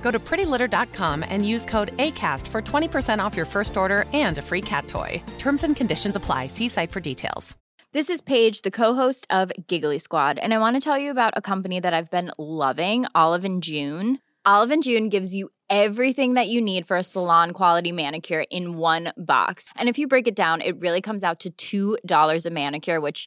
Go to prettylitter.com and use code ACAST for 20% off your first order and a free cat toy. Terms and conditions apply. See site for details. This is Paige, the co-host of Giggly Squad, and I want to tell you about a company that I've been loving, Olive and June. Olive and June gives you everything that you need for a salon quality manicure in one box. And if you break it down, it really comes out to $2 a manicure, which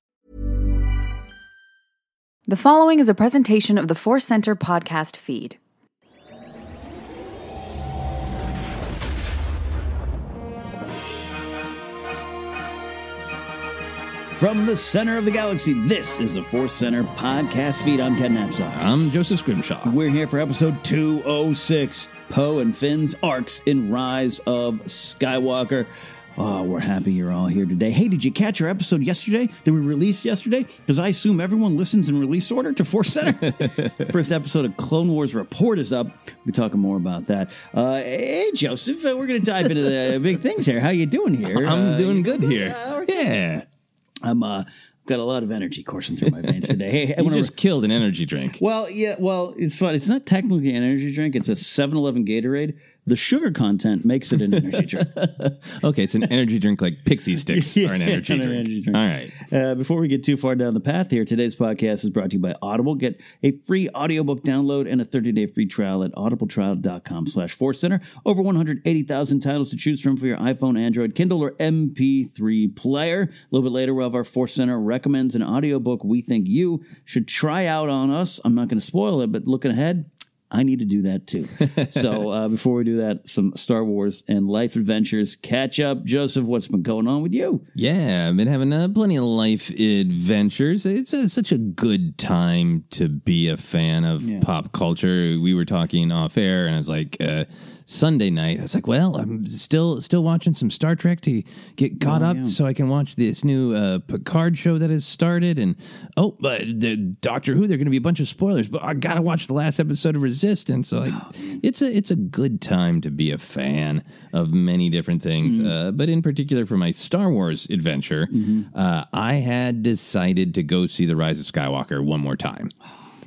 The following is a presentation of the Force Center podcast feed. From the center of the galaxy, this is the Force Center podcast feed. I'm Ken Napzok. I'm Joseph Scrimshaw. We're here for episode 206 Poe and Finn's Arcs in Rise of Skywalker. Oh, we're happy you're all here today. Hey, did you catch our episode yesterday that we released yesterday? Because I assume everyone listens in release order to Force Center. First episode of Clone Wars Report is up. We're talking more about that. Uh, hey, Joseph, uh, we're going to dive into the big things here. How you doing here? I'm Uh, doing good here. yeah, Yeah. I'm uh, got a lot of energy coursing through my veins today. Hey, I You just killed an energy drink. well, yeah, well, it's fun. It's not technically an energy drink. It's a 7-Eleven Gatorade. The sugar content makes it an energy drink. Okay, it's an energy drink like Pixy Stix are an Yeah, energy an drink. energy drink. All right. Uh, before we get too far down the path here, today's podcast is brought to you by Audible. Get a free audiobook download and a 30-day free trial at audibletrial.com slash Center. Over 180,000 titles to choose from for your iPhone, Android, Kindle, or MP3 player. A little bit later, we'll have our Force Center recommends an audiobook we think you should try out on us. I'm not going to spoil it, but looking ahead, I need to do that too. so uh, before we do that, some Star Wars and life adventures catch up. Joseph, what's been going on with you? Yeah, I've been having uh, plenty of life adventures. It's uh such a good time to be a fan of pop culture. We were talking off air, and I was like, uh, Sunday night, I was like, well, I'm still still watching some Star Trek to get caught up, so I can watch this new uh, Picard show that has started. And oh, but the Doctor Who, there are going to be a bunch of spoilers, but I got to watch the last episode of Resistance. So like, it's a it's a good time to be a fan of many different things, uh, but in particular for my Star Wars adventure, uh, I had decided to go see the Rise of Skywalker one more time.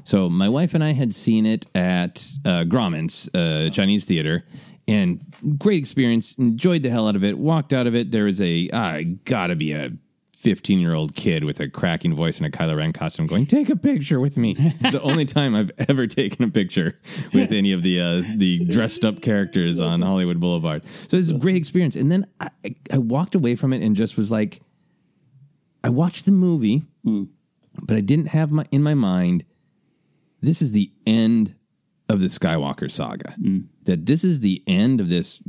So my wife and I had seen it at uh, Grauman's uh, Chinese theater, and great experience. Enjoyed the hell out of it. Walked out of it. There was a I gotta be a 15 year old kid with a cracking voice and a Kylo Ren costume going, take a picture with me. It's the only time I've ever taken a picture with any of the uh, the dressed up characters on Hollywood Boulevard. So it was a great experience. And then I, I walked away from it and just was like, I watched the movie, but I didn't have my in my mind, this is the end of the Skywalker saga. That this is the end of this,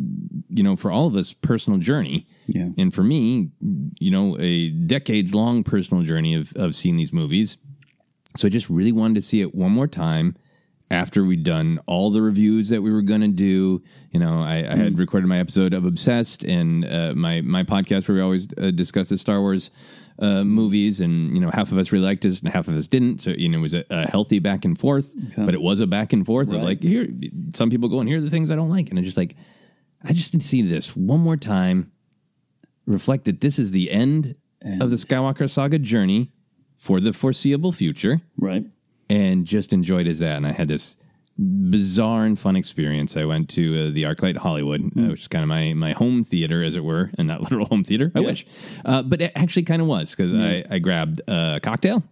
you know, for all of us personal journey. Yeah. And for me, you know, a decades long personal journey of, of seeing these movies. So I just really wanted to see it one more time after we'd done all the reviews that we were going to do. You know, I, I had recorded my episode of Obsessed and uh, my, my podcast where we always uh, discuss the Star Wars uh, movies. And, you know, half of us really liked it and half of us didn't. So, you know, it was a, a healthy back and forth, but it was a back and forth of like, here, some people go and here are the things I don't like. And I just like, I just need to see this one more time reflect that this is the end of the Skywalker saga journey for the foreseeable future, Right. and just enjoyed as that. And I had this bizarre and fun experience. I went to uh, the ArcLight Hollywood, uh, which is kind of my my home theater, as it were, and not literal home theater. I wish, uh, but it actually kind of was because I, I grabbed a cocktail,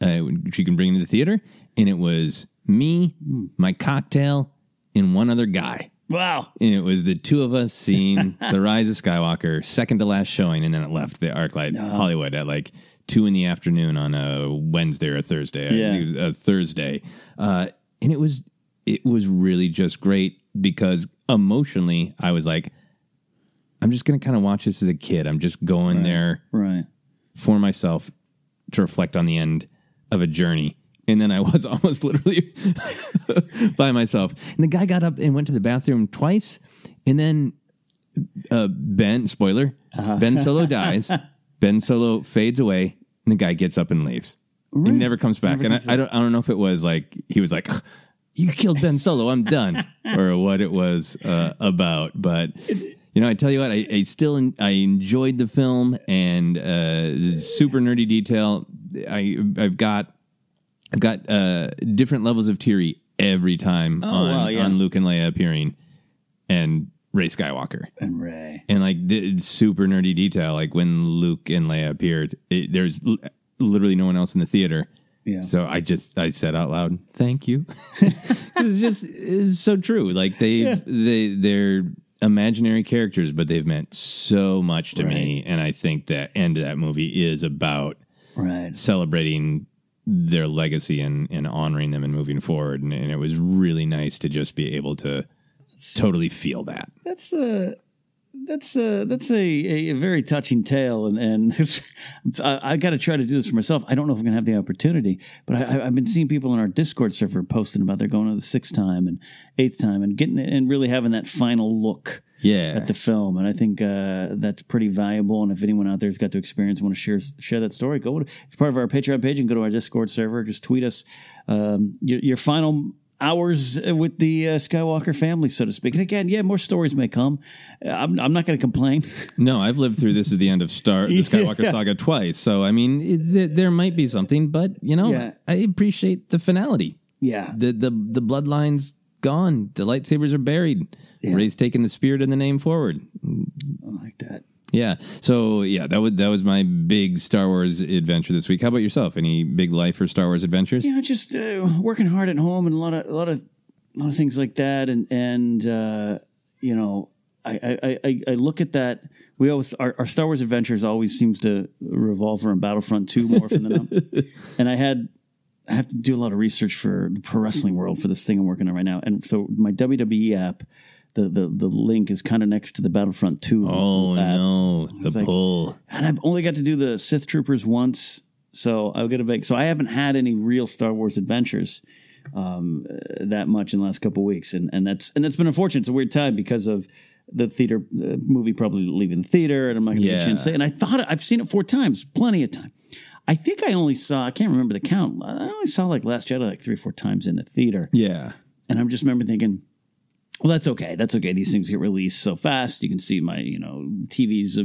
uh, which you can bring into the theater, and it was me, my cocktail, and one other guy. Wow. And it was the two of us seeing The Rise of Skywalker, second to last showing, and then it left the ArcLight Hollywood at like two in the afternoon on a Wednesday or a Thursday. I Yeah. think it was a Thursday. Uh, and it was it was really just great because emotionally I was like, I'm just gonna kind of watch this as a kid. I'm just going there Right. for myself to reflect on the end of a journey. And then I was almost literally by myself. And the guy got up and went to the bathroom twice. And then uh, Ben, spoiler, Ben Solo dies. ben Solo fades away. And the guy gets up and leaves. He never comes back. and I, I don't I don't know if it was like he was like, You killed Ben Solo, I'm done. or what it was uh, about. But you know, I tell you what, I, I still en- I enjoyed the film and uh, super nerdy detail. I I've got I've got uh, different levels of teary every time on, wow, yeah. on Luke and Leia appearing and Rey Skywalker. And Rey. And like the super nerdy detail, like when Luke and Leia appeared, it, there's literally no one else in the theater. Yeah. So I just I said out loud, "Thank you." it's just it's so true. Like they they they're imaginary characters, but they've meant so much to me, and I think that end of that movie is about Right. celebrating their legacy and, and honoring them and moving forward. And, and it was really nice to just be able to totally feel that. That's a that's a that's a, a, a very touching tale, and and I, I got to try to do this for myself. I don't know if I'm going to have the opportunity, but I, I've been seeing people in our Discord server posting about they're going to the sixth time and eighth time and getting and really having that final look Yeah. at the film, and I think uh, that's pretty valuable. And if anyone out there's got to experience and want to share share that story, go to it's part of our Patreon page and go to our Discord server. Just tweet us um, your, your final hours with the uh, Skywalker family, so to speak. And again, yeah, more stories may come. Uh, I'm, I'm not going to complain. No, I've lived through this is the end of Star the Skywalker Yeah. saga twice. So I mean, it, th- there might be something, but you know, Yeah. I appreciate the finality. yeah, The the the bloodline's gone. The lightsabers are buried. Rey's taking the spirit and the name forward. I like that. Yeah. So yeah, that was that was my big Star Wars adventure this week. How about yourself? Any big life or Star Wars adventures? Yeah, just uh, working hard at home and a lot of a lot of a lot of things like that, and and uh, you know, I, I I I look at that. We always our, our Star Wars adventures always seems to revolve around Battlefront Two more often than not. and I had I have to do a lot of research for the pro wrestling world for this thing I'm working on right now, and so my WWE app. The, the, the link is kind of next to the Battlefront 2 Oh app. no, the It's like- pull. and I've only got to do the Sith Troopers once, so I'll get a big. So I haven't had any real Star Wars adventures um, that much in the last couple of weeks, and and that's and that's been unfortunate. It's a weird time because of the theater uh, movie probably leaving the theater, and I'm not going to get a Yeah. chance to say. And I thought I've seen it four times, plenty of time. I think I only saw. I can't remember the count. I only saw like Last Jedi like three or four times in the theater. Yeah. And I am just remember thinking, well, that's okay. That's okay. These things get released so fast. You can see my, you know, TV's a,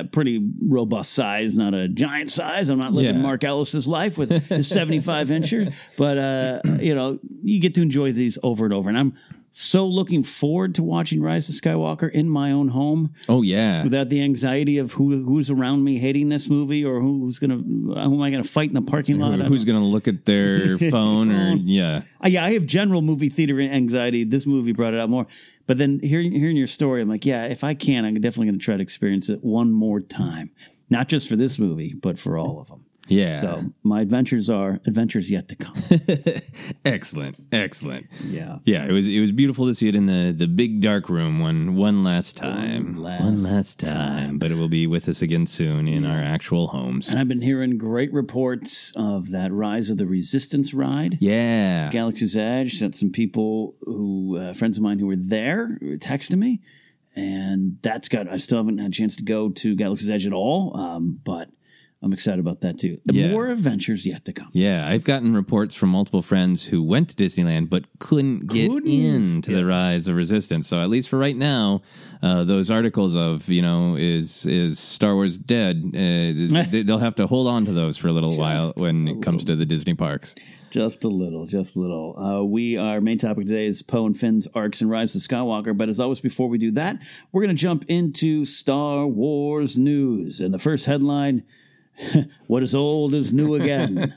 a pretty robust size, not a giant size. I'm not living Yeah. Mark Ellis's life with his 75 incher, but uh, you know, you get to enjoy these over and over. And I'm so looking forward to watching Rise of Skywalker in my own home Oh yeah. without the anxiety of who who's around me hating this movie or who's gonna who am I gonna fight in the parking lot? I Who's going to look at their phone or yeah. Uh, yeah, I have general movie theater anxiety. This movie brought it out more. But then hearing hearing your story, I'm like, yeah, if I can, I'm definitely going to try to experience it one more time, not just for this movie, but for all of them. Yeah. So my adventures are adventures yet to come. excellent. Excellent. Yeah. Yeah, it was it was beautiful to see it in the the big dark room one one last time. One last time. But it will be with us again soon in our actual homes. And I've been hearing great reports of that Rise of the Resistance ride. Yeah. Galaxy's Edge sent some people who uh, friends of mine who were there texting me, and that's got. I still haven't had a chance to go to Galaxy's Edge at all, um, but I'm excited about that too. Yeah. more adventures yet to come. Yeah, I've gotten reports from multiple friends who went to Disneyland but couldn't get Couldn't. into the Rise of Resistance. So at least for right now, uh, those articles of you know is is Star Wars dead? Uh, they- they'll have to hold on to those for a little while when it comes to the Disney parks. Just a little, just a little. Uh, we our main topic today is Poe and Finn's arcs and Rise of Skywalker. But as always, before we do that, we're going to jump into Star Wars news. And the first headline: "What is old is new again."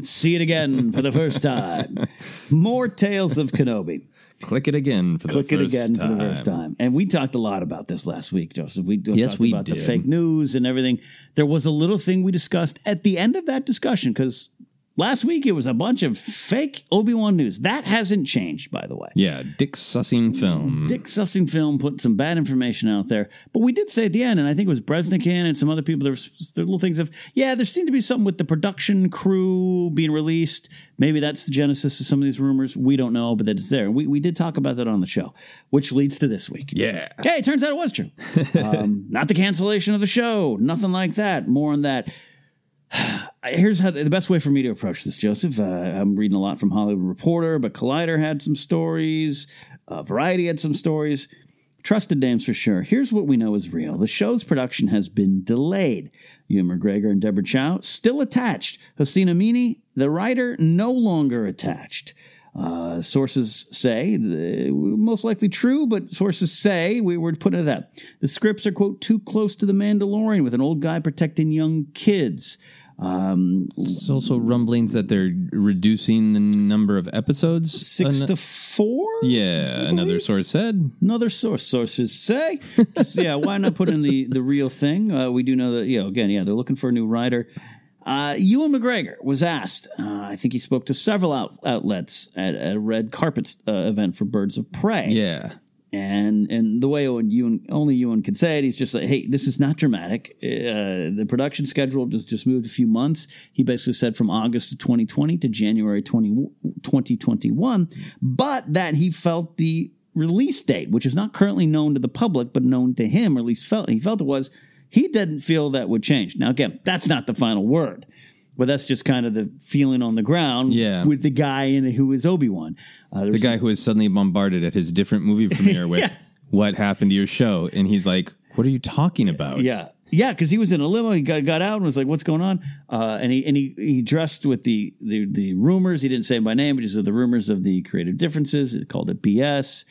See it again for the first time. More tales of Kenobi. Click it again for the first time. Click it again time. for the first time. And we talked a lot about this last week, Joseph. We Yes, talked we about the fake news and everything. There was a little thing we discussed at the end of that discussion because last week it was a bunch of fake Obi Wan news. That hasn't changed, by the way. Yeah, DiscussingFilm. Dick Sussing film put some bad information out there, but we did say at the end, and I think it was Bresnikan and some other people. There was there were little things of yeah, there seemed to be something with the production crew being released. Maybe that's the genesis of some of these rumors. We don't know, but that it's there. We we did talk about that on the show, which leads to this week. Yeah. Hey, it turns out it was true. um, not the cancellation of the show, nothing like that. More on that. Here's how the best way for me to approach this, Joseph. Uh, I'm reading a lot from Hollywood Reporter, but Collider had some stories. Uh, Variety had some stories. Trusted names for sure. Here's what we know is real. The show's production has been delayed. Ewan McGregor and Deborah Chow still attached. Hossein Amini, the writer, no longer attached. Uh, sources say, uh, most likely true, but sources say, we were putting it that. The scripts are, quote, too close to The Mandalorian with an old guy protecting young kids. Um, There's also rumblings that they're reducing the number of episodes. six An- to four? yeah, another source said. Another source. Sources say, Just, yeah, why not put in the the real thing? Uh, we do know that, you know, again, yeah, they're looking for a new writer. Uh, Ewan McGregor was asked. Uh, I think he spoke to several out, outlets at, at a red carpet uh, event for Birds of Prey. Yeah. And and the way Owen, only Ewan could say it, he's just like, hey, this is not dramatic. Uh, the production schedule just, just moved a few months. He basically said from August of 2020 to January 20, 2021, but that he felt the release date, which is not currently known to the public, but known to him, or at least felt he felt it was, he didn't feel that would change. Now, again, that's not the final word. But that's just kind of the feeling on the ground Yeah. with the guy in who is Obi Wan. Uh, The guy who is suddenly bombarded at his different movie premiere with Yeah. what happened to your show. And he's like, what are you talking about? Yeah, yeah, because he was in a limo. He got got out and was like, "What's going on?" Uh, and he and he he dressed with the the the rumors. He didn't say by name, but he said the rumors of the creative differences. He called it BS.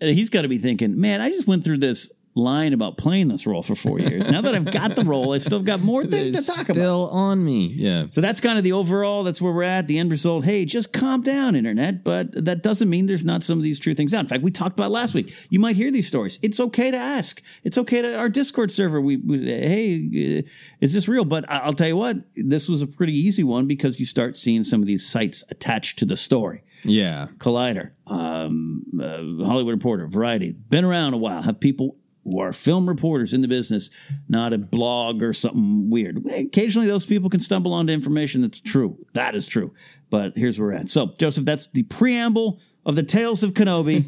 And he's got to be thinking, man, I just went through this line about playing this role for four years. now that I've got the role, I still got more things They're to talk about. still on me. Yeah. So that's kind of the overall. That's where we're at. The end result. Hey, just calm down, internet. But that doesn't mean there's not some of these true things out. In fact, we talked about last week. You might hear these stories. It's okay to ask. It's okay to our Discord server. We, we hey, uh, is this real? But I- I'll tell you what. This was a pretty easy one because you start seeing some of these sites attached to the story. Yeah. Collider, um, uh, Hollywood Reporter, Variety, been around a while. Have people who are film reporters in the business, not a blog or something weird. Occasionally, those people can stumble onto information that's true. That is true. But here's where we're at. So, Joseph, that's the preamble of the Tales of Kenobi.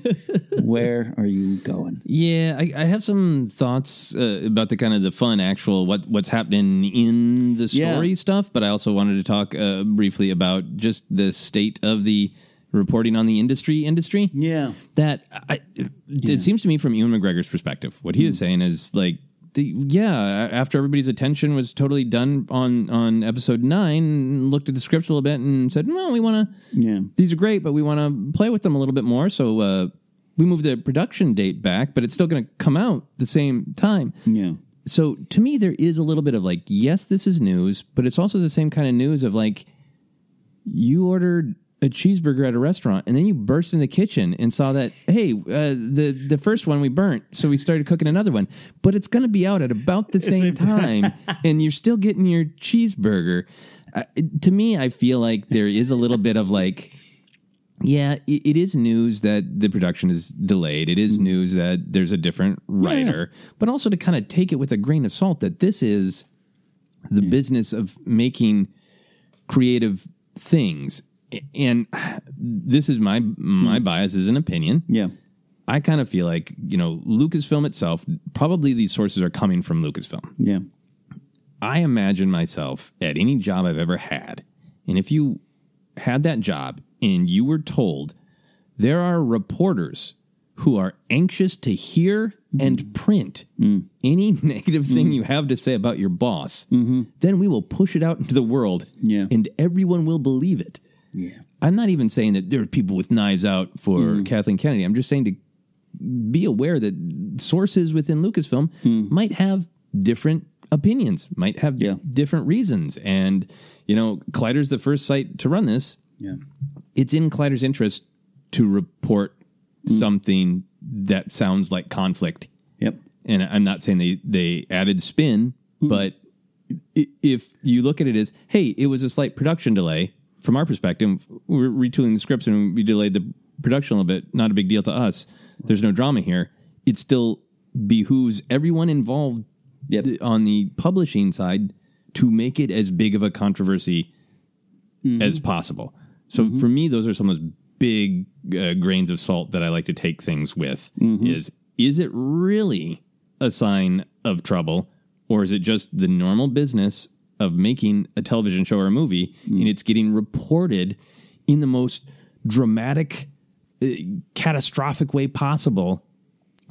where are you going? Yeah, I, I have some thoughts uh, about the kind of the fun, actual what what's happening in the story Yeah. stuff. But I also wanted to talk uh, briefly about just the state of the reporting on the industry industry. Yeah. That I, it seems to me from Ewan McGregor's perspective, what he is saying is like the, yeah, after everybody's attention was totally done on on episode nine, looked at the scripts a little bit and said, "Well, we want to. Yeah, these are great, but we want to play with them a little bit more." So uh, we moved the production date back, but it's still going to come out the same time. Yeah. So to me, there is a little bit of like, yes, this is news, but it's also the same kind of news of like, you ordered a cheeseburger at a restaurant and then you burst in the kitchen and saw that hey uh, the the first one we burnt so we started cooking another one. But it's going to be out at about the same time and you're still getting your cheeseburger. Uh, to me i feel like there is a little bit of like yeah it, it is news that the production is delayed. It is news that there's a different writer. But also to kind of take it with a grain of salt that this is the business of making creative things and this is my my mm-hmm. bias is an opinion. Yeah. I kind of feel like, you know, Lucasfilm itself, probably these sources are coming from Lucasfilm. Yeah. I imagine myself at any job I've ever had. And if you had that job and you were told there are reporters who are anxious to hear mm-hmm. and print mm. any negative thing mm-hmm. you have to say about your boss, then we will push it out into the world Yeah. and everyone will believe it. Yeah. I'm not even saying that there are people with knives out for mm-hmm. Kathleen Kennedy. I'm just saying to be aware that sources within Lucasfilm mm. might have different opinions, might have different reasons. And, you know, Collider's the first site to run this. Yeah. It's in Collider's interest to report mm. something that sounds like conflict. Yep. And I'm not saying they, they added spin, mm. but if you look at it as, hey, it was a slight production delay, from our perspective, we're retooling the scripts and we delayed the production a little bit. Not a big deal to us. There's no drama here. It still behooves everyone involved th- on the publishing side to make it as big of a controversy mm-hmm. as possible. So mm-hmm. for me, those are some of those big uh, grains of salt that I like to take things with. Mm-hmm. Is is it really a sign of trouble, or is it just the normal business of making a television show or a movie, and it's getting reported in the most dramatic, uh, catastrophic way possible,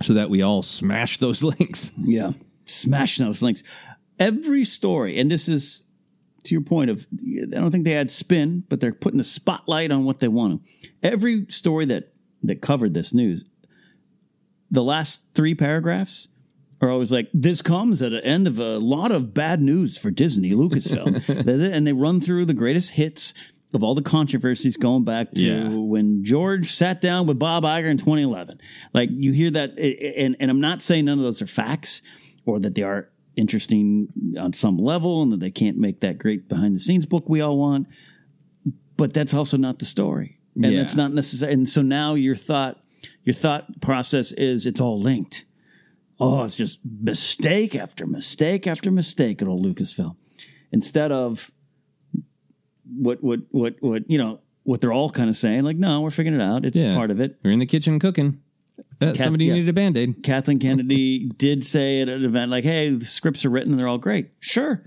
so that we all smash those links? Yeah. Smash those links. Every story, and this is to your point of I don't think they had spin, but they're putting the spotlight on what they want to. Every story that that covered this news, the last three paragraphs are always like, "This comes at the end of a lot of bad news for Disney, Lucasfilm," and they run through the greatest hits of all the controversies going back to Yeah. when George sat down with Bob Iger in 2011. Like you hear that, and and I'm not saying none of those are facts or that they are interesting on some level and that they can't make that great behind the scenes book we all want. But that's also not the story, and Yeah. it's not necessary. And so now your thought, your thought process is it's all linked. Oh, it's just mistake after mistake after mistake at old Lucasfilm, instead of what what what what you know what they're all kind of saying. Like, no, we're figuring it out. It's Yeah. part of it. We're in the kitchen cooking. Uh, Kath- somebody yeah. needed a band aid. Kathleen Kennedy did say at an event, like, hey, the scripts are written and they're all great. Sure.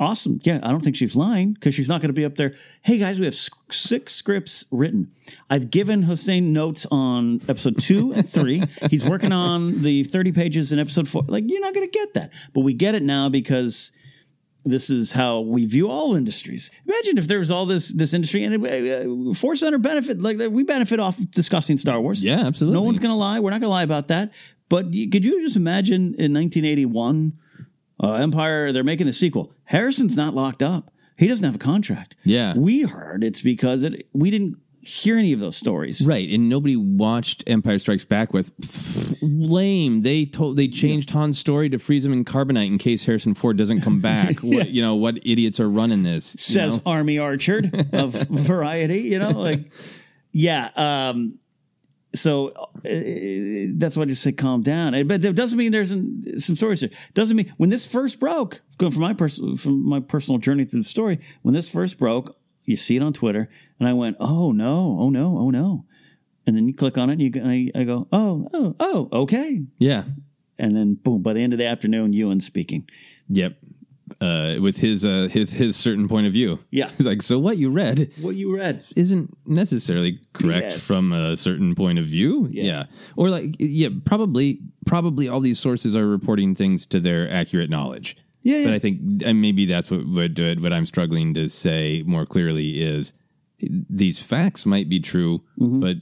Awesome. Yeah, I don't think she's lying because she's not going to be up there. Hey, guys, we have six scripts written. I've given Hossein notes on episode two and three. He's working on the 30 pages in episode four. Like, you're not going to get that. But we get it now because this is how we view all industries. Imagine if there was all this this industry and uh, Force Center benefit like we benefit off discussing Star Wars. Yeah, absolutely. No one's going to lie. We're not going to lie about that. But you, could you just imagine in 1981, uh, Empire? They're making the sequel. Harrison's not locked up. He doesn't have a contract. Yeah. we heard it's because it, we didn't hear any of those stories. Right, and nobody watched Empire Strikes Back with lame. They told they changed Han's story to freeze him in carbonite in case Harrison Ford doesn't come back. what, you know what idiots are running this? you says know? Army Archerd of Variety. You know, like yeah. Um, so uh, that's why I just say calm down. Uh, But that doesn't mean there's an, some stories here. Doesn't mean when this first broke. Going from my personal from my personal journey through the story. When this first broke, you see it on Twitter, and I went, "Oh no! Oh no! Oh no!" And then you click on it, and you and I, I go, "Oh oh oh okay." yeah, And then boom! By the end of the afternoon, Ewan speaking. Yep. Uh, with his uh, his his certain point of view. Yeah. he's like, so what you read What you read? isn't necessarily correct Yes. from a certain point of view. Yeah. or like yeah, probably probably all these sources are reporting things to their accurate knowledge. Yeah, yeah. but I think and maybe that's what what uh, what I'm struggling to say more clearly is these facts might be true, Mm-hmm. but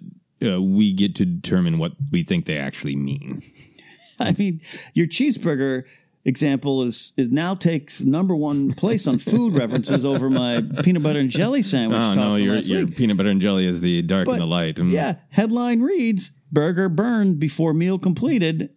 uh, we get to determine what we think they actually mean. I mean, your cheeseburger example is it now takes number one place on food references over my peanut butter and jelly sandwich. Oh no, your your peanut butter and jelly is the dark But, and the light. Mm. Yeah, headline reads burger burned before meal completed.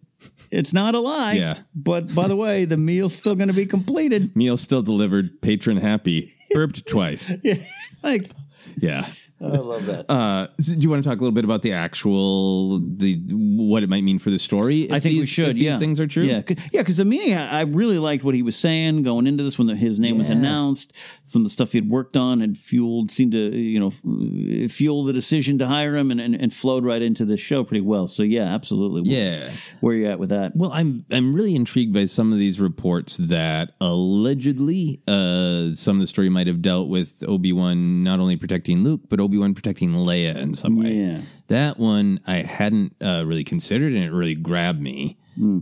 It's not a lie. Yeah. But by the way, the meal's still going to be completed. Meal still delivered, patron happy, burped twice. yeah. Like, Yeah. I love that. Uh, so do you want to talk a little bit about the actual the what it might mean for the story? if I think we should. if these yeah, things are true. Yeah, 'Cause- yeah. Because the meaning, I I really liked what he was saying going into this when the, his name was announced. Some of the stuff he had worked on had fueled, seemed to you know f- fuel the decision to hire him, and, and, and flowed right into the show pretty well. So yeah, absolutely. Yeah. Where you at with that? Well, I'm I'm really intrigued by some of these reports that allegedly uh, some of the story might have dealt with Obi Wan not only protecting Luke but Obi Wan protecting Leia in some way. Yeah. That one I hadn't uh, really considered, and it really grabbed me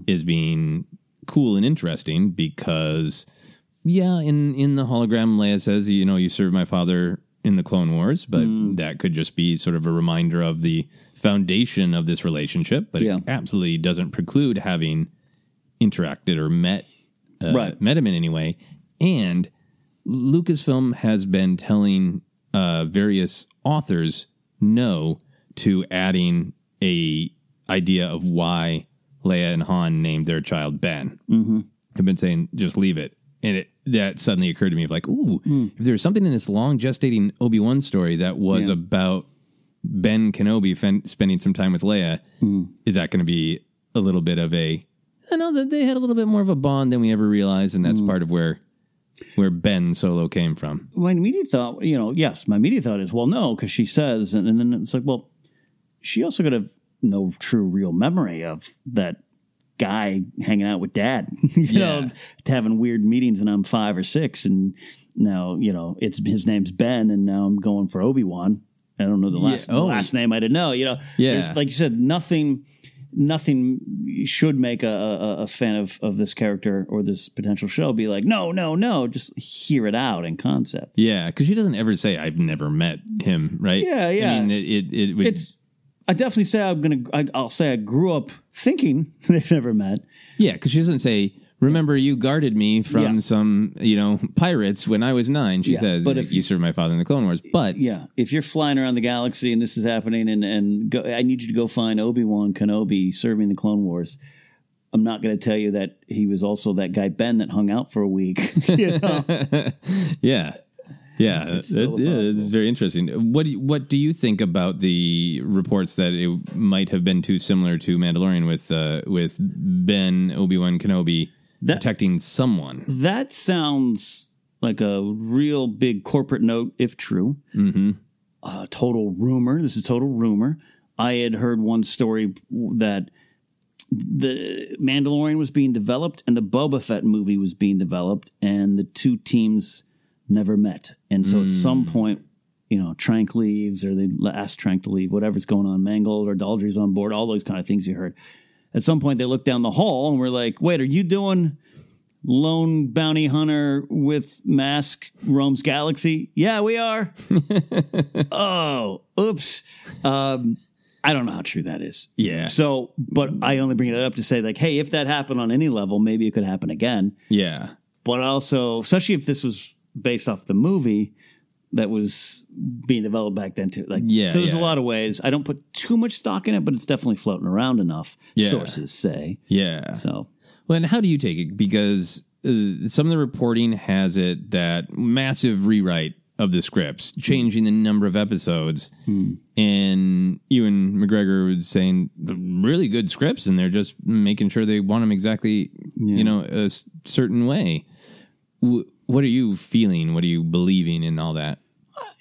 as being cool and interesting because, yeah, in in the hologram, Leia says, you know, you served my father in the Clone Wars, but that could just be sort of a reminder of the foundation of this relationship. But Yeah. it absolutely doesn't preclude having interacted or met uh, Right. met him in any way. And Lucasfilm has been telling uh, various authors no to adding a idea of why Leia and Han named their child Ben. Mm-hmm. I've been saying just leave it, and it that suddenly occurred to me of like, ooh, if there was something in this long gestating Obi Wan story that was Yeah. about Ben Kenobi fen- spending some time with Leia, is that going to be a little bit of a? I know that they had a little bit more of a bond than we ever realized, and that's part of where where Ben Solo came from. my immediate thought, you know, yes, my immediate thought is, well, no, because she says, and, and then it's like, well, she also could have no true real memory of that guy hanging out with dad, you Yeah. know, having weird meetings and I'm five or six. And now, you know, it's his name's Ben and now I'm going for Obi-Wan. I don't know the last, oh. the last name I didn't know, you know, Yeah. like you said, nothing, nothing should make a, a, a fan of, of this character or this potential show be like, no, no, no, just hear it out in concept. Yeah, because she doesn't ever say I've never met him, right? Yeah, yeah. I mean, it it, it would, it's I definitely say I'm gonna I, I'll say I grew up thinking they've never met. yeah, because she doesn't say. Remember, you guarded me from Yeah. some, you know, pirates when I was nine. She Yeah, says, but "But if- you served my father in the Clone Wars." But Yeah, if you're flying around the galaxy and this is happening, and and go, I need you to go find Obi Wan Kenobi serving the Clone Wars. I'm not going to tell you that he was also that guy Ben that hung out for a week. you know? yeah, yeah, that's, still yeah, possible. it's very interesting. What do you, what do you think about the reports that it might have been too similar to Mandalorian with uh, with Ben Obi Wan Kenobi That- protecting someone? that sounds like a real big corporate note, if true. Mm-hmm. Uh, total rumor. This is total rumor. I had heard one story that the Mandalorian was being developed and the Boba Fett movie was being developed, and the two teams never met. And so at some point, you know, Trank leaves or they ask Trank to leave, whatever's going on, Mangold or Daldry's on board, all those kind of things you heard. At some point, they look down the hall and we're like, wait, are you doing lone bounty hunter with mask roams galaxy? Yeah, we are. oh, oops. Um, I don't know how true that is. Yeah. So, but I only bring that up to say, like, hey, if that happened on any level, maybe it could happen again. Yeah, But also, especially if this was based off the movie that was being developed back then too. Like, Yeah, so there's yeah. a lot of ways. I don't put too much stock in it, but it's definitely floating around enough. Yeah. Sources say yeah. so. Well, and how do you take it? Because uh, some of the reporting has it that massive rewrite of the scripts, changing the number of episodes, and Ewan McGregor was saying the really good scripts, and they're just making sure they want them exactly, you know, a certain way. W- what are you feeling? What are you believing in all that?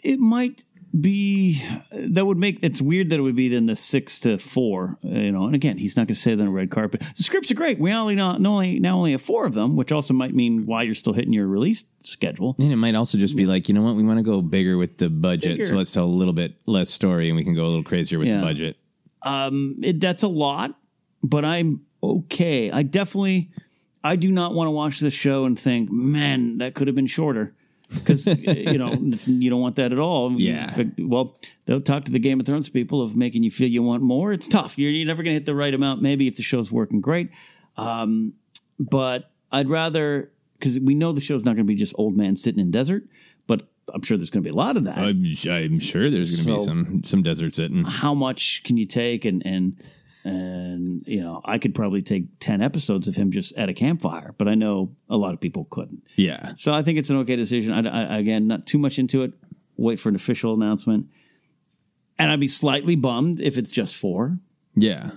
It might be that would make it's weird that it would be then the six to four, you know. And again, he's not going to say that on a red carpet. The scripts are great. We only not, not only now only have four of them, which also might mean why you're still hitting your release schedule. And it might also just be like, you know what, we want to go bigger with the budget, Bigger. so let's tell a little bit less story, and we can go a little crazier with Yeah. the budget. Um, it, that's a lot, but I'm okay. I definitely, I do not want to watch this show and think, man, that could have been shorter. Because you know you don't want that at all. Yeah. Well, they'll talk to the Game of Thrones people of making you feel you want more. It's tough. You're, you're never going to hit the right amount. Maybe if the show's working great, um, but I'd rather because we know the show's not going to be just old man sitting in desert. But I'm sure there's going to be a lot of that I'm, I'm sure there's going to be some some desert sitting. how much can you take and and and you know i could probably take 10 episodes of him just at a campfire but i know a lot of people couldn't Yeah, so i think it's an okay decision I, I- again not too much into it wait for an official announcement and i'd be slightly bummed if it's just four yeah.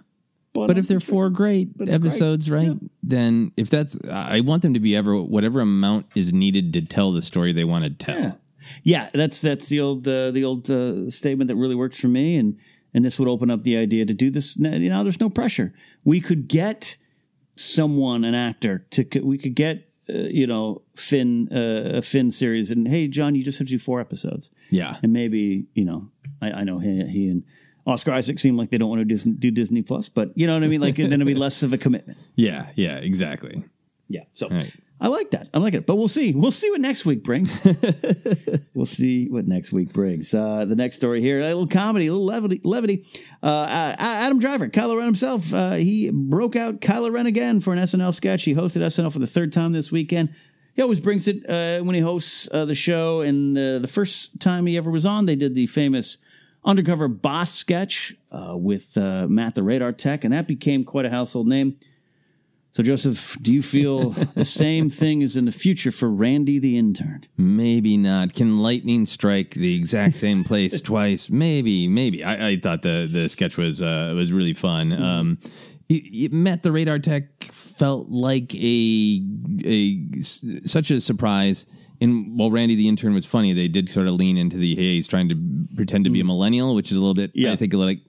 But if they're four great But it's great. episodes, right? Then if that's, I want them to be ever whatever amount is needed to tell the story they want to tell. Yeah, yeah. That's that's the old uh, the old uh, statement that really works for me, and and this would open up the idea to do this. You know, there's no pressure. We could get someone, an actor, to we could get uh, you know Finn uh, a Finn series, and hey, John, you just have to do four episodes, Yeah. and maybe you know I, I know he, he and. Oscar Isaac seem like they don't want to do, do Disney Plus, but you know what I mean. Like then it'll be less of a commitment. Yeah, yeah, exactly. Yeah. So Right. I like that. I like it. But we'll see. We'll see what next week brings. we'll see what next week brings. Uh, the next story here, a little comedy, a little levity. levity. Uh, Adam Driver, Kylo Ren himself, uh, he broke out Kylo Ren again for an SNL sketch. He hosted SNL for the third time this weekend. He always brings it uh, when he hosts uh, the show. And uh, the first time he ever was on, they did the famous undercover boss sketch uh, with uh, Matt the Radar Tech, and that became quite a household name. So, Joseph, do you feel the same thing as in the future for Randy the intern? Maybe not. Can lightning strike the exact same place twice? Maybe, maybe. I, I thought the the sketch was uh, was really fun. Um, it, it met the radar tech felt like a a such a surprise. And while Randy the intern was funny, they did sort of lean into the hey, he's trying to pretend to be a millennial, which is a little bit, Yeah. I think, a like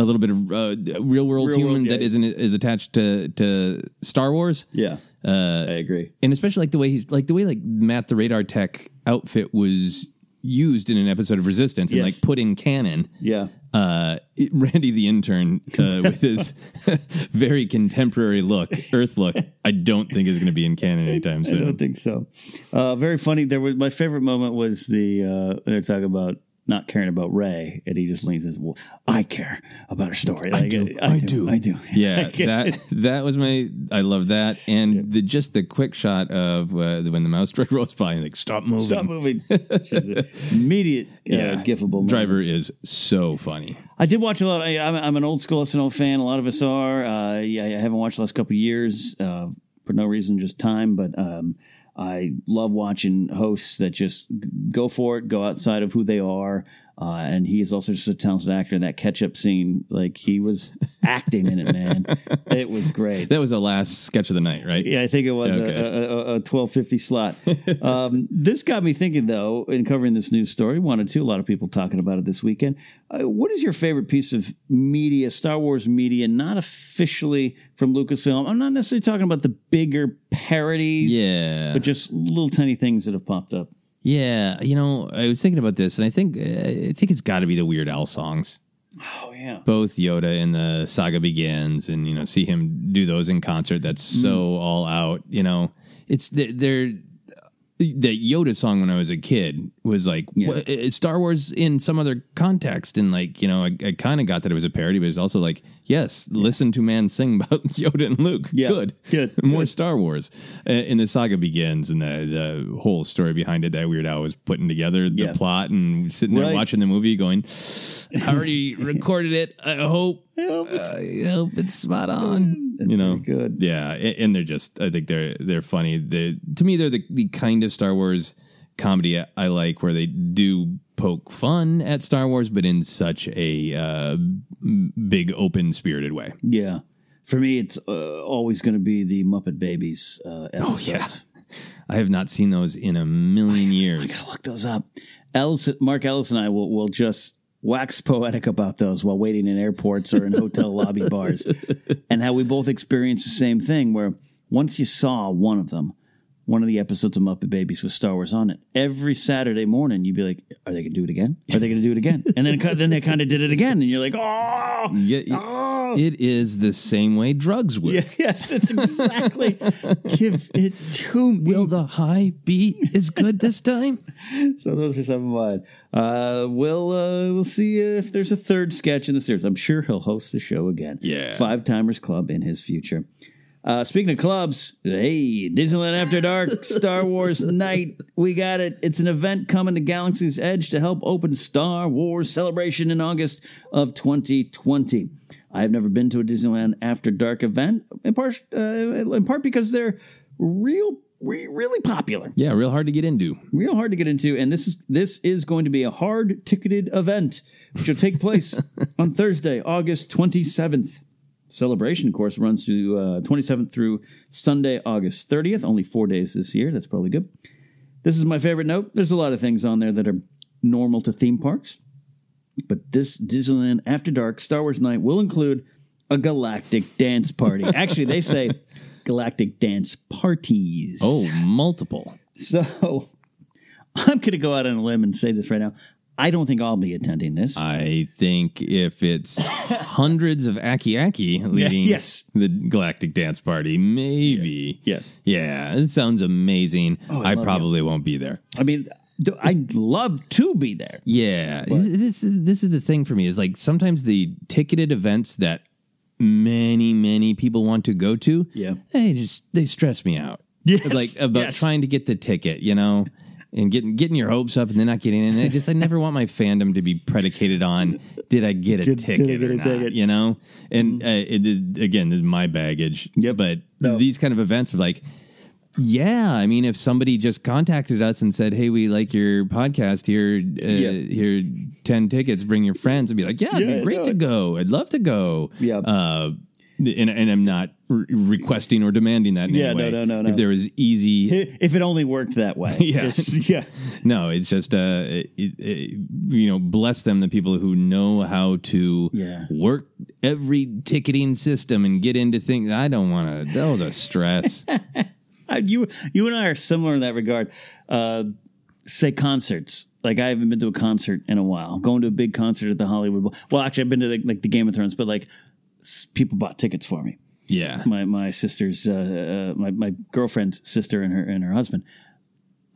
a little bit of uh, real world Real human world that gay. isn't is attached to to Star Wars Yeah, Uh, I agree. and especially like the way he's like the way like Matt the radar tech outfit was used in an episode of Resistance and Yes. like put in canon. Yeah, Uh, it- Randy the intern uh, with his very contemporary look, Earth look, I don't think is going to be in canon anytime soon. I soon. don't think so. Uh, very funny. There was my favorite moment was the uh, they're talking about not caring about Rey, and he just leans and says, "Well, I care about her story. I Like, do, I do, I do." Yeah, that that was my. I love that, and the just the quick shot of uh, when the mouse droid rolls by and like stop moving. Stop moving. Which is an immediate, uh, Yeah, gifable moment. Driver is so funny. I did watch a lot. I, I'm, I'm an old school SNL fan. A lot of us are. Uh, yeah, I haven't watched the last couple of years uh, for no reason, just time. But um, I love watching hosts that just go for it, go outside of who they are. Uh, and he is also just a talented actor. In that catch-up scene, like he was acting in it, man. It was great. That was the last sketch of the night, right? Yeah, I think it was Okay. a, a, a twelve fifty slot. um, this got me thinking, though, in covering this news story. Wanted to a lot of people talking about it this weekend. Uh, what is your favorite piece of media, Star Wars media, not officially from Lucasfilm? I'm not necessarily talking about the bigger parodies, Yeah. but just little tiny things that have popped up. Yeah, you know, I was thinking about this, and I think uh, I think it's got to be the Weird Al songs. Oh yeah, Both Yoda and the Saga Begins, and you know, see him do those in concert. That's so all out. You know, it's they're, they're the Yoda song when I was a kid was like it's Star Wars in some other context, and like you know, I, I kind of got that it was a parody, but it's also like yes, listen to man sing about Yoda and Luke. Yeah. Good, Good. more Star Wars. Uh, and the saga begins, and the the whole story behind it that Weird Al was putting together the Yeah. plot and sitting there Right. watching the movie, going, "I already recorded it. I hope." I hope it's- I hope it's spot on. That's you know, good. Yeah, and they're just. I think they're they're funny. They to me they're the the kind of Star Wars comedy I like, where they do poke fun at Star Wars, but in such a uh, big, open spirited way. yeah. For me, it's uh, always going to be the Muppet Babies uh, episodes. Oh yeah, I have not seen those in a million years. I gotta look those up. Ellis, Mark Ellis and I will will just wax poetic about those while waiting in airports or in hotel lobby bars, and how we both experienced the same thing. Where once you saw one of them, one of the episodes of Muppet Babies with Star Wars on it, every Saturday morning you'd be like, "Are they going to do it again? Are they going to do it again?" And then then they kind of did it again, and you're like, "Oh, Yeah, it- it is the same way drugs work. yeah, yes, it's exactly give it to me." Will the high be as good this time? So those are some of mine. Uh, we'll uh, we'll see if there's a third sketch in the series. I'm sure he'll host the show again. Yeah. Five Timers Club in his future. Uh, speaking of clubs, hey, Disneyland After Dark, Star Wars Night, we got it. It's an event coming to Galaxy's Edge to help open Star Wars Celebration in August of 2020. I have never been to a Disneyland After Dark event, in part, uh, in part because they're real, re- really popular Yeah, real hard to get into. real hard to get into and this is this is going to be a hard ticketed event which will take place on thursday august 27th celebration of course runs to uh, 27th through sunday august 30th only four days this year. That's probably good. This is my favorite note. There's a lot of things on there that are normal to theme parks but this disneyland after dark star wars night will include a galactic dance party. Actually they say galactic dance parties. Oh, multiple. so I'm going to go out on a limb and say this right now. I don't think I'll be attending this. I think if it's hundreds of Aki Aki leading yes. the Galactic Dance Party, maybe. Yes. Yeah, it sounds amazing. Oh, I I, probably won't be there. I mean, I'd love to be there. Yeah, this is this is the thing for me is like sometimes the ticketed events that many many people want to go to, Yeah. they just they stress me out. Yes, like about yes. trying to get the ticket, you know, and getting getting your hopes up and then not getting in. I just I never want my fandom to be predicated on did I get a Did- did I ticket get or a not, ticket? you know. And uh, it, is- again, this is my baggage. Yeah, but No. these kind of events are like. Yeah, I mean, if somebody just contacted us and said, "Hey, we like your podcast. Here, uh, Yeah. here, ten tickets. Bring your friends," I'd be like, "Yeah, it'd Yeah, be great no, to go. I'd love to go." Yeah. Uh, and, and I'm not re- requesting or demanding that in Yeah, any no, way. no, no, no. If there was easy, If it only worked that way. Yeah. It's- yeah. no, it's just uh, it, it, you know, bless them, the people who know how to Yeah. work every ticketing system and get into things. I don't want to. Oh, the stress. You, you and I are similar in that regard. Uh, say concerts. Like I haven't been to a concert in a while. Going to a big concert at the Hollywood Bowl. Well, actually, I've been to the, like the Game of Thrones, but like people bought tickets for me. yeah, my my sister's uh, uh, my my girlfriend's sister and her and her husband.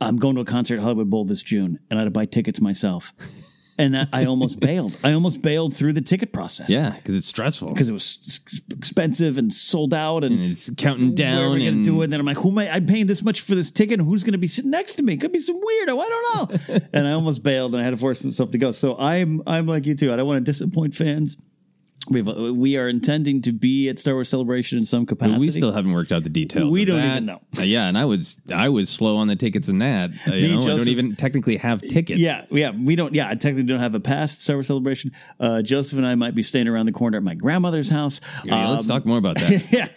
I'm going to a concert at Hollywood Bowl this June, and I had to buy tickets myself, and I, I almost bailed. I almost bailed through the ticket process. yeah, because it's stressful. because it was expensive and sold out, and, and it's counting where are down we gonna and do it? And then I'm like, who am I? I'm paying this much for this ticket, and who's going to be sitting next to me? Could be some weirdo. I don't know. and I almost bailed, and I had to force myself to go. So I'm I'm like you too. I don't want to disappoint fans. We've, we are intending to be at Star Wars Celebration in some But capacity. we still haven't worked out the details. We don't that. even know. Uh, yeah, and I was I was slow on the tickets in that. Uh, you know, I don't even technically have tickets. Yeah, yeah, we don't. Yeah, I technically don't have a past Star Wars celebration. Uh, Joseph and I might be staying around the corner at my grandmother's house. Yeah, let's Um, talk more about that. yeah,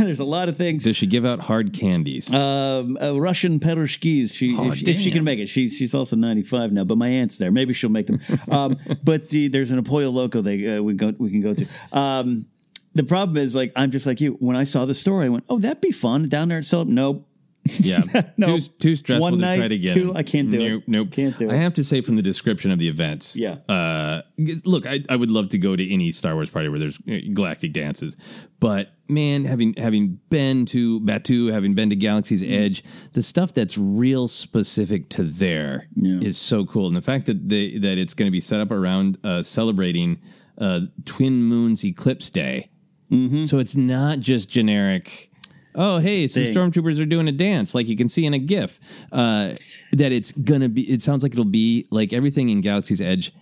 there's a lot of things. Does she give out hard candies? Um, uh, Russian perushkis. She, Oh, if, she- if she can make it, she, she's also 95 now. But my aunt's there. Maybe she'll make them. Um, but the, there's an Apoyo Loco they uh, we go we can go to. Um, the problem is like I'm just like you. When I saw the story, I went, "Oh, that'd be fun down there at Celeb." Nope. Yeah, No. too too stressful One to night, try to get. two- I can't do it. nope, Nope, Can't do I it. have to say from the description of the events. Yeah. Uh, look, I, I would love to go to any Star Wars party where there's uh, galactic dances, but man, having having been to Batuu, having been to Galaxy's Mm. Edge, the stuff that's real specific to there is Yeah. so cool, and the fact that they that it's going to be set up around uh, celebrating uh, Twin Moons Eclipse Day. Mm-hmm. So it's not just generic. Oh, hey, some Thing. stormtroopers are doing a dance, like you can see in a GIF. Uh, that it's gonna be. It sounds like it'll be like everything in Galaxy's Edge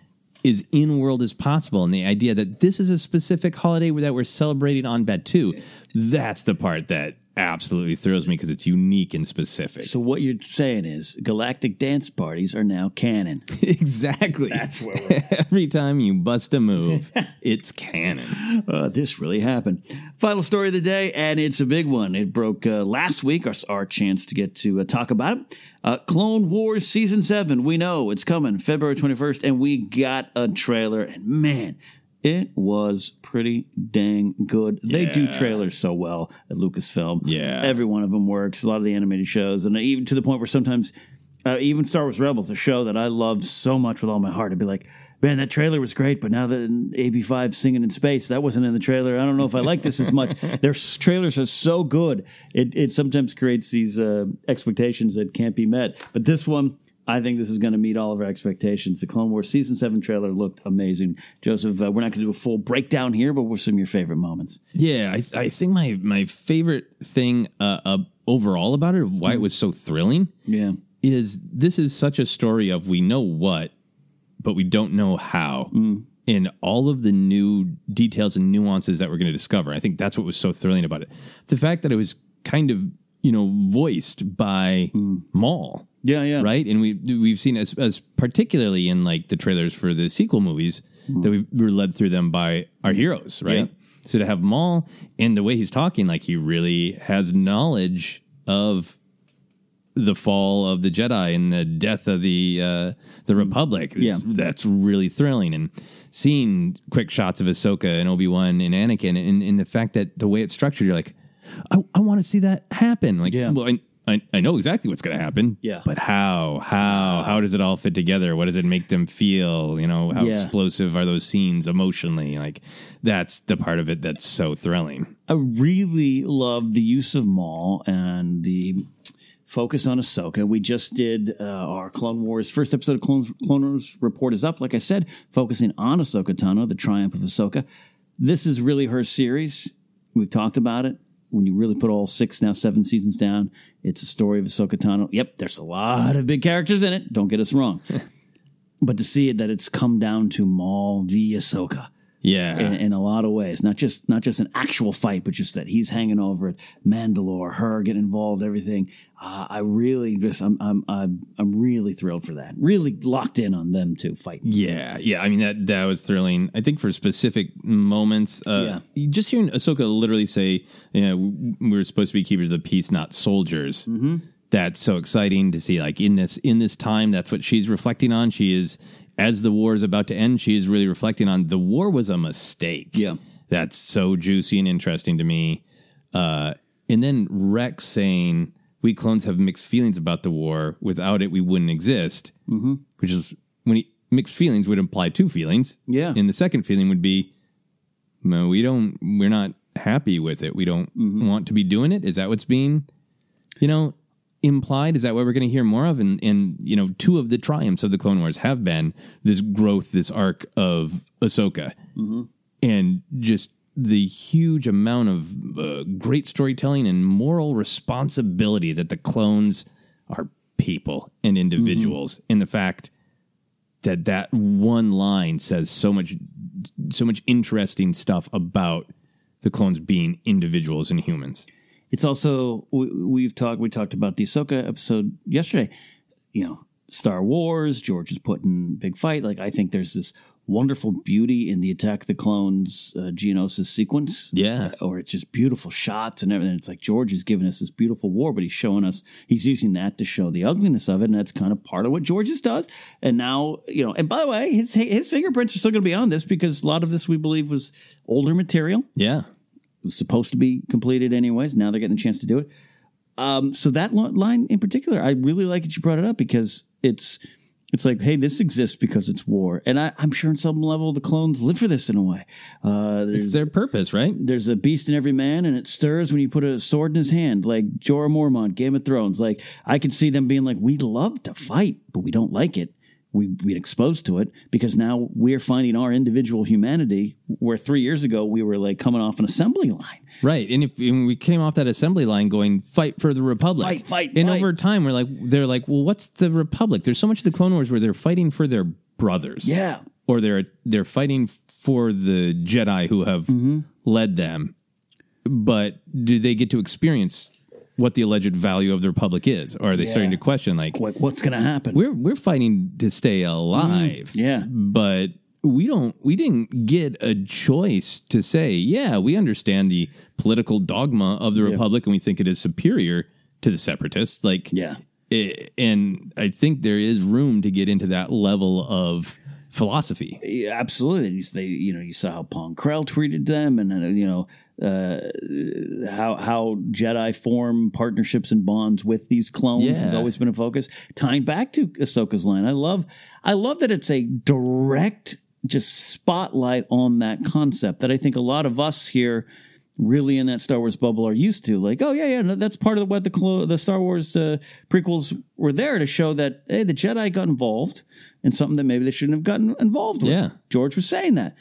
is in world as possible, and the idea that this is a specific holiday that we're celebrating on Batuu. That's the part that absolutely thrills me because it's unique and specific. So what you're saying is galactic dance parties are now canon. exactly. That's where we're Every time you bust a move, it's canon. Uh, this really happened. Final story of the day, and it's a big one. It broke uh, last week, our, our chance to get to uh, talk about it. Uh, Clone Wars Season 7, we know it's coming February 21st, and we got a trailer, and man, it was pretty dang good. They do trailers so well at Lucasfilm. Yeah. Every one of them works. A lot of the animated shows, and even to the point where sometimes, uh, even Star Wars Rebels, a show that I love so much with all my heart, I'd be like, man, that trailer was great, but now that AB5 singing in space, that wasn't in the trailer. I don't know if I like this as much. Their s- trailers are so good. It, it sometimes creates these uh, expectations that can't be met. But this one, I think this is going to meet all of our expectations. The Clone Wars season seven trailer looked amazing. Joseph, uh, we're not going to do a full breakdown here, but what's some of your favorite moments? Yeah, I, I think my my favorite thing uh, uh, overall about it, why it was so thrilling, Yeah. is this is such a story of we know what, but we don't know how. And all of the new details and nuances that we're going to discover. I think that's what was so thrilling about it. The fact that it was kind of, you know, voiced by Maul. Yeah, yeah. Right. And we, we've seen as, as particularly in like the trailers for the sequel movies that we were led through them by our heroes. Right. Yeah. So to have Maul and the way he's talking, like he really has knowledge of the fall of the Jedi and the death of the uh, the Republic. It's- Yeah. that's really thrilling. And seeing quick shots of Ahsoka and Obi Wan and Anakin, and, and the fact that the way it's structured, you're like, I, I want to see that happen. Like, Yeah. well, I, I, I know exactly what's going to happen. Yeah. but how? How? How does it all fit together? What does it make them feel? You know, how Yeah. explosive are those scenes emotionally? Like, that's the part of it that's so thrilling. I really love the use of Maul and the focus on Ahsoka. We just did uh, our Clone Wars first episode of Clone, Clone Wars report is up. Like I said, focusing on Ahsoka Tano, the triumph of Ahsoka. This is really her series. We've talked about it. When you really put all six now seven seasons down, it's a story of Ahsoka Tano. Yep, there's a lot of big characters in it. Don't get us wrong. but to see it that it's come down to Maul v Ahsoka Yeah. in, in a lot of ways. Not just not just an actual fight, but just that he's hanging over it. Mandalore, her getting involved, everything. Uh, I really just I'm I'm I'm I'm really thrilled for that. Really locked in on them too fighting. Yeah, yeah. I mean that that was thrilling. I think for specific moments, uh, just hearing Ahsoka literally say, "You know, we're supposed to be keepers of the peace, not soldiers." Mm-hmm. That's so exciting to see. Like in this in this time, that's what she's reflecting on. She is as the war is about to end. She is really reflecting on the war was a mistake. Yeah. that's so juicy and interesting to me. Uh, and then Rex saying, "We clones have mixed feelings about the war. Without it, we wouldn't exist." Mm-hmm. Which is when he, mixed feelings would imply two feelings. Yeah. and the second feeling would be, "No, we don't. We're not happy with it. We don't want to be doing it. Is that what's being, you know, implied? Is that what we're going to hear more of? And and you know, two of the triumphs of the Clone Wars have been this growth, this arc of Ahsoka and just the huge amount of uh, great storytelling and moral responsibility that the clones are people and individuals and the fact that that one line says so much so much interesting stuff about the clones being individuals and humans It's also we, we've talked we talked about the Ahsoka episode yesterday. You know, Star Wars. George is putting big fight. Like I think there's this wonderful beauty in the Attack of the Clones uh, Geonosis sequence. Yeah. or it's just beautiful shots and everything. It's like George is giving us this beautiful war, but he's showing us he's using that to show the ugliness of it, and that's kind of part of what George's does. And now you know. And by the way, his his fingerprints are still going to be on this because a lot of this we believe was older material yeah was supposed to be completed anyways. Now they're getting the chance to do it. Um, so that line in particular, I really like that you brought it up because it's it's like, hey, this exists because it's war, and I, I'm sure on some level the clones live for this in a way. Uh, it's their purpose right there's a beast in every man, and it stirs when you put a sword in his hand, like Jorah Mormont, Game of Thrones. Like I could see them being like, we love to fight, but we don't like it. We we'd exposed to it because now we're finding our individual humanity. Where three years ago we were like coming off an assembly line. Right, and if and we came off that assembly line going fight for the republic, Fight, fight, and fight. over time we're like they're like, well, what's the republic? There's so much of the Clone Wars where they're fighting for their brothers, Yeah. or they're they're fighting for the Jedi who have Mm-hmm. led them, but do they get to experience what the alleged value of the republic is, or are they Yeah. starting to question like, Like, what's going to happen? we're we're fighting to stay alive, yeah. but we don't we didn't get a choice to say, yeah, we understand the political dogma of the republic and we think it is superior to the separatists, like Yeah. eh, and I think there is room to get into that level of philosophy. Yeah, absolutely. You, they, you know, you saw how Pong Krell treated them, and you know uh, how how Jedi form partnerships and bonds with these clones has always been a focus. Tying back to Ahsoka's line, I love I love that it's a direct just spotlight on that concept that I think a lot of us here. Really in that Star Wars bubble are used to like oh yeah yeah no, that's part of what the clo- the Star Wars uh, prequels were there to show that hey the Jedi got involved in something that maybe they shouldn't have gotten involved with. Yeah. George was saying that.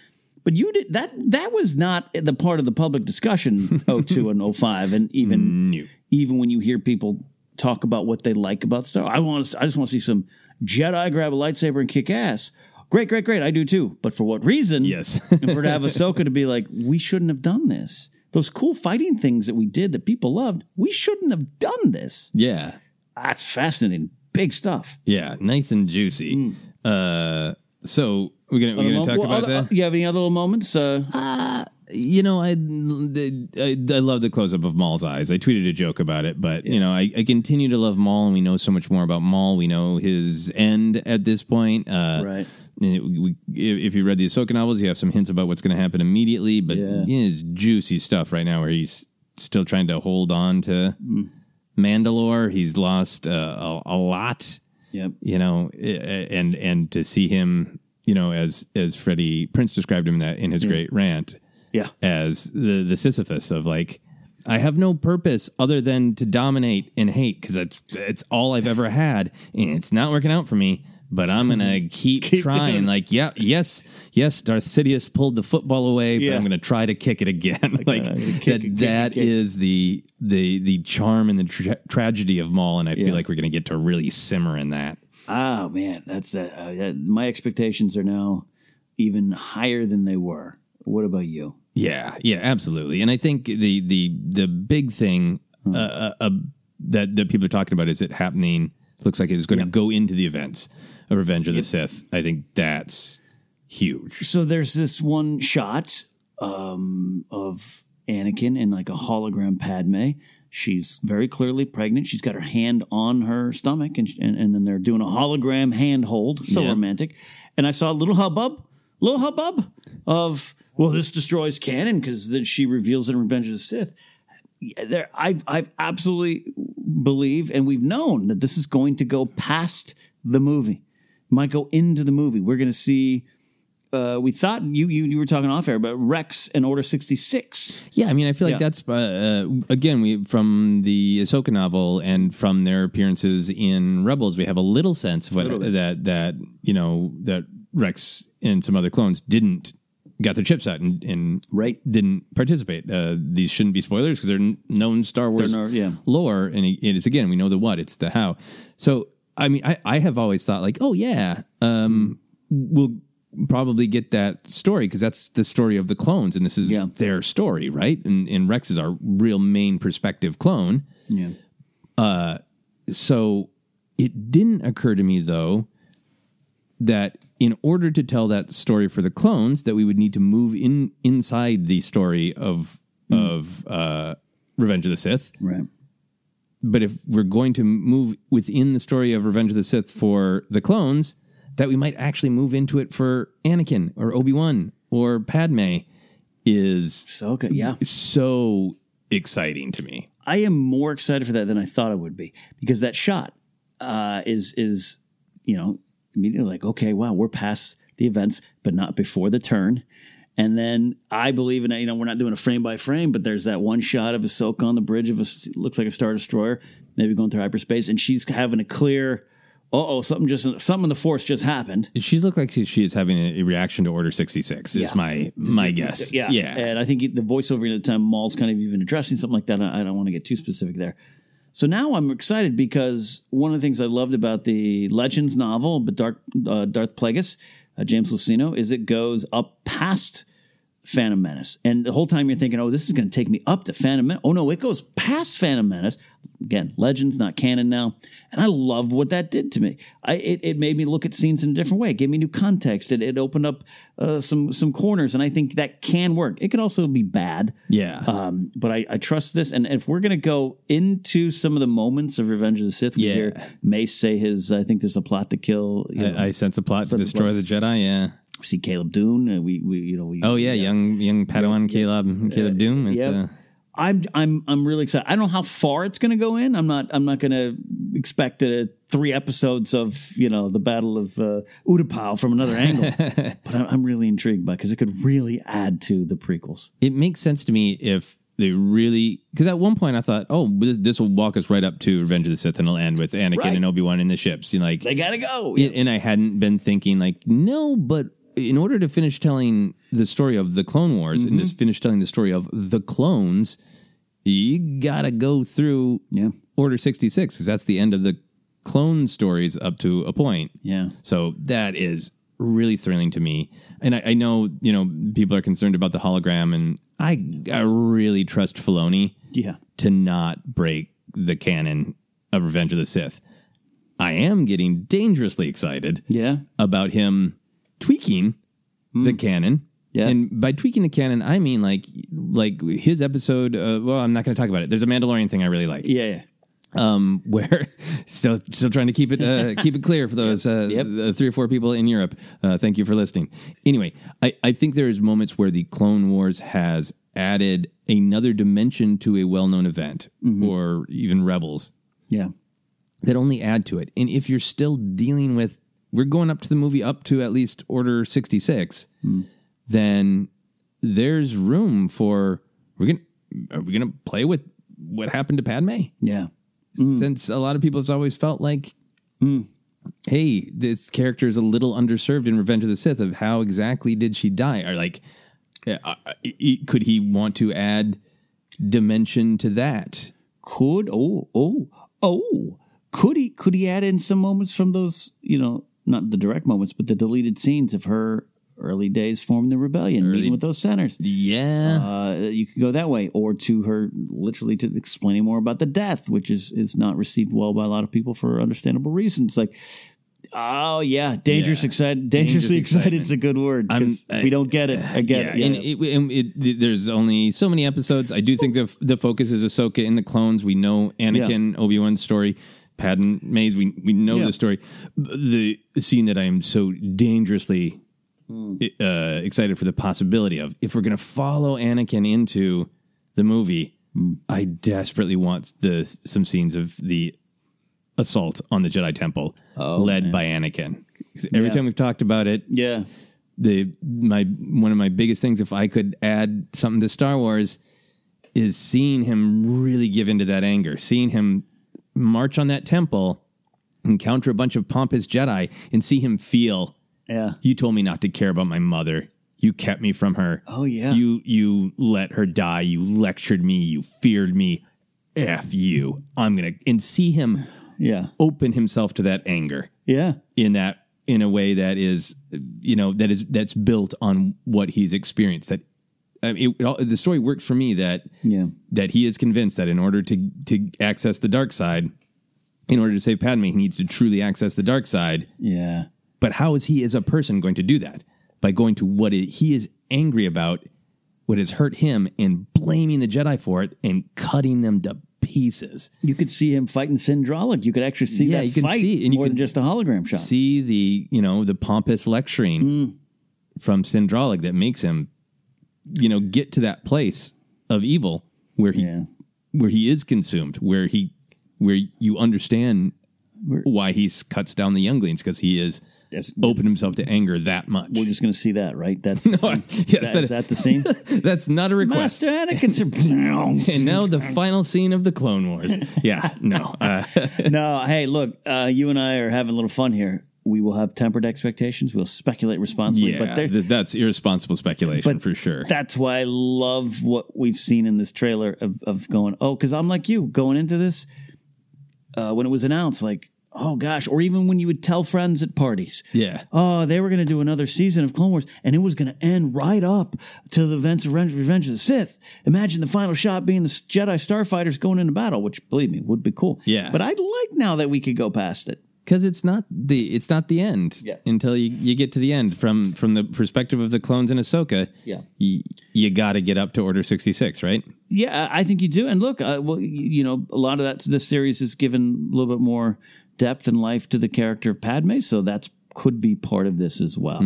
But you did that that was not the part of the public discussion 02 and 05 and even No. even when you hear people talk about what they like about Star I want to I just want to see some Jedi grab a lightsaber and kick ass. Great, great, great. I do too. But for what reason? Yes. and for to have Ahsoka to be like, we shouldn't have done this. Those cool fighting things that we did that people loved, we shouldn't have done this. Yeah. That's fascinating. Big stuff. Yeah, nice and juicy. Uh, so we're gonna we're gonna mo- talk well, about other- that. You have any other little moments? Uh, You know, I, I I love the close up of Maul's eyes. I tweeted a joke about it, but you know, I, I continue to love Maul, and we know so much more about Maul. We know his end at this point. Uh, Right. We, if if you read the Ahsoka novels, you have some hints about what's going to happen immediately. But Yeah. yeah, it's juicy stuff right now, where he's still trying to hold on to Mm. Mandalore. He's lost uh, a, a lot yep. you know, and and to see him, you know, as as Freddie Prinze described him in that in his great rant, Yeah. as the the Sisyphus of like, I have no purpose other than to dominate and hate because it's it's all I've ever had, and it's not working out for me. But I'm gonna keep, trying. doing. Like, yeah, yes, yes. Darth Sidious pulled the football away, Yeah. but I'm gonna try to kick it again. like uh, that. kick that kick it. is the the the charm and the tra- tragedy of Maul, and I Yeah. feel like we're gonna get to really simmer in that. Oh man, that's uh, uh, my expectations are now even higher than they were. What about you? Yeah, yeah, absolutely. And I think the the the big thing uh, uh, uh, that that people are talking about is it happening. Looks like it is going to go into the events of Revenge of the Sith. I think that's huge. So there's this one shot um, of Anakin in like a hologram Padme. She's very clearly pregnant. She's got her hand on her stomach, and and, and then they're doing a hologram hand hold. So Yeah. romantic. And I saw a little hubbub, little hubbub of well, this destroys canon because then she reveals in Revenge of the Sith. There, I've I've absolutely believe, and we've known that this is going to go past the movie. Might go into the movie. We're going to see uh, we thought you, you you were talking off air but Rex and Order sixty six. Yeah, I mean, I feel like Yeah. that's uh, uh, again we from the Ahsoka novel and from their appearances in Rebels, we have a little sense of what that that you know that Rex and some other clones didn't got their chips out and, and Right. didn't participate. Uh, these shouldn't be spoilers because they're known Star Wars no- yeah. lore, and it it is again we know the what, it's the how. So I mean, I I have always thought like, oh yeah, um, we'll probably get that story because that's the story of the clones, and this is Yeah. their story, right? And, and Rex is our real main perspective clone. Yeah, So it didn't occur to me though that in order to tell that story for the clones, that we would need to move in inside the story of of uh, Revenge of the Sith. right. But if we're going to move within the story of Revenge of the Sith for the clones, that we might actually move into it for Anakin or Obi Wan or Padme is So good. yeah. so exciting to me. I am more excited for that than I thought I would be because that shot uh, is is you know immediately like okay wow we're past the events but not before the turn and then I believe in you know we're not doing a frame by frame but there's that one shot of Ahsoka on the bridge of a looks like a star destroyer maybe going through hyperspace and she's having a clear oh something just something in the force just happened She looks like she, is having a, reaction to Order sixty six. Is Yeah. my my guess. Yeah, yeah. And I think the voiceover at the time, Maul's kind of even addressing something like that. I I don't want to get too specific there. So now I'm excited because one of the things I loved about the Legends novel, but Dark uh, Darth Plagueis, uh, James Luceno, is it goes up past Phantom Menace. And the whole time you're thinking, oh, this is going to take me up to Phantom Menace. Oh, no, it goes past Phantom Menace. Again, Legends, not canon now. And I love what that did to me. I, it, it made me look at scenes in a different way. It gave me new context. It, it opened up uh, some some corners. And I think that can work. It could also be bad. Yeah. Um, but I, I trust this. And if we're going to go into some of the moments of Revenge of the Sith, we Yeah. hear Mace say his, I think there's a plot to kill. You know, I, I sense a plot to destroy plot. the Jedi. Yeah. We see Caleb Dume. And we, we, you know, we. Oh yeah, young young Padawan Caleb Caleb Dume. It's, Yep. uh, I'm I'm I'm really excited. I don't know how far it's going to go in. I'm not I'm not going to expect uh, three episodes of you know the Battle of uh, Utapau from another angle. but I'm, I'm really intrigued by because it could really add to the prequels. it makes sense to me if they really because at one point I thought, oh, this will walk us right up to Revenge of the Sith, and it'll end with Anakin Right. and Obi Wan in the ships. You know, like They got to go. it, and I hadn't been thinking like, no, but in order to finish telling the story of the Clone Wars and Mm-hmm. to finish telling the story of the clones, you gotta go through Yeah. Order sixty six because that's the end of the clone stories up to a point. Yeah. So that is really thrilling to me. And I, I know, you know, people are concerned about the hologram, and I, I really trust Filoni Yeah. to not break the canon of Revenge of the Sith. I am getting dangerously excited Yeah. about him tweaking the canon. Hmm. Yeah. And by tweaking the canon, I mean like like his episode. Uh, well, I'm not going to talk about it. There's a Mandalorian thing I really like Yeah. yeah. um, where still still trying to keep it uh, keep it clear for those uh, Yep. uh, three or four people in Europe. Uh, thank you for listening. Anyway, I, I think there's moments where the Clone Wars has added another dimension to a well known event, or even Rebels Yeah. that only add to it. And if you're still dealing with, we're going up to the movie up to at least Order sixty six, then there's room for we're gonna are we gonna play with what happened to Padme? Yeah. since a lot of people have always felt like, hey, this character is a little underserved in Revenge of the Sith. Of how exactly did she die? Or like, uh, uh, could he want to add dimension to that? Could oh oh oh could he could he add in some moments from those you know not the direct moments but the deleted scenes of her early days forming the rebellion meeting with those centers Yeah, uh, you could go that way or to her literally to explaining more about the death which is is not received well by a lot of people for understandable reasons like oh yeah dangerous Yeah. excited dangerously Dangerous excited is a good word 'cause I'm- if we don't get it i get yeah, it yeah. and it, and it, there's only so many episodes. I do think the the focus is Ahsoka in the clones. We know Anakin, Obi Wan's story. Padme Mays, we we know Yeah. the story. The scene that I am so dangerously uh, excited for the possibility of, if we're going to follow Anakin into the movie, I desperately want the some scenes of the assault on the Jedi Temple led by Anakin. Every Yeah. time we've talked about it, yeah the my one of my biggest things if I could add something to Star Wars is seeing him really give into that anger, seeing him march on that temple, encounter a bunch of pompous Jedi, and see him feel. yeah You told me not to care about my mother. You kept me from her. Oh, yeah. You you let her die. You lectured me. You feared me. F you. I'm gonna and see him yeah open himself to that anger yeah in that in a way that is you know that is that's built on what he's experienced that I mean, it, it all, the story worked for me that yeah that he is convinced that in order to to access the dark side in order to save Padme he needs to truly access the dark side yeah but how is he as a person going to do that by going to what it, he is angry about what has hurt him and blaming the Jedi for it and cutting them to pieces You could see him fighting Cin Drallig. You could actually see Yeah, that you can fight see- and you more can than just a hologram shot. see the you know the pompous lecturing Mm. from Cin Drallig that makes him you know get to that place of evil where he Yeah. where he is consumed where he where you understand why he cuts down the younglings because he is That's- opened himself to anger that much. We're just going to see that, right? That's the No, scene. yeah, that, that- is that the scene? That's not a request. Master Anakin. And now the final scene of the Clone Wars. Yeah, no. Uh, no, hey, look, uh, you and I are having a little fun here. We will have tempered expectations. We'll speculate responsibly. yeah, but th- that's irresponsible speculation for sure. That's why I love what we've seen in this trailer of, of going, oh, because I'm like you going into this uh, when it was announced, like, oh gosh, or even when you would tell friends at parties, Yeah. oh, they were going to do another season of Clone Wars, and it was going to end right up to the events of Revenge Revenge of the Sith. Imagine the final shot being the Jedi starfighters going into battle, which believe me would be cool. Yeah. but I'd like now that we could go past it. Because it's not the it's not the end Yeah. until you, you get to the end from from the perspective of the clones in Ahsoka. Yeah. y- you got to get up to Order sixty six, right? Yeah, I think you do. And look, uh, well, you know, a lot of that this series has given a little bit more depth and life to the character of Padme, so that's could be part of this as well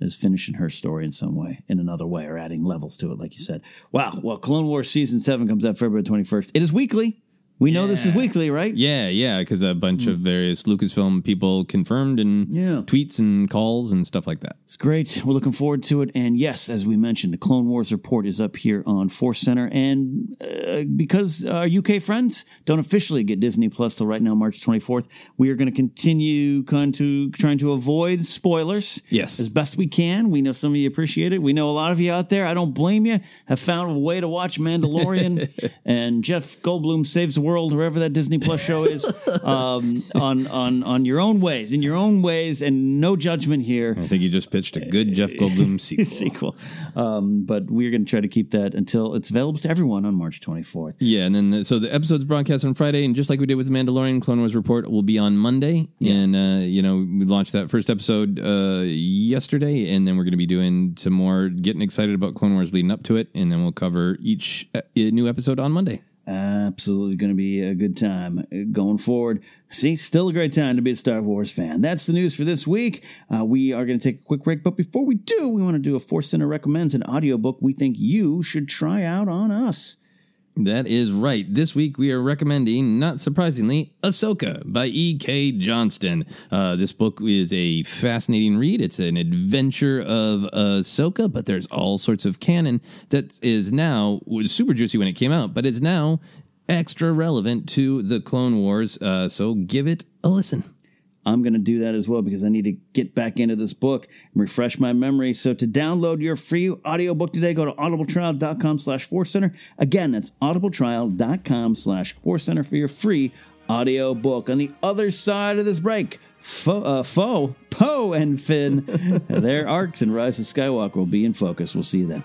as finishing her story in some way, in another way, or adding levels to it, like you said. Wow. Well, Clone Wars season seven comes out February twenty first. It is weekly. We know this is weekly, right? Yeah, yeah, because a bunch of various Lucasfilm people confirmed and Yeah. tweets and calls and stuff like that. It's great. We're looking forward to it. And yes, as we mentioned, the Clone Wars report is up here on Force Center. And uh, because our UK friends don't officially get Disney Plus till right now, March 24th, we are going to continue to trying to avoid spoilers. Yes. as best we can. We know some of you appreciate it. We know a lot of you out there. I don't blame you. Have found a way to watch Mandalorian and Jeff Goldblum saves the world, wherever that Disney Plus show is, um, on on on your own ways, in your own ways, and no judgment here I think you just pitched a good Jeff Goldblum sequel. sequel. Um, but we're going to try to keep that until it's available to everyone on March 24th. Yeah, and then the, so the episode's broadcast on Friday, and just like we did with the Mandalorian, Clone Wars report will be on Monday. And uh, you know, we launched that first episode uh, yesterday, and then we're going to be doing some more, getting excited about Clone Wars leading up to it, and then we'll cover each uh, new episode on Monday. Absolutely going to be a good time uh, going forward. See, still a great time to be a Star Wars fan. That's the news for this week. Uh, we are going to take a quick break, but before we do, we want to do a Force Center recommends an audiobook we think you should try out on us. That is right. This week we are recommending, not surprisingly, Ahsoka by E.K. Johnston. Uh, this book is a fascinating read. It's an adventure of Ahsoka, but there's all sorts of canon that is now was super juicy when it came out, but it's now extra relevant to the Clone Wars. Uh, so give it a listen. I'm going to do that as well because I need to get back into this book and refresh my memory. So to download your free audiobook today, go to audibletrial.com slash center. Again, that's audibletrial.com slash center for your free audio book. On the other side of this break, Foe, uh, Foe Poe and Finn, their arcs and Rise of Skywalker will be in focus. We'll see you then.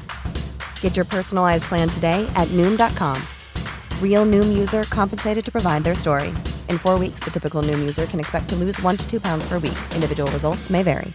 Get your personalized plan today at Noom.com. Real Noom user compensated to provide their story. In four weeks, the typical Noom user can expect to lose one to two pounds per week. Individual results may vary.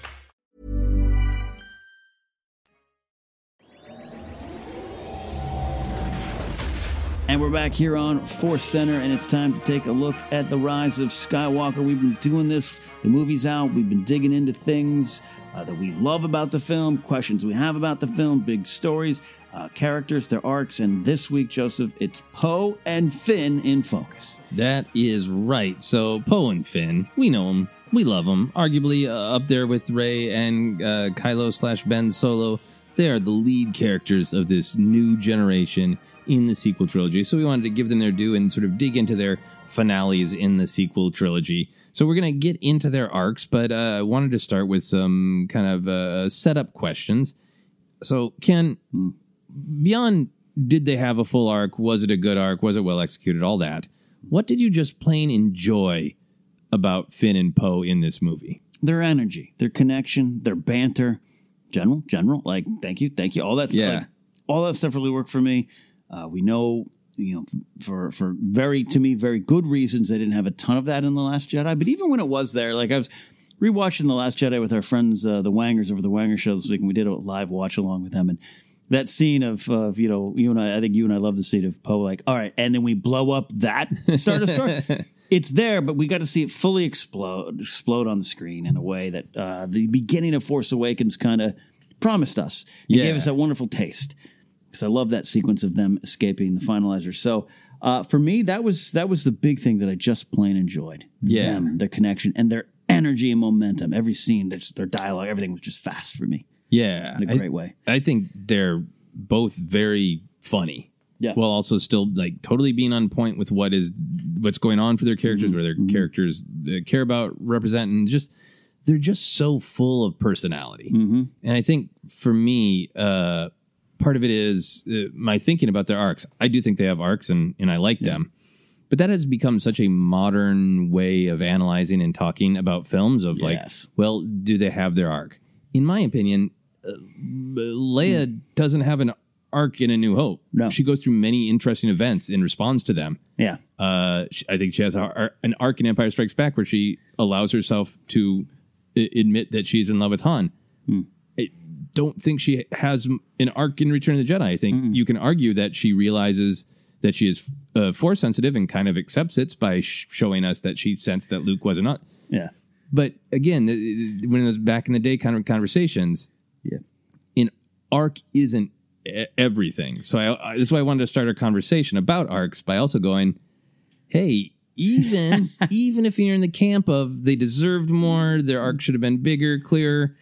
And we're back here on Force Center, and it's time to take a look at the rise of Skywalker. We've been doing this, the movie's out, we've been digging into things uh, that we love about the film, questions we have about the film, big stories, uh, characters, their arcs, and this week, Joseph, it's Poe and Finn in focus. That is right. So Poe and Finn, we know them, we love them. Arguably uh, up there with Rey and uh, Kylo slash Ben Solo. They are the lead characters of this new generation in the sequel trilogy. So we wanted to give them their due and sort of dig into their finales in the sequel trilogy. So we're going to get into their arcs, but I uh, wanted to start with some kind of uh, setup questions. So, Ken, beyond did they have a full arc? Was it a good arc? Was it well executed? All that. What did you just plain enjoy about Finn and Poe in this movie? Their energy, their connection, their banter, general, general, like, thank you, thank you, all that Yeah. like, all that stuff really worked for me. Uh, we know, you know, for for very to me very good reasons they didn't have a ton of that in the Last Jedi. But even when it was there, like I was rewatching the Last Jedi with our friends, uh, the Wangers over the Wanger show this week, and we did a live watch along with them, and that scene of of you know you and I, I think you and I love the scene of Poe like, all right, and then we blow up that Star Destroyer. it's there, but we got to see it fully explode explode on the screen in a way that uh, the beginning of Force Awakens kind of promised us. It Yeah. gave us that wonderful taste because I love that sequence of them escaping the finalizer. So uh, for me, that was that was the big thing that I just plain enjoyed. Yeah. Them, their connection and their energy and momentum. Every scene, their, their dialogue, everything was just fast for me. Yeah, In a I- great way. I think they're both very funny. Yeah. While also still like totally being on point with what is what's going on for their characters, Mm-hmm. where their characters uh, care about, represent, and just they're just so full of personality. Mm-hmm. And I think for me, uh, part of it is uh, my thinking about their arcs. I do think they have arcs, and and I like them. But that has become such a modern way of analyzing and talking about films. Of like, well, do they have their arc? In my opinion, uh, Leia doesn't have an arc in A New Hope. No. she goes through many interesting events and responds to them. Yeah. Uh, she- I think she has a, an arc in Empire Strikes Back where she allows herself to I- admit that she's in love with Han. I don't think she has an arc in Return of the Jedi. I think you can argue that she realizes that she is uh, force sensitive and kind of accepts it by sh- showing us that she sensed that Luke wasn't. Not. Yeah. But again, when it was back in the day kind of conversations, Yeah. an arc isn't everything. So I, I, that's why I wanted to start a conversation about arcs by also going, hey, even even if you're in the camp of they deserved more, their arc should have been bigger, clearer.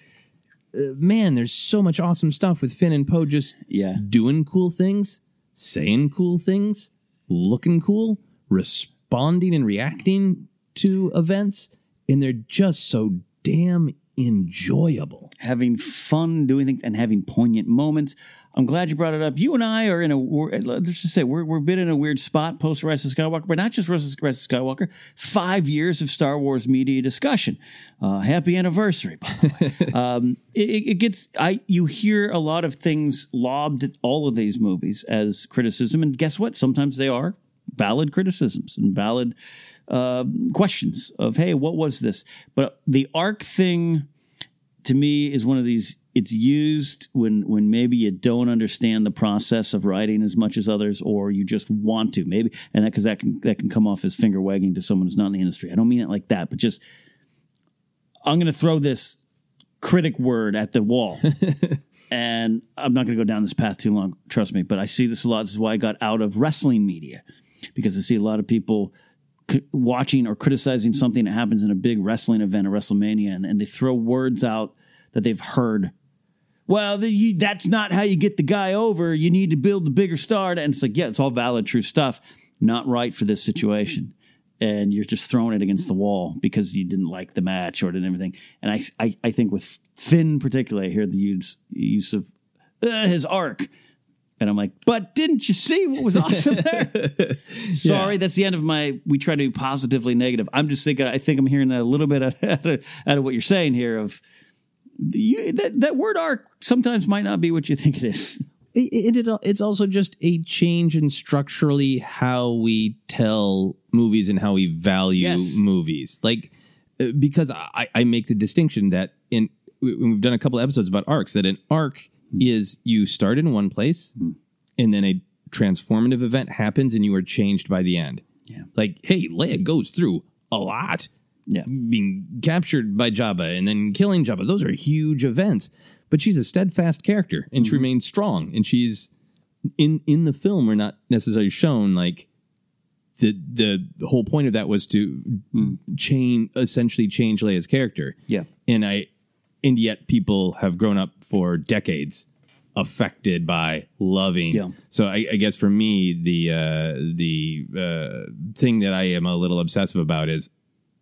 Uh, man, there's so much awesome stuff with Finn and Poe just Yeah. doing cool things, saying cool things, looking cool, responding and reacting to events, and they're just so damn enjoyable. having fun doing things and having poignant moments. I'm glad you brought it up. You and I are in a we're- let's just say we're we're a bit in a weird spot post Rise of Skywalker, but not just Rise of Skywalker. Five years of Star Wars media discussion. Uh, happy anniversary, by the way. um, it it gets I you hear a lot of things lobbed at all of these movies as criticism, and guess what? Sometimes they are valid criticisms and valid uh, questions of hey, what was this? But the arc thing to me is one of these it's used when when maybe you don't understand the process of writing as much as others, or you just want to maybe, and that because that can that can come off as finger wagging to someone who's not in the industry. I don't mean it like that, but just I'm going to throw this critic word at the wall. and I'm not going to go down this path too long, trust me, but I see this a lot. This is why I got out of wrestling media because I see a lot of people c- watching or criticizing something that happens in a big wrestling event, a WrestleMania, and, and they throw words out that they've heard. Well, the, you, that's not how you get the guy over. You need to build the bigger star. And it's like, yeah, it's all valid, true stuff. Not right for this situation and you're just throwing it against the wall because you didn't like the match or didn't everything. And I, I, I think with Finn particularly, I hear the use use of uh, his arc, and I'm like, but didn't you see what was awesome there? Sorry, that's the end of my. We try to be positively negative. I'm just thinking. I think I'm hearing that a little bit out of, out of what you're saying here. Of you, that that word arc sometimes might not be what you think it is. It, it, it's also just a change in structurally how we tell movies and how we value Yes. movies. Like, uh, because I, I make the distinction that in we- we've done a couple episodes about arcs that an arc Mm. is you start in one place mm. and then a transformative event happens and you are changed by the end. Yeah. Like, hey, Leia goes through a lot. Yeah. Being captured by Jabba and then killing Jabba. Those are huge events. But she's a steadfast character and she mm-hmm. remains strong. And she's in in the film we're not necessarily shown like the the whole point of that was to mm. change essentially change Leia's character. Yeah. And I and yet people have grown up for decades affected by loving. Yeah. So I, I guess for me the uh the uh thing that I am a little obsessive about is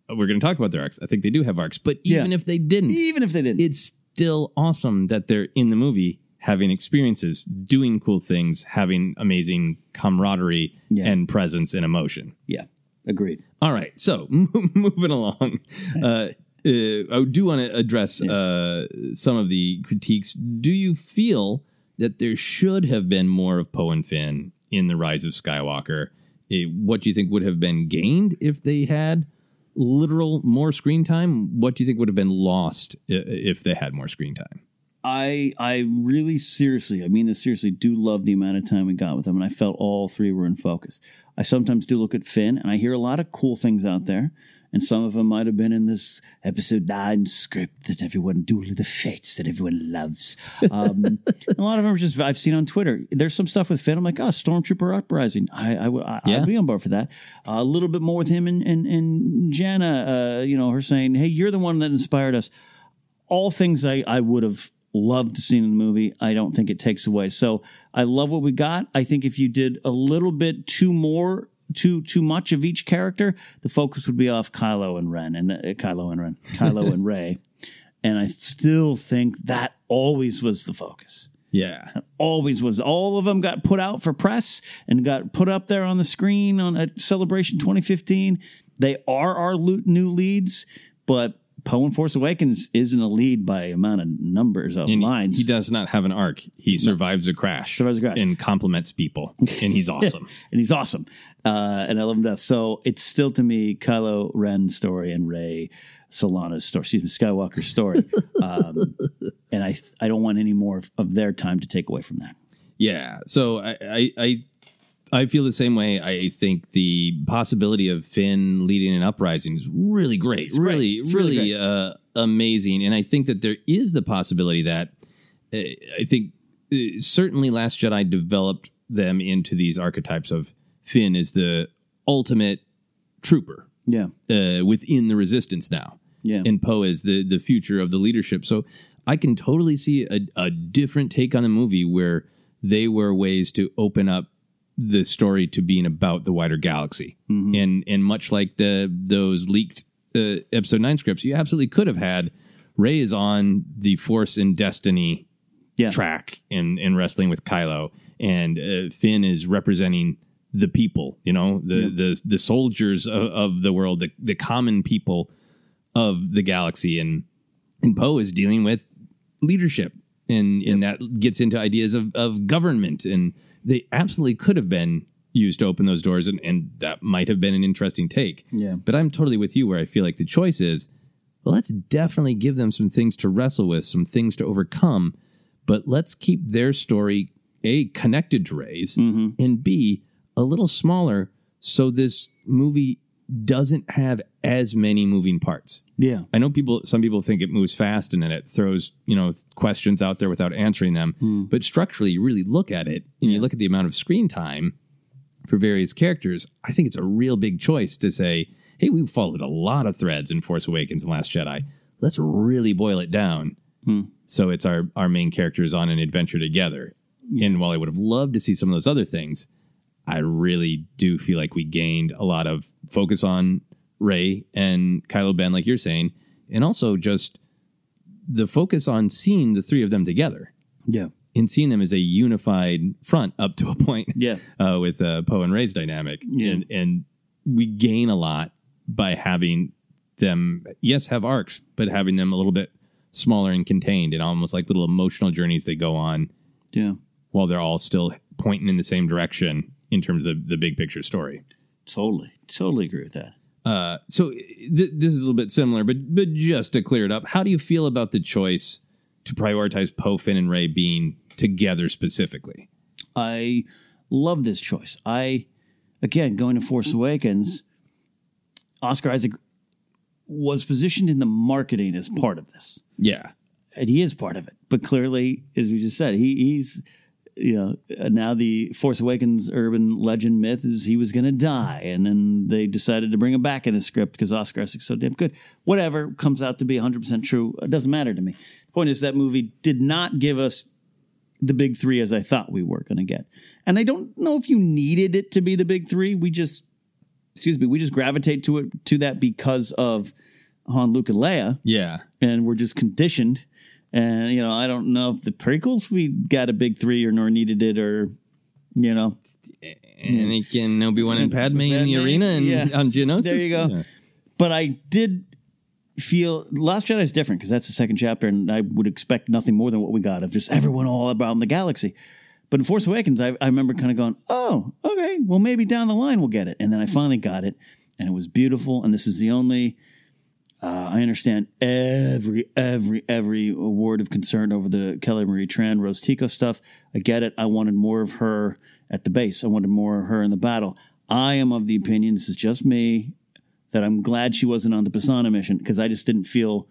we're going to talk about their arcs. I think they do have arcs, but even Yeah. if they didn't, Even if they didn't, it's still awesome that they're in the movie having experiences, doing cool things, having amazing camaraderie Yeah. and presence and emotion. yeah, agreed. All right, so moving along, uh, uh, I do want to address uh, some of the critiques. Do you feel that there should have been more of Poe and Finn in the Rise of Skywalker? Uh, what do you think would have been gained if they had literal more screen time? What do you think would have been lost if they had more screen time? I I really seriously, I mean this seriously, do love the amount of time we got with them, and I felt all three were in focus. I sometimes do look at Finn, and I hear a lot of cool things out there, and some of them might have been in this episode nine script that everyone duel of the fates that everyone loves. Um, a lot of them are just I've seen on Twitter. There's some stuff with Finn. I'm like, oh, Stormtrooper uprising. I I, would- Yeah. I'd be on board for that. a little bit more with him and and, and Jannah. Uh, you know, her saying, hey, you're the one that inspired us all things I, I would have loved to see in the movie. I don't think it takes away. So I love what we got. I think if you did a little bit two more, too too much of each character, the focus would be off Kylo and Ren and uh, Kylo and Ren, Kylo and Rey. And I still think that always was the focus. Yeah. Always was. All of them got put out for press and got put up there on the screen on at Celebration 2015. They are our new leads, but Poe and Force Awakens isn't a lead by amount of numbers of And lines. He does not have an arc. He survives a crash. Survives a crash. And compliments people. And he's awesome. and he's awesome. Uh, and I love him to death. So it's still to me Kylo Ren's story and Rey Solana's story, excuse me, Skywalker's story. um, and I I don't want any more of, of their time to take away from that. Yeah. So I, I I I feel the same way. I think the possibility of Finn leading an uprising is really great. It's great. Really, It's really really, uh, amazing. And I think that there is the possibility that uh, I think uh, certainly Last Jedi developed them into these archetypes of Finn is the ultimate trooper Yeah. uh, within the resistance now. Yeah. And Poe is the the future of the leadership. So I can totally see a, a different take on the movie where they were ways to open up the story to being about the wider galaxy. Mm-hmm. And and much like the those leaked uh, episode 9 scripts, you absolutely could have had Rey is on the Force and Destiny Yeah. track in in wrestling with Kylo and uh, Finn is representing the people, you know, the the the soldiers of, of the world, the the common people of the galaxy, and and Poe is dealing with leadership, and and that gets into ideas of of government, and they absolutely could have been used to open those doors, and and that might have been an interesting take. Yeah. but I'm totally with you where I feel like the choice is well, let's definitely give them some things to wrestle with, some things to overcome, but let's keep their story a connected to Rey's mm-hmm. and b a little smaller so this movie doesn't have as many moving parts. Yeah. I know people some people think it moves fast and then it throws, you know, questions out there without answering them. Hmm. But structurally you really look at it and you look at the amount of screen time for various characters, I think it's a real big choice to say, hey, we followed a lot of threads in Force Awakens and Last Jedi. Let's really boil it down. Hmm. So it's our our main characters on an adventure together. And while I would have loved to see some of those other things, I really do feel like we gained a lot of focus on Rey and Kylo Ben, like you're saying, and also just the focus on seeing the three of them together Yeah. and seeing them as a unified front up to a point. Yeah. uh, with uh, Poe and Rey's dynamic, Yeah. and and we gain a lot by having them, yes, have arcs, but having them a little bit smaller and contained, and almost like little emotional journeys they go on Yeah. while they're all still pointing in the same direction in terms of the the big picture story. Totally. Totally agree with that. Uh, so th- this is a little bit similar, but but just to clear it up, how do you feel about the choice to prioritize Poe, Finn, and Rey being together specifically? I love this choice. I, again, going to Force Awakens, Oscar Isaac was positioned in the marketing as part of this. Yeah, and he is part of it. But clearly, as we just said, he, he's you know uh, now the Force Awakens urban legend myth is he was going to die, and then they decided to bring him back in the script because Oscar Isaac's so damn good. Whatever comes out to be 100 percent true, it doesn't matter to me. The point is that movie did not give us the big three as I thought we were going to get, and I don't know if you needed it to be the big three. We just excuse me, we just gravitate to it to that because of Han, Luke, and Leia yeah. and we're just conditioned. And you know, I don't know if the prequels we got a big three or nor needed it or you know. Anakin, Obi Wan, and Padme in the arena and yeah. on Geonosis. There you go. Yeah. But I did feel Last Jedi is different because that's the second chapter, and I would expect nothing more than what we got of just everyone all around the galaxy. But in Force Awakens, I, I remember kind of going, "Oh, okay, well maybe down the line we'll get it," and then I finally got it, and it was beautiful. And this is the only uh, I understand every every every word of concern over the Kelly Marie Tran Rose Tico stuff. I get it. I wanted more of her at the base. I wanted more of her in the battle. I am of the opinion. This is just me that I'm glad she wasn't on the Pasaana mission because I just didn't feel.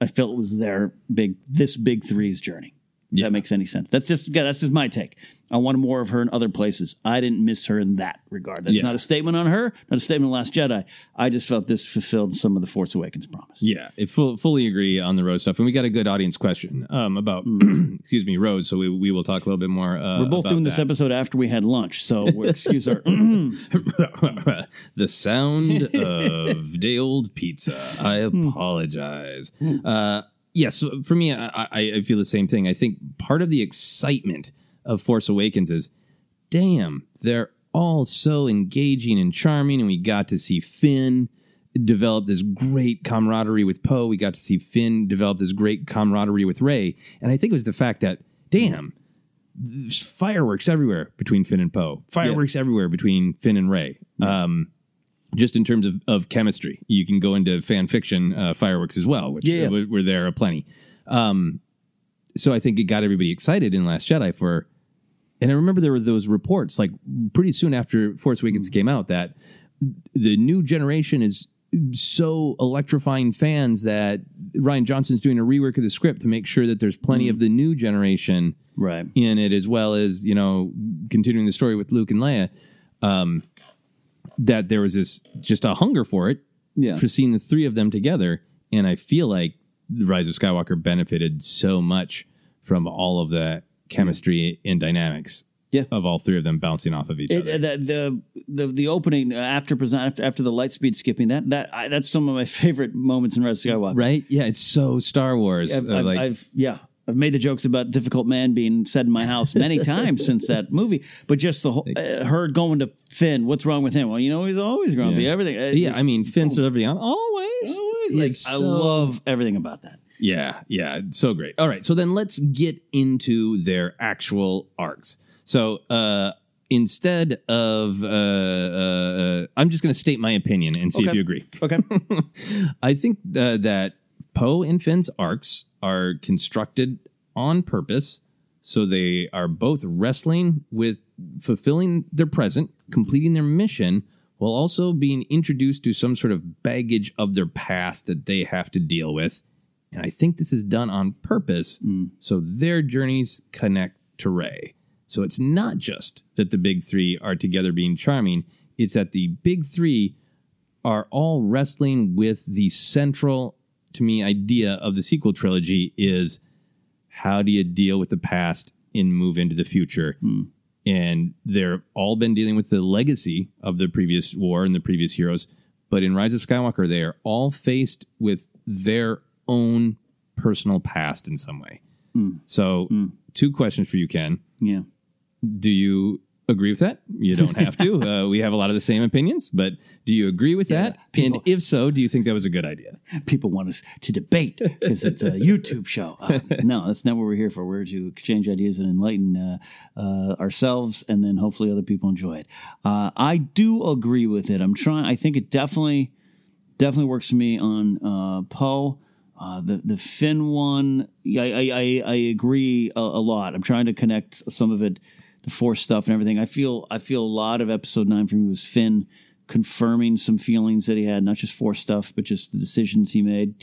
I felt it was their big this big three's journey. If that makes any sense. That's just yeah, that's just my take. I wanted more of her in other places. I didn't miss her in that regard. That's Yeah. not a statement on her, not a statement on Last Jedi. I just felt this fulfilled some of the Force Awakens promise. Yeah, I full, fully agree on the Rose stuff, and we got a good audience question um, about, excuse me, Rose. So we, we will talk a little bit more. Uh, Hmm. We're both doing this episode after we had lunch, so excuse our. the sound of day old pizza. I Hmm. apologize. Uh, yes, so for me, I, I, I feel the same thing. I think part of the excitement of Force Awakens is, damn, they're all so engaging and charming, and we got to see Finn develop this great camaraderie with Poe. We got to see Finn develop this great camaraderie with Rey, and I think it was the fact that, damn, there's fireworks everywhere between Finn and Poe. Fireworks everywhere between Finn and Rey. Um, just in terms of, of chemistry, you can go into fan fiction uh, fireworks as well, which Yeah. uh, were there aplenty. Um, so I think it got everybody excited in Last Jedi for. And I remember there were those reports, like pretty soon after Force Awakens came out, that the new generation is so electrifying fans that Rian Johnson's doing a rework of the script to make sure that there's plenty of the new generation right. in it, as well as you know continuing the story with Luke and Leia. Um, that there was this just a hunger for it, Yeah. for seeing the three of them together, and I feel like the Rise of Skywalker benefited so much from all of the chemistry and dynamics Yeah. of all three of them bouncing off of each It, other. the, the the the opening uh, after present after, after the light speed skipping that that I, that's some of my favorite moments in Rise of Skywalker. Right? Yeah, it's so Star Wars. I've, I've, like, I've yeah. I've made the jokes about difficult man being said in my house many times since that movie, but just the whole uh, her going to Finn. What's wrong with him? Well, you know he's always grumpy. Yeah. Everything. uh, yeah, I mean, Finn said everything on always. always. Like, It's I love everything about that. Yeah, yeah, so great. All right, so then let's get into their actual arcs. So uh, instead of, uh, uh, uh, I'm just going to state my opinion and see if you agree. Okay. I think uh, that Poe and Finn's arcs are constructed on purpose, so they are both wrestling with fulfilling their present, completing their mission, while also being introduced to some sort of baggage of their past that they have to deal with. And I think this is done on purpose mm. so their journeys connect to Rey. So it's not just that the big three are together being charming, it's that the big three are all wrestling with the central, to me, idea of the sequel trilogy is how do you deal with the past and move into the future? Hmm. And they're all been dealing with the legacy of the previous war and the previous heroes. But in Rise of Skywalker, they are all faced with their own personal past in some way. Hmm. So, hmm. two questions for you, Ken. Yeah. Do you agree with that? You don't have to. uh, we have a lot of the same opinions, but do you agree with that? and if so, do you think that was a good idea? People want us to debate because it's a YouTube show. Uh, no, that's not what we're here for. We're to exchange ideas and enlighten uh, uh, ourselves, and then hopefully other people enjoy it. Uh, I do agree with it. I'm trying. I think it definitely, definitely works for me on uh, Poe. Uh, the the Finn one, I I, I, I agree a, a lot. I'm trying to connect some of it, the Force stuff and everything. I feel I feel a lot of Episode Nine for me was Finn confirming some feelings that he had, not just Force stuff, but just the decisions he made,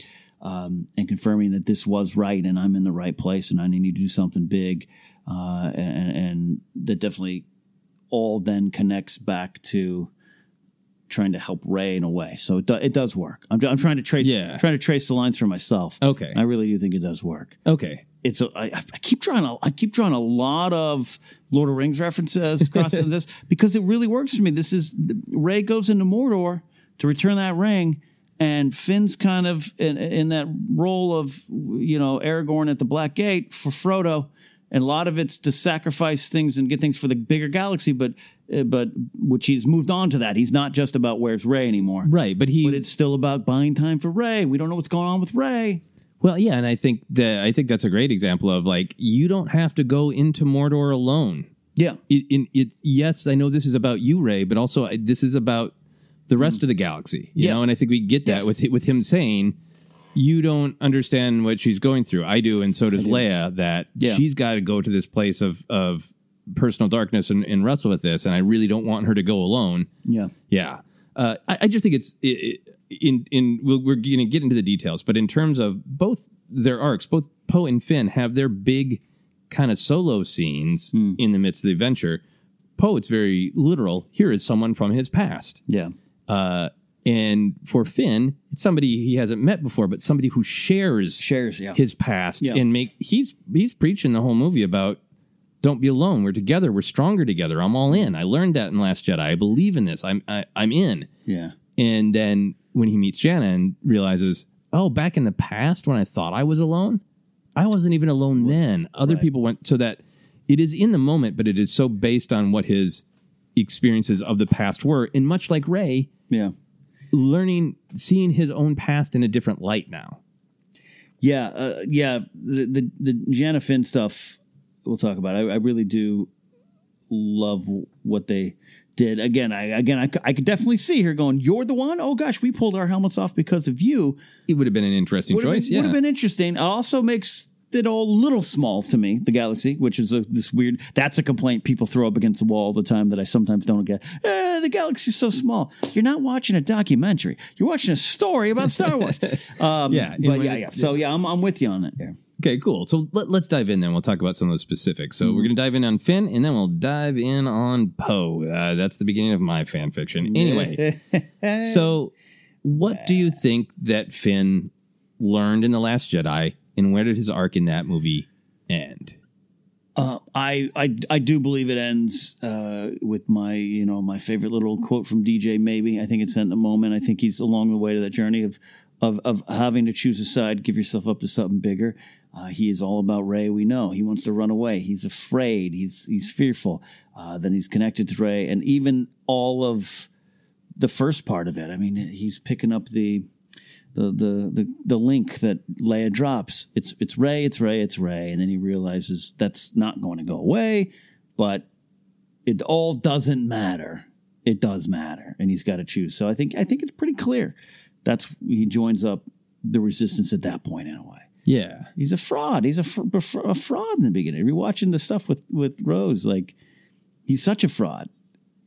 um, and confirming that this was right and I'm in the right place and I need to do something big, uh, and, and that definitely all then connects back to trying to help Rey in a way. So it, do, it does work. I'm, I'm trying to trace Yeah. trying to trace the lines for myself. Okay. I really do think it does work. Okay. It's a, I, I keep drawing a, I keep drawing a lot of Lord of Rings references across this because it really works for me. This is Rey goes into Mordor to return that ring, and Finn's kind of in, in that role of you know Aragorn at the Black Gate for Frodo, and a lot of it's to sacrifice things and get things for the bigger galaxy, but uh, but which he's moved on to that. He's not just about where's Rey anymore, right? But he, but it's still about buying time for Rey. We don't know what's going on with Rey. Well, yeah, and I think that I think that's a great example of like you don't have to go into Mordor alone. Yeah. In, in it, yes, I know this is about you, Rey, but also I- this is about the rest of the galaxy. You Yeah. know, and I think we get that with with him saying you don't understand what she's going through. I do, and so does do. Leia. That Yeah. she's got to go to this place of of personal darkness and, and wrestle with this, and I really don't want her to go alone. Yeah. Yeah, uh, I, I just think it's it, it- in in we'll, we're going to get into the details, but in terms of both their arcs, both Poe and Finn have their big kind of solo scenes in the midst of the adventure. Poe, it's very literal. Here is someone from his past. Yeah. Uh, and for Finn, it's somebody he hasn't met before, but somebody who shares shares yeah. his past Yeah. and make he's he's preaching the whole movie about don't be alone. We're together. We're stronger together. I'm all in. I learned that in Last Jedi. I believe in this. I'm I, I'm in. Yeah. And then when he meets Jannah and realizes, oh, back in the past when I thought I was alone, I wasn't even alone then. Other people went so that it is in the moment, but it is so based on what his experiences of the past were. And much like Rey, yeah, learning, seeing his own past in a different light now. Yeah, uh, yeah. The, the the Jannah Finn stuff we'll talk about. I, I really do love what they did. Again, I again I, I could definitely see her going. You're the one. Oh gosh, we pulled our helmets off because of you. It would have been an interesting Would have choice. been, would have been interesting. It also makes it all little small to me. The galaxy, which is a, this weird. That's a complaint people throw up against the wall all the time that I sometimes don't get. Eh, the galaxy's so small. You're not watching a documentary. You're watching a story about Star Wars. Um, Yeah, but yeah, yeah. So yeah, I'm I'm with you on it. There. Okay, cool. So let, let's dive in then. We'll talk about some of those specifics. So we're going to dive in on Finn and then we'll dive in on Poe. Uh, that's the beginning of my fan fiction. Anyway, so what do you think that Finn learned in The Last Jedi and where did his arc in that movie end? Uh, I, I I do believe it ends uh, with my you know my favorite little quote from DJ. Maybe I think it's in the moment. I think he's along the way to that journey of of of having to choose a side, give yourself up to something bigger. Uh, he is all about Rey. We know he wants to run away. He's afraid. He's he's fearful. Uh, then he's connected to Rey, and even all of the first part of it. I mean, he's picking up the the the the, the link that Leia drops. It's it's Rey, it's Rey, it's Rey, and then he realizes that's not going to go away, but it all doesn't matter. It does matter, and he's got to choose. So I think I think it's pretty clear. That's he joins up the resistance at that point in a way. Yeah. He's a fraud. He's a, fr- a fraud in the beginning. You're watching the stuff with with Rose, like he's such a fraud.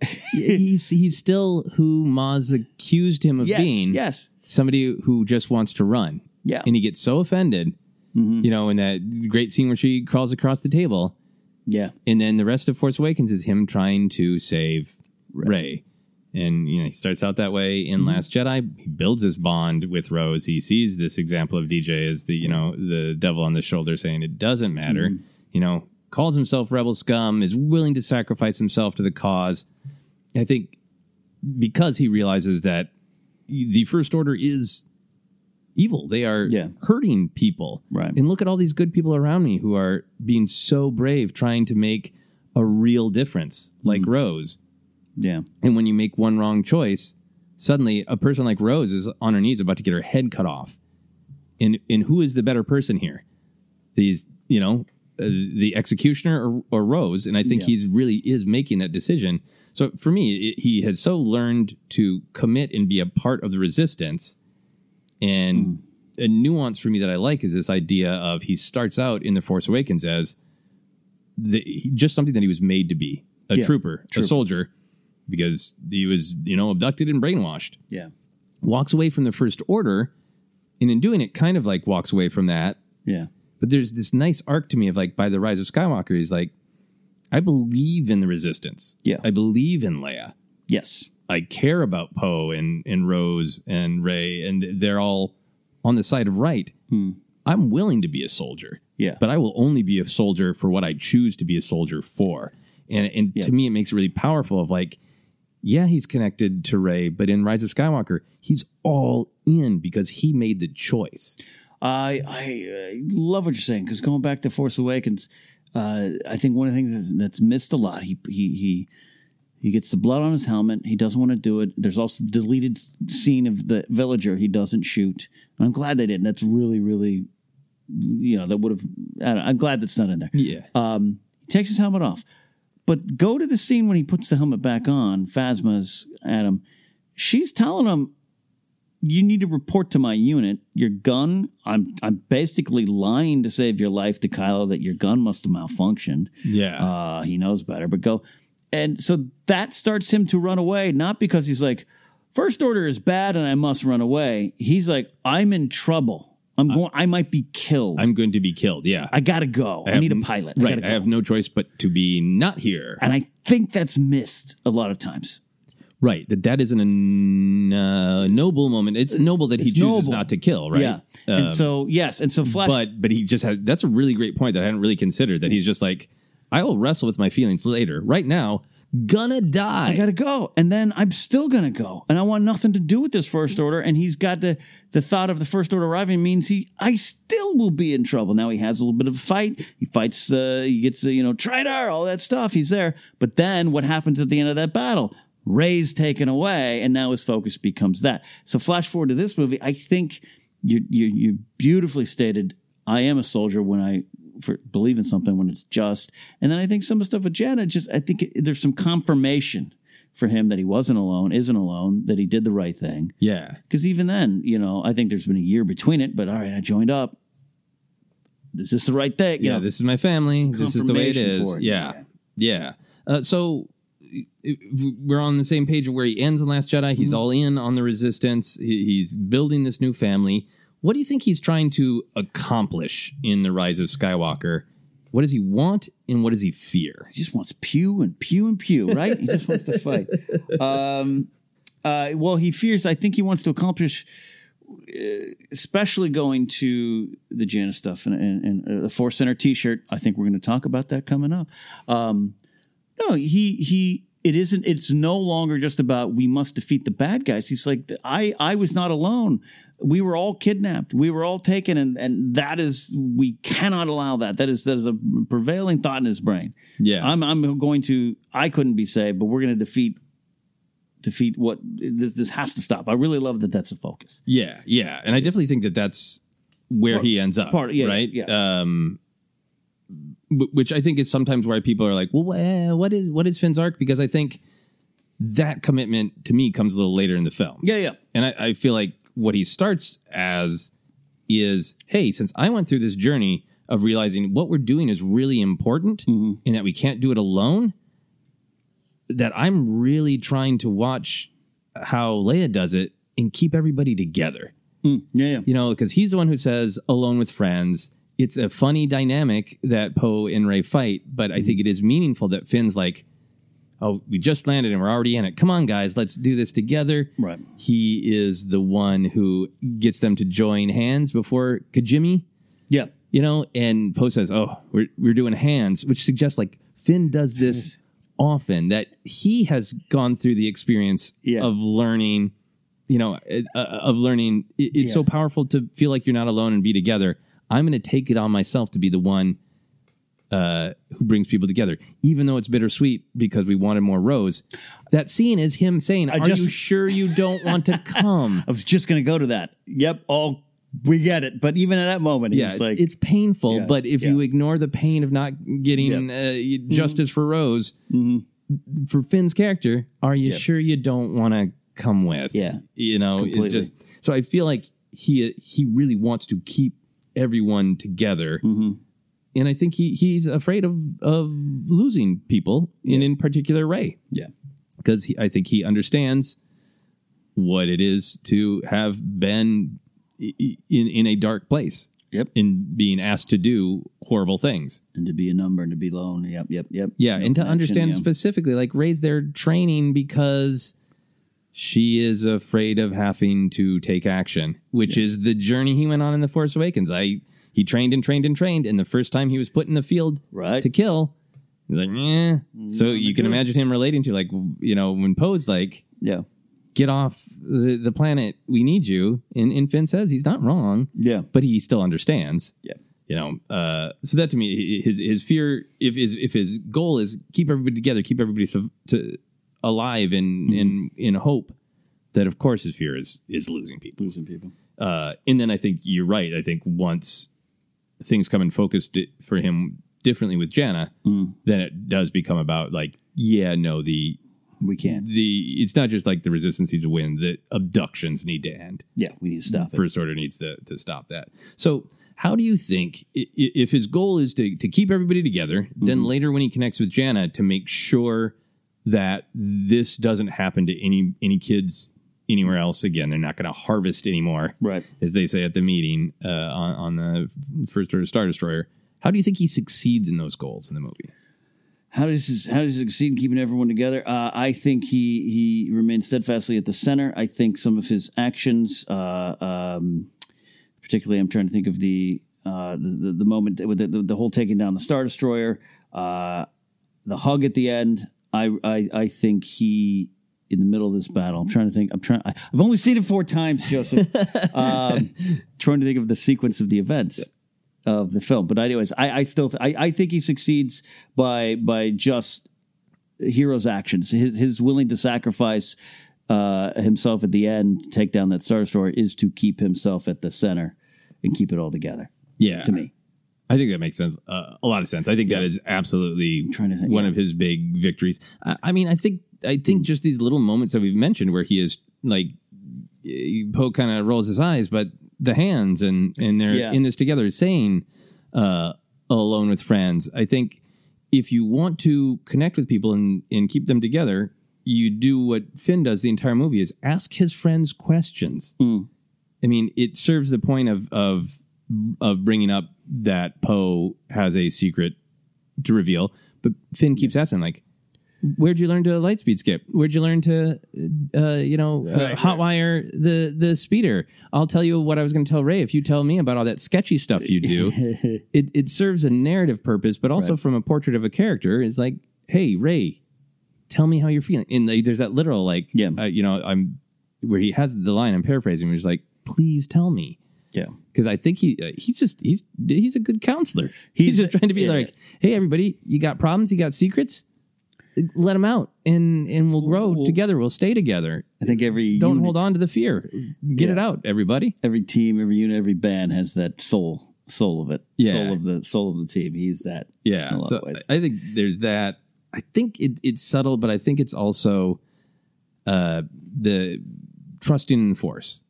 he's he's still who Maz accused him of Yes, being. yes. Somebody who just wants to run. Yeah. And he gets so offended, mm-hmm. you know, in that great scene where she crawls across the table. Yeah. And then the rest of Force Awakens is him trying to save Rey. And you know, he starts out that way in mm-hmm. Last Jedi. He builds his bond with Rose. He sees this example of DJ as the, you know, the devil on the shoulder saying it doesn't matter. Mm-hmm. You know, calls himself rebel scum, is willing to sacrifice himself to the cause. I think because he realizes that the First Order is evil. They are hurting people. Right. And look at all these good people around me who are being so brave, trying to make a real difference, like mm. Rose. Yeah. And when you make one wrong choice, suddenly a person like Rose is on her knees about to get her head cut off. And and who is the better person here? These, you know, Uh, the executioner or, or Rose, and I think Yeah. he's really is making that decision. So for me, it, he has so learned to commit and be a part of the resistance. And hmm. a nuance for me that I like is this idea of he starts out in the Force Awakens as the, just something that he was made to be a Yeah, trooper, a soldier, because he was you know abducted and brainwashed Yeah. walks away from the first order and in doing it kind of like walks away from that Yeah. But there's this nice arc to me of like by the rise of skywalker he's like i believe in the resistance Yeah. i believe in leia Yes. i care about poe and and rose and rey and they're all on the side of right i'm willing to be a soldier Hmm. Yeah. but i will only be a soldier for what i choose to be a soldier for and and Yeah. to me it makes it really powerful of like yeah, he's connected to Rey, but in Rise of Skywalker, he's all in because he made the choice. I I uh, love what you're saying because going back to Force Awakens, uh, I think one of the things that's, that's missed a lot. He he he he gets the blood on his helmet. He doesn't want to do it. There's also the deleted scene of the villager he doesn't shoot. And I'm glad they didn't. That's really really you know that would have. I'm glad that's not in there. Yeah. Um, he takes his helmet off, but go to the scene when he puts the helmet back on. Phasma's at him. She's telling him you need to report to my unit. Your gun, I'm I'm basically lying to save your life to Kylo that your gun must have malfunctioned. Yeah. Uh, he knows better, but go. And so that starts him to run away, not because he's like, First Order is bad and I must run away. He's like, I'm in trouble. I'm going. I might be killed. I'm going to be killed. Yeah. I gotta go. I, have need a pilot. I right. gotta I have no choice but to be not here. and I think that's missed a lot of times. Right. That that isn't a n- uh, noble moment. It's noble that he It's chooses noble. not to kill. Right. Yeah. and Um, so yes, and so Flash. but but he just had that's a really great point that I hadn't really considered. That he's just like, I will wrestle with my feelings later. Right now, gonna die. I gotta go, and then I'm still gonna go, and I want nothing to do with this first order. And he's got the the thought of the first order arriving means he, I still will be in trouble. Now he has a little bit of a fight. He fights, uh, he gets, uh, you know, traitor, all that stuff. He's there, but then what happens at the end of that battle? Rey's taken away, and now his focus becomes that. So flash forward to this movie. I think you you you beautifully stated. I am a soldier when I for believe in something when it's just. And then I think some of the stuff with Janet, just I think it, there's some confirmation for him that he wasn't alone, isn't alone, that he did the right thing. Yeah. Because even then, you know, I think there's been a year between it, but all right, I joined up. Is this the right thing? You yeah, know, this is my family. This is the way it is. it. Yeah, yeah. Uh, so we're on the same page of where he ends in Last Jedi. He's Mm-hmm. all in on the Resistance. He's building this new family. What do you think he's trying to accomplish in the Rise of Skywalker? What does he want, and what does he fear? He just wants pew and pew and pew, right? he just wants to fight. Um, uh, well, he fears. I think he wants to accomplish, uh, especially going to the Jannah's stuff and, and, and uh, the Force Center T-shirt. I think we're going to talk about that coming up. Um, no, he he. It isn't. It's no longer just about we must defeat the bad guys. He's like, I I was not alone. We were all kidnapped. We were all taken, and and that is we cannot allow that. That is that is a prevailing thought in his brain. Yeah. I'm I'm going to. I couldn't be saved, but we're going to defeat defeat what this this has to stop. I really love that. That's a focus. Yeah, yeah, and I definitely think that that's where Part- he ends up. part- yeah, right. yeah. Um, wh- which I think is sometimes why people are like, "Well, eh, what is what is Finn's arc?" Because I think that commitment to me comes a little later in the film. Yeah, yeah. and I, I feel like what he starts as is, hey, since I went through this journey of realizing what we're doing is really important mm-hmm. and that we can't do it alone, that I'm really trying to watch how Leia does it and keep everybody together. Mm, yeah, yeah. You know, because he's the one who says alone with friends. It's a funny dynamic that Poe and Rey fight, but I think it is meaningful that Finn's like, oh, we just landed and we're already in it. Come on, guys, let's do this together. Right. He is the one who gets them to join hands before Kijimi. Yeah. You know, and Poe says, oh, we're, we're doing hands, which suggests like Finn does this often, that he has gone through the experience Yeah. of learning, you know, uh, of learning. It- it's so powerful to feel like you're not alone and be together. I'm going to take it on myself to be the one uh, who brings people together, even though it's bittersweet because we wanted more Rose. That scene is him saying, I "Are just- you sure you don't want to come?" I was just going to go to that. Yep. All we get it. But even at that moment, yeah, he's like, it's painful. Yeah, but if yeah. you ignore the pain of not getting uh, justice for Rose, for Finn's character, are you Mm-hmm. Yep. sure you don't want to come with? Yeah. you know, Completely. it's just so I feel like he he really wants to keep everyone together. Mm-hmm. And I think he he's afraid of of losing people, and in particular Rey. Yeah. because I think he understands what it is to have been in in a dark place. Yep. In being asked to do horrible things. and to be a number and to be alone. Yep. Yep. Yep. Yeah, No and to understand yeah. specifically, like Rey's their training because she is afraid of having to take action, which is the journey he went on in the Force Awakens. I he trained and trained and trained, and the first time he was put in the field right. to kill, he's like, yeah. So you can imagine him relating to like you know when Poe's like, Yeah. get off the, the planet, we need you, and, and Finn says he's not wrong, Yeah. but he still understands Yeah. you know uh so that to me his his fear if his if his goal is keep everybody together keep everybody so, to alive in in in hope that of course his fear is is losing people Losing people. uh and then i think you're right i think once things come in focus di- for him differently with jannah then it does become about like yeah no the We can't. the it's not just like the resistance needs to win the abductions need to end Yeah. We need to stop it. First Order needs to, to stop that. So, how do you think if his goal is to, to keep everybody together, Mm-hmm. then later when he connects with Jannah to make sure that this doesn't happen to any any kids anywhere else again, they're not going to harvest anymore, Right. as they say at the meeting uh, on, on the First Star Destroyer. How do you think he succeeds in those goals in the movie? How does his, how does he succeed in keeping everyone together? Uh, I think he he remains steadfastly at the center. I think some of his actions, uh, um, particularly, I'm trying to think of the uh, the, the, the moment with the, the, the whole taking down the Star Destroyer, uh, the hug at the end. I, I I think he in the middle of this battle. I'm trying to think. I'm trying. I, I've only seen it four times, Joseph. um, trying to think of the sequence of the events of the film. But anyways, I, I still I, I think he succeeds by by just hero's actions. His his willing to sacrifice uh, himself at the end to take down that Star Destroyer is to keep himself at the center and keep it all together. Yeah, to me. I think that makes sense. Uh, a lot of sense. I think that is absolutely trying to think, one yeah. of his big victories. I, I mean, I think I think just these little moments that we've mentioned where he is like Poe kind of rolls his eyes, but the hands and and they're Yeah. in this together, saying uh, alone with friends. I think if you want to connect with people and and keep them together, you do what Finn does the entire movie is ask his friends questions. Hmm. I mean, it serves the point of of of bringing up that Poe has a secret to reveal, but Finn keeps asking like, "Where'd you learn to lightspeed skip? Where'd you learn to, uh, you know, uh, Right, hotwire the the speeder? I'll tell you what I was going to tell Rey if you tell me about all that sketchy stuff you do." it it serves a narrative purpose, but also Right. from a portrait of a character. It's like, "Hey, Rey, tell me how you're feeling." And like, there's that literal like, Yeah. uh, you know, I'm where he has the line. I'm paraphrasing. Where he's like, "Please tell me." Yeah. because I think he uh, he's just he's he's a good counselor. He's, just trying to be yeah. like, hey, everybody, you got problems, you got secrets, let them out, and and we'll grow Well- together. We'll stay together. I think every Don't unit- hold on to the fear. Get Yeah. it out, everybody. Every team, every unit, every band has that soul soul of it. Yeah. Soul of the soul of the team. He's that. Yeah. in a lot So of ways. I think there's that. I think it, it's subtle, but I think it's also uh, the trusting force.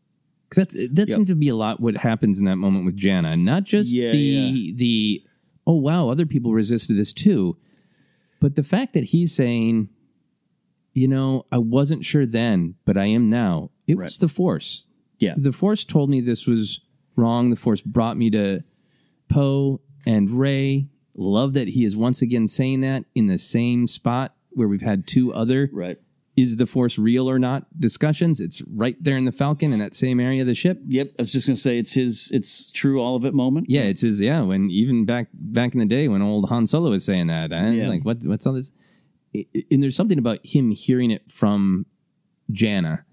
Because that that seems to be a lot what happens in that moment with Jannah, not just Yeah, the yeah. the oh wow, other people resisted this too, but the fact that he's saying, you know, I wasn't sure then, but I am now. It was the Force. Yeah, the Force told me this was wrong. The Force brought me to Poe and Rey. Love that he is once again saying that in the same spot where we've had two other right. Is the Force real or not discussions? It's right there in the Falcon in that same area of the ship. Yep, I was just gonna say it's his. It's true, all of it moment. Yeah, it's his. Yeah, when even back back in the day when old Han Solo was saying that, I, Yeah. like what what's all this? And there's something about him hearing it from Jannah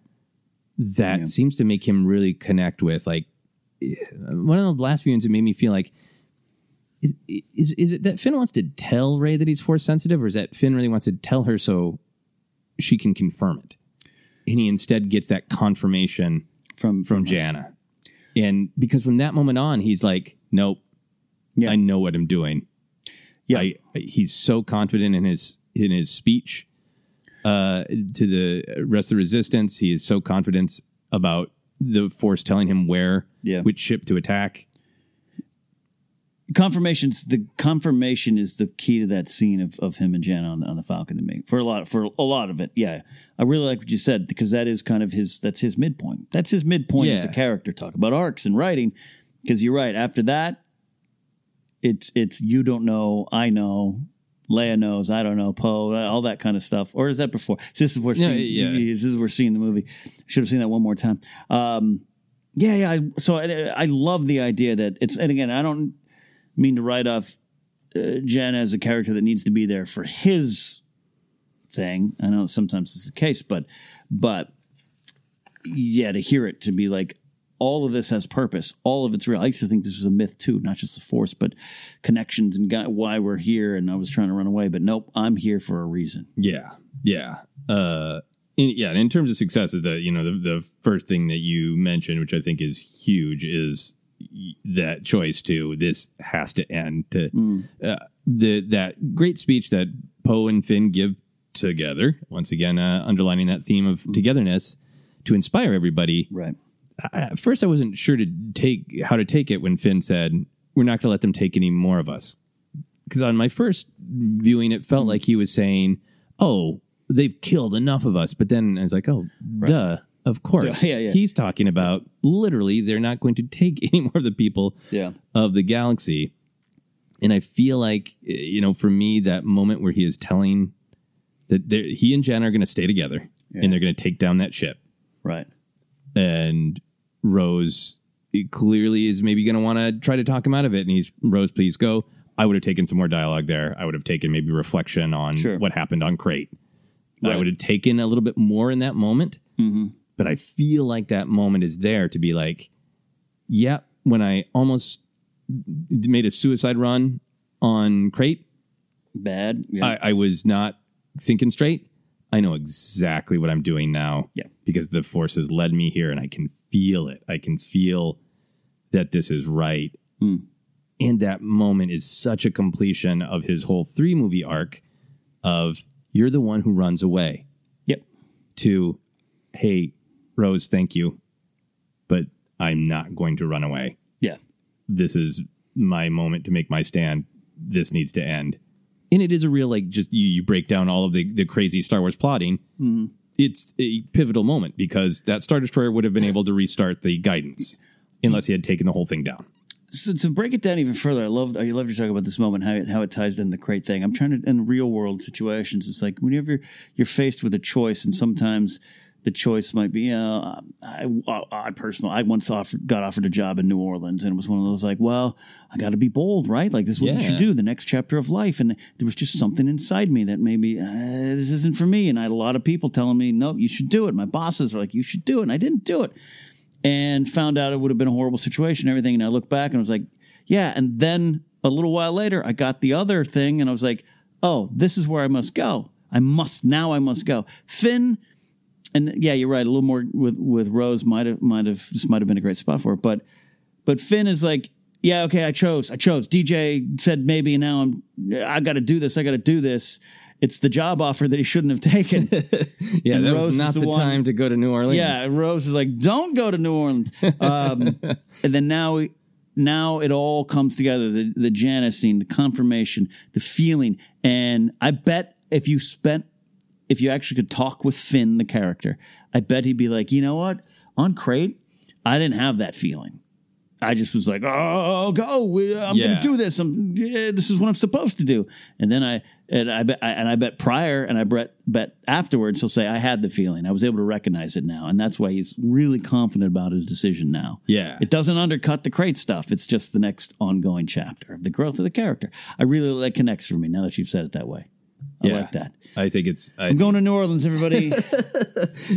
that seems to make him really connect with. Like one of the last viewings, it made me feel like. Is, is is it that Finn wants to tell Rey that he's force sensitive, or is that Finn really wants to tell her so she can confirm it? And he instead gets that confirmation from from Jannah, and because from that moment on, he's like, "Nope, I know what I'm doing." Yeah, I, he's so confident in his in his speech uh, to the rest of the resistance. He is so confident about the force telling him where, Yeah. which ship to attack. Confirmations the confirmation is the key to that scene of, of him and Jan on the, on the Falcon to me for a lot for a lot of it. Yeah, I really like what you said because that is kind of his that's his midpoint. That's his midpoint as a character. Talk about arcs and writing because you're right. After that, it's it's you don't know, I know. Leia knows, I don't know, Poe, all that kind of stuff. Or is that before? This is where No, seeing, yeah. this is where seeing the movie. Should have seen that one more time. Um, yeah, yeah. I, so I, I love the idea that it's, and again, I don't mean to write off uh, Jen as a character that needs to be there for his thing. I know sometimes it's the case, but but yeah, to hear it to be like all of this has purpose, all of it's real. I used to think this was a myth too, not just the force, but connections and got why we're here. And I was trying to run away, but nope, I'm here for a reason. Yeah, yeah, uh, in, yeah. In terms of successes, that you know, the, the first thing that you mentioned, which I think is huge, is that choice to this has to end. To uh, the that great speech that Poe and Finn give together, once again, uh, underlining that theme of togetherness to inspire everybody. Right. At first, I wasn't sure to take how to take it when Finn said, "We're not going to let them take any more of us." because on my first viewing, it felt like he was saying, "Oh, they've killed enough of us." But then I was like, "Oh, duh, of course." Yeah, yeah. He's talking about literally they're not going to take any more of the people Yeah. of the galaxy. And I feel like you know, for me, that moment where he is telling that he and Jen are going to stay together and they're going to take down that ship, Right. and Rose clearly is maybe going to want to try to talk him out of it. And he's Rose, please go. I would have taken some more dialogue there. I would have taken maybe reflection on Sure. what happened on Crait. I would have taken a little bit more in that moment. Mm-hmm. But I feel like that moment is there to be like, yeah, when I almost made a suicide run on Crait, Bad. Yeah. I, I was not thinking straight. I know exactly what I'm doing now. Yeah. Because the force has led me here and I can feel it. I can feel that this is right. Hmm. And that moment is such a completion of his whole three movie arc of you're the one who runs away. Yep. To, hey, Rose, thank you. But I'm not going to run away. Yeah. This is my moment to make my stand. This needs to end. And it is a real, like, just you, you break down all of the, the crazy Star Wars plotting. Mhm. It's a pivotal moment because that Star Destroyer would have been able to restart the guidance unless he had taken the whole thing down. So to break it down even further, I love I love to talk about this moment how it, how it ties in the Crait thing. I'm trying to in real world situations. It's like whenever you're, you're faced with a choice, and sometimes the choice might be. Uh, I I personally I once offered, got offered a job in New Orleans, and it was one of those like, well, I got to be bold, right? Like this is what you should do. The next chapter of life, and there was just something inside me that maybe uh, this isn't for me. And I had a lot of people telling me, no, you should do it. My bosses are like, you should do it, and I didn't do it and found out it would have been a horrible situation and everything. And I looked back and I was like, yeah. And then a little while later, I got the other thing and I was like, oh, this is where I must go. I must, now I must go. Finn, and yeah, you're right. A little more with, with Rose might have, might have, this might have been a great spot for it. But, but Finn is like, yeah, okay, I chose, I chose. DJ said maybe, and now I'm, I got to do this, I got to do this. it's the job offer that he shouldn't have taken. Yeah, And that Rose was not the, one- time to go to New Orleans. Yeah, Rose was like, "Don't go to New Orleans." Um, and then now, now it all comes together: the the Jannah's scene, the confirmation, the feeling, and I bet if you spent, if you actually could talk with Finn, the character, I bet he'd be like, "You know what? On Crait, I didn't have that feeling." I just was like, "Oh, go! I'm going to do this. I'm. Yeah, this is what I'm supposed to do." And then I and I bet and I bet prior and I bet bet afterwards he'll say, "I had the feeling. I was able to recognize it now," and that's why he's really confident about his decision now. Yeah. It doesn't undercut the Crait stuff. It's just the next ongoing chapter of the growth of the character. I really that connects for me now that you've said it that way. I Yeah. like that. I think it's. I, I'm going to New Orleans, everybody.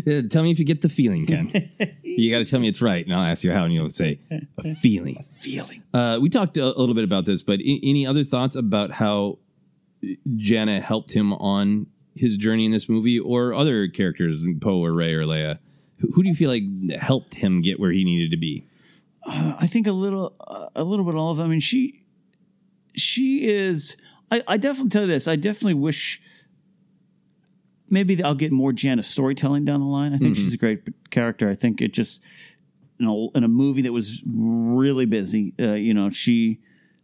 Yeah, tell me if you get the feeling, Ken. you got to tell me it's right, and I'll ask you how, and you'll say a feeling. feeling. Uh, we talked a, a little bit about this, but I- any other thoughts about how Jannah helped him on his journey in this movie, or other characters, Poe or Rey or Leia? Who, who do you feel like helped him get where he needed to be? Uh, I think a little, uh, a little bit all of them. I mean, she, she is. I, I definitely tell you this. I definitely wish. Maybe I'll get more Jannah's storytelling down the line. I think Mhm. she's a great character. I think it just, you know, in a movie that was really busy. Uh, you know, she,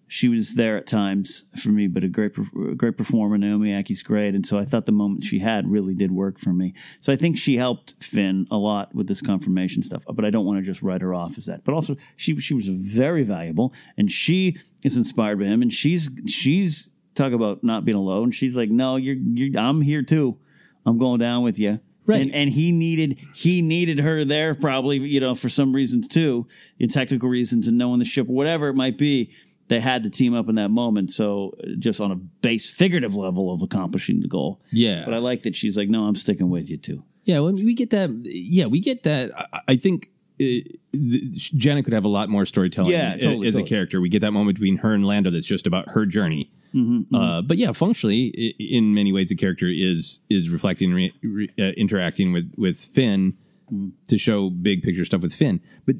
she was there at times for me, but a great, a great performer. Naomi Ackie's great, and so I thought the moment she had really did work for me. So I think she helped Finn a lot with this confirmation stuff. But I don't want to just write her off as that. But also, she she was very valuable, and she is inspired by him, and she's she's talk about not being alone. She's like, no, you're, you're I'm here too. I'm going down with you. Right. And, and he needed he needed her there probably you know for some reasons too in technical reasons and knowing the ship or whatever it might be they had to team up in that moment so just on a base figurative level of accomplishing the goal Yeah. but I like that she's like no I'm sticking with you too Yeah, well, we get that. Yeah, we get that. I, I think uh, the, Jannah could have a lot more storytelling Yeah, totally, as totally. a character. We get that moment between her and Lando that's just about her journey. Mm-hmm, Uh, but yeah, functionally, i- in many ways, the character is is reflecting, re, re, uh, interacting with with Finn Mm-hmm. to show big picture stuff with Finn. But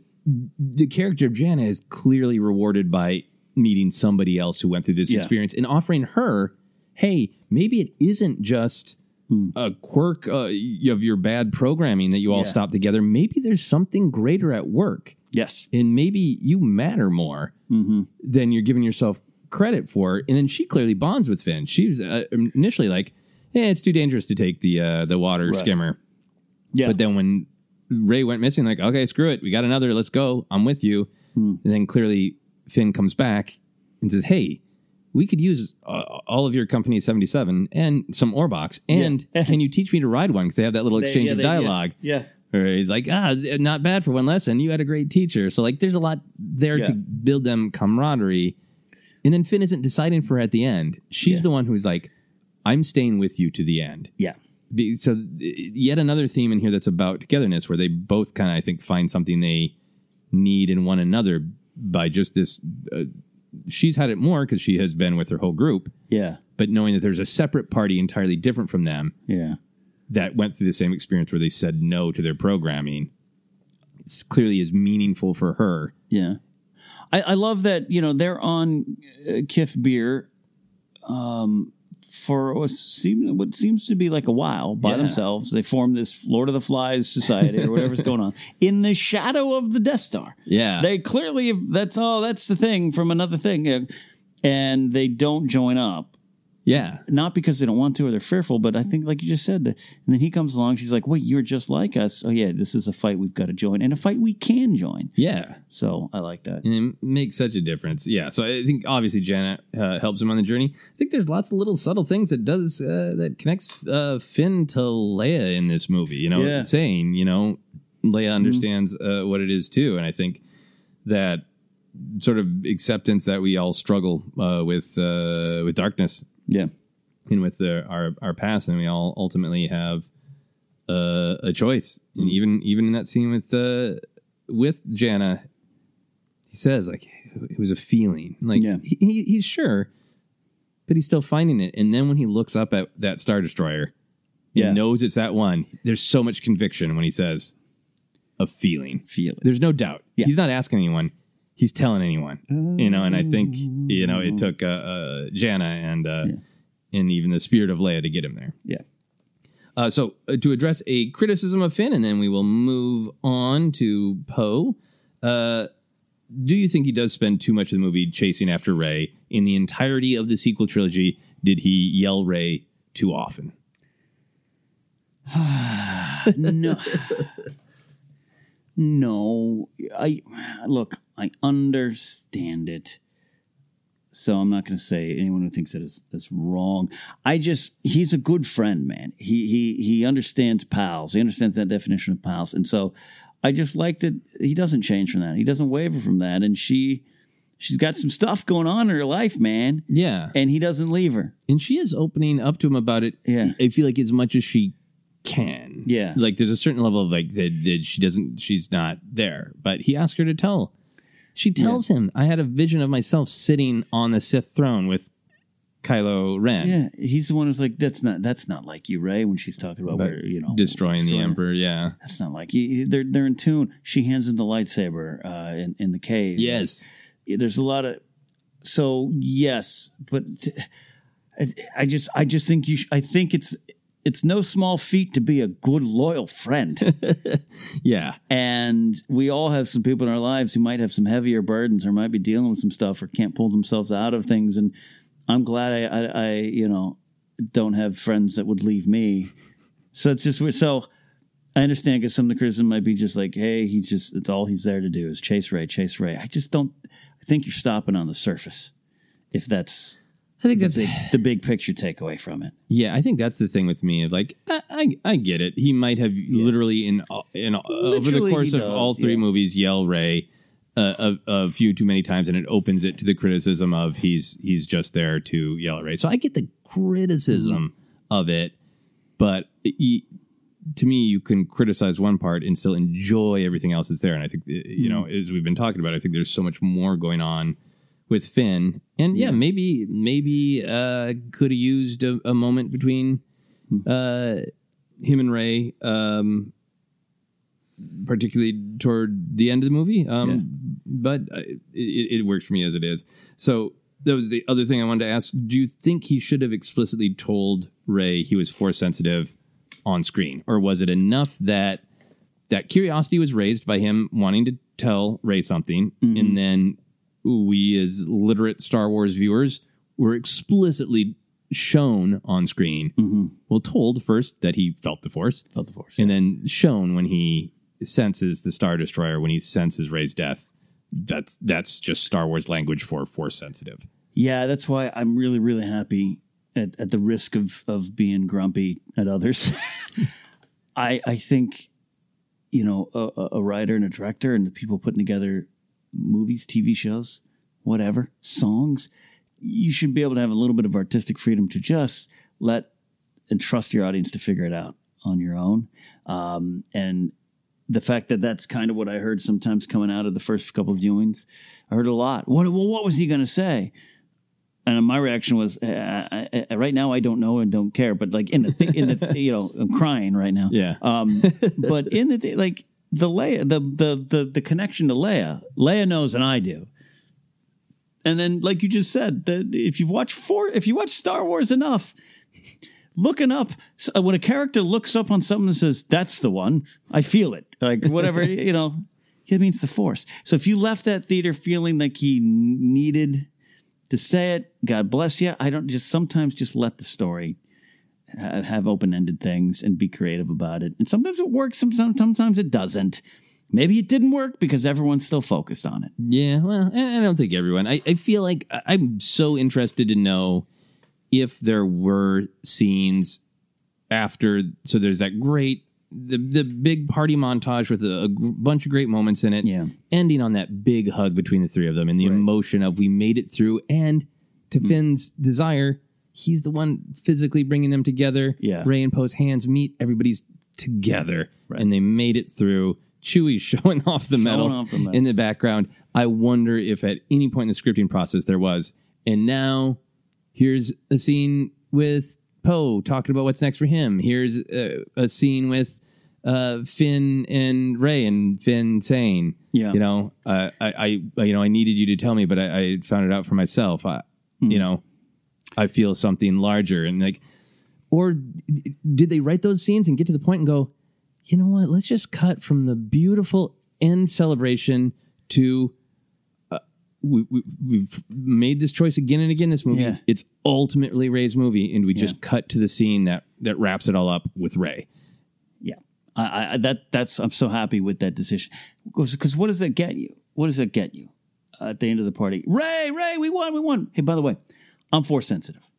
the character of Jannah is clearly rewarded by meeting somebody else who went through this Yeah. experience and offering her, hey, maybe it isn't just Hmm. a quirk uh, of your bad programming that you all Yeah. stop together. Maybe there's something greater at work. Yes. And maybe you matter more Mm-hmm. than you're giving yourself credit for. And then she clearly bonds with Finn. She was uh, initially like, "Yeah, it's too dangerous to take the uh, the water Right. skimmer." Yeah. But then when Rey went missing, like, okay, screw it, we got another. Let's go. I'm with you. Hmm. And then clearly Finn comes back and says, "Hey." We could use uh, all of your company 77 and some orbaks. And can you teach me to ride one? Because they have that little They- exchange yeah, of they- yeah, dialogue. yeah. Where he's like, ah, not bad for one lesson. You had a great teacher. So like, there's a lot there Yeah. to build them camaraderie. And then Finn isn't deciding for her at the end. She's Yeah. the one who's like, I'm staying with you to the end. yeah Be- So yet another theme in here that's about togetherness, where they both kind of, I think, find something they need in one another by just this. Uh, she's had it more because she has been with her whole group, yeah but knowing that there's a separate party entirely different from them yeah that went through the same experience where they said no to their programming it's clearly is meaningful for her Yeah. I, I love that, you know, they're on uh, Kef Bir um, for what, seem, what seems to be like a while by Yeah. themselves. They form this Lord of the Flies society or whatever's going on in the shadow of the Death Star. Yeah. They clearly, that's all, that's the thing from another thing. And they don't join up. Yeah Not because they don't want to or they're fearful, but I think, like you just said, and then he comes along. She's like, "Wait, you're just like us." Oh yeah, this is a fight we've got to join, and a fight we can join. yeah So I like that. and it makes such a difference yeah so i think obviously jannah uh, helps him on the journey i think there's lots of little subtle things that does uh, that connects uh, finn to leia in this movie you know Yeah. saying you know leia understands uh, what it is too and i think that sort of acceptance that we all struggle uh, with uh, with darkness Yeah. and with the, our our past, and we all ultimately have uh, a choice. And even even in that scene with uh, with Jannah, he says like it was a feeling. Like Yeah. he, he, he's sure, but he's still finding it. And then when he looks up at that star destroyer, he Yeah. knows it's that one. There's so much conviction when he says a feeling. Feeling. There's no doubt. Yeah. He's not asking anyone. He's telling anyone. You know, and I think you know it took uh, uh, Jannah and uh, in even the spirit of Leia to get him there. Yeah. Uh, so uh, to address a criticism of Finn, and then we will move on to Poe. Uh, do you think he does spend too much of the movie chasing after Rey? In the entirety of the sequel trilogy, did he yell Rey too often? no. no. I look, I understand it. So I'm not going to say anyone who thinks that is that's wrong. I just he's a good friend, man. He he he understands pals. He understands that definition of pals, and so I just like that he doesn't change from that. He doesn't waver from that, and she she's got some stuff going on in her life, man. Yeah, and he doesn't leave her, and she is opening up to him about it. Yeah, I feel like as much as she can. Yeah, like there's a certain level of like that, that she doesn't, she's not there, but he asked her to tell. She tells him, "I had a vision of myself sitting on the Sith throne with Kylo Ren." Yeah, he's the one who's like, "That's not that's not like you, Rey." When she's talking about But where you know destroying, the destroying- Emperor. Yeah, That's not like you. They're they're in tune. She hands him the lightsaber uh, in in the cave. Yes. there's a lot of. So yes, but t- I, I just I just think you. Sh- I think it's it's no small feat to be a good loyal friend. yeah, and we all have some people in our lives who might have some heavier burdens or might be dealing with some stuff or can't pull themselves out of things. And I'm glad I, I, I you know, don't have friends that would leave me. So it's just weird. So I understand because some of the criticism might be just like, hey, he's just, it's all he's there to do is chase Rey, chase Rey. I just don't, I think you're stopping on the surface if that's, I think the that's big, the big picture takeaway from it. Yeah, I think that's the thing with me. Of like, I, I, I get it. He might have literally in in over the course of does, all three yeah. movies, yell Rey uh, a, a few too many times, and it opens it to the criticism of he's he's just there to yell at Rey. So I get the criticism of it, but he, to me, you can criticize one part and still enjoy everything else that's there. And I think you know, as we've been talking about, I think there's so much more going on with Finn. And yeah, maybe maybe uh, could have used a, a moment between uh, him and Rey, um, particularly toward the end of the movie. Um, But uh, it, it works for me as it is. So that was the other thing I wanted to ask. Do you think he should have explicitly told Rey he was force sensitive on screen, or was it enough that that curiosity was raised by him wanting to tell Rey something, and then we as literate Star Wars viewers were explicitly shown on screen. Mm-hmm. Well, told first that he felt the force, felt the force, and then shown when he senses the Star Destroyer, when he senses Rey's death. That's that's just Star Wars language for force sensitive. Yeah, that's why I'm really, really happy at, at the risk of of being grumpy at others. I I think you know a- a writer and a director and the people putting together movies, TV shows, whatever, songs. You should be able to have a little bit of artistic freedom to just let and trust your audience to figure it out on your own. Um, and the fact that that's kind of what I heard sometimes coming out of the first couple of viewings, I heard a lot. What well, what was he going to say? And my reaction was, uh, I, I, right now I don't know and don't care. But like in the th- in the you know I'm crying right now. Yeah. Um, but in the th- like the Leia the, the the the connection to Leia, Leia knows and I do. And then, like you just said, the, if you've watched four, if you watch Star Wars enough, looking up uh, when a character looks up on something and says that's the one i feel it. Like whatever you know. It means the force. So if you left that theater feeling like he needed to say it god bless you i don't just sometimes just let the story ha- have open-ended things and be creative about it and sometimes it works sometimes, sometimes it doesn't maybe it didn't work because everyone's still focused on it Yeah, well, I don't think everyone. I, I feel like I'm so interested to know if there were scenes after. So there's that great, the the big party montage with a, a bunch of great moments in it. Yeah, ending on that big hug between the three of them and the emotion of we made it through. And to Mm. Finn's desire, he's the one physically bringing them together. Yeah. Rey and Poe's hands meet. Everybody's together, and they made it through. Chewie's showing off the medal off the medal. in the background. I wonder if at any point in the scripting process there was. And now here's a scene with Poe talking about what's next for him. Here's a, a scene with uh, Finn and Rey, and Finn saying, Yeah. you know, uh, I, I, you know, I needed you to tell me, but I, I found it out for myself. I, Hmm. You know, I feel something larger, and like, or did they write those scenes and get to the point and go, you know what? Let's just cut from the beautiful end celebration to. uh, We, we, we've made this choice again and again. This movie, Yeah. it's ultimately Rey's movie, and we just cut to the scene that that wraps it all up with Rey. Yeah, I, I that that's I'm so happy with that decision because what does that get you? What does that get you uh, at the end of the party? Rey, Rey, we won, we won. Hey, by the way, I'm force sensitive.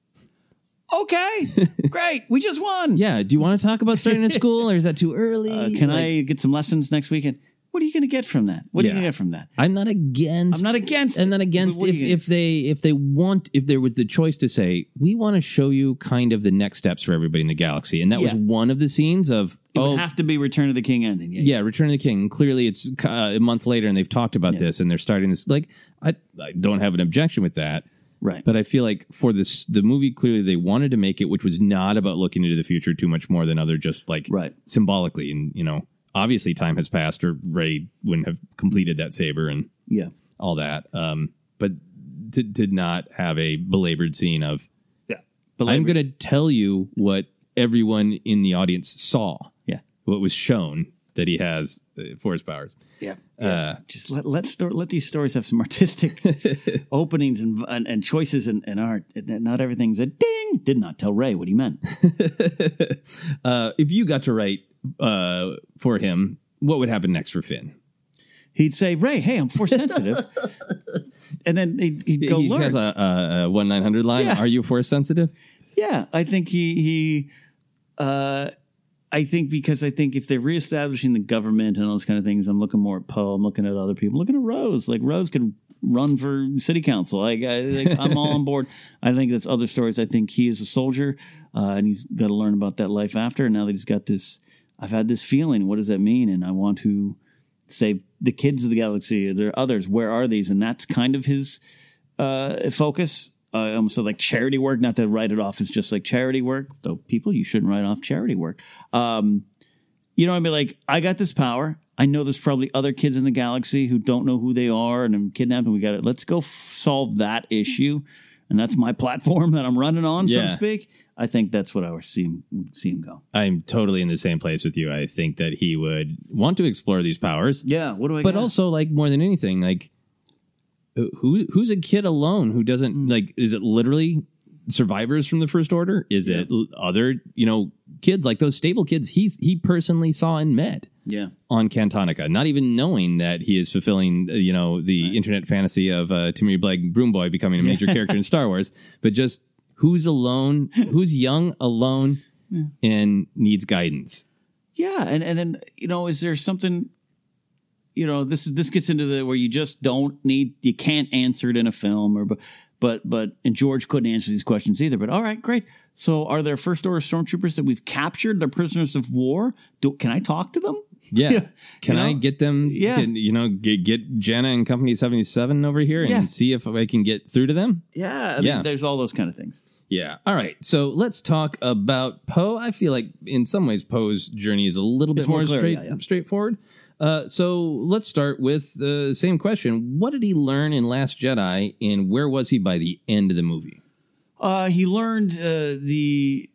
Okay, great, we just won. Yeah, do you want to talk about starting at school, or is that too early? Uh, can Like- I get some lessons next weekend? What are you going to get from that? What are you Yeah. going to get from that? I'm not against. I'm not against. I'm not it. against What if, you if they if they want if there was the choice to say we want to show you kind of the next steps for everybody in the galaxy, and that was Yeah. one of the scenes of it oh would have to be Return of the King ending. Yeah, yeah, Return of the King. Clearly, it's uh, a month later, and they've talked about this, and they're starting this. Like, I, I don't have an objection with that, right? But I feel like for this, the movie clearly they wanted to make it, which was not about looking into the future too much more than other just like right symbolically, and you know, obviously time has passed, or Rey wouldn't have completed that saber and yeah, all that. Um, but did did not have a belabored scene of yeah. I'm going to tell you what everyone in the audience saw. Yeah. What was shown that he has uh, force powers. Yeah. Uh, Just let let sto- let these stories have some artistic openings and, and and choices and, and art. And Not everything's a ding. Did not tell Rey what he meant. uh, if you got to write uh, for him, what would happen next for Finn? He'd say, "Rey, hey, I'm force sensitive," and then he'd, he'd go he learn. has a, a, a one nine hundred line. Yeah. Are you force sensitive? Yeah, I think he he. I think because I think if they're reestablishing the government and all those kind of things, I'm looking more at Poe. I'm looking at other people. looking at Rose. Like Rose could run for city council. Like, I, like I'm all on board. I think that's other stories. I think he is a soldier, uh, and he's got to learn about that life after. And now that he's got this, I've had this feeling. What does that mean? And I want to save the kids of the galaxy. There are others. Where are these? And that's kind of his uh, focus. Uh, almost said like charity work, not to write it off as just like charity work. Though people, you shouldn't write off charity work. Um, you know what I mean? Like I got this power. I know there's probably other kids in the galaxy who don't know who they are and I'm kidnapped. And we got it. Let's go f- solve that issue. And that's my platform that I'm running on, so to speak. I think that's what I would see him see him go. I'm totally in the same place with you. I think that he would want to explore these powers. Yeah. What do I? but got? also like more than anything like who who's a kid alone who doesn't Hmm. like is it literally survivors from the first order is it other you know kids like those stable kids he's he personally saw and met Yeah. on Cantonica, not even knowing that he is fulfilling, uh, you know, the internet fantasy of uh, Temiri Blagg Broom Boy becoming a major character in Star Wars, but just who's alone, who's young, alone, Yeah. and needs guidance. Yeah, and and then you know, is there something? You know, this is this gets into the where you just don't need, you can't answer it in a film, or but but but and George couldn't answer these questions either. But all right, great. So, are there first order stormtroopers that we've captured? They're prisoners of war. Do, can I talk to them? Yeah. Yeah. Can You I get them, Yeah. can- you know, get, get Jannah and Company 77 over here and Yeah. see if I can get through to them? Yeah, I Yeah. mean, there's all those kind of things. Yeah. All right. So let's talk about Poe. I feel like in some ways Poe's journey is a little bit It's more more, clear, straight, yeah. straightforward. Uh, so let's start with the same question. What did he learn in Last Jedi and where was he by the end of the movie? Uh, he learned uh, the.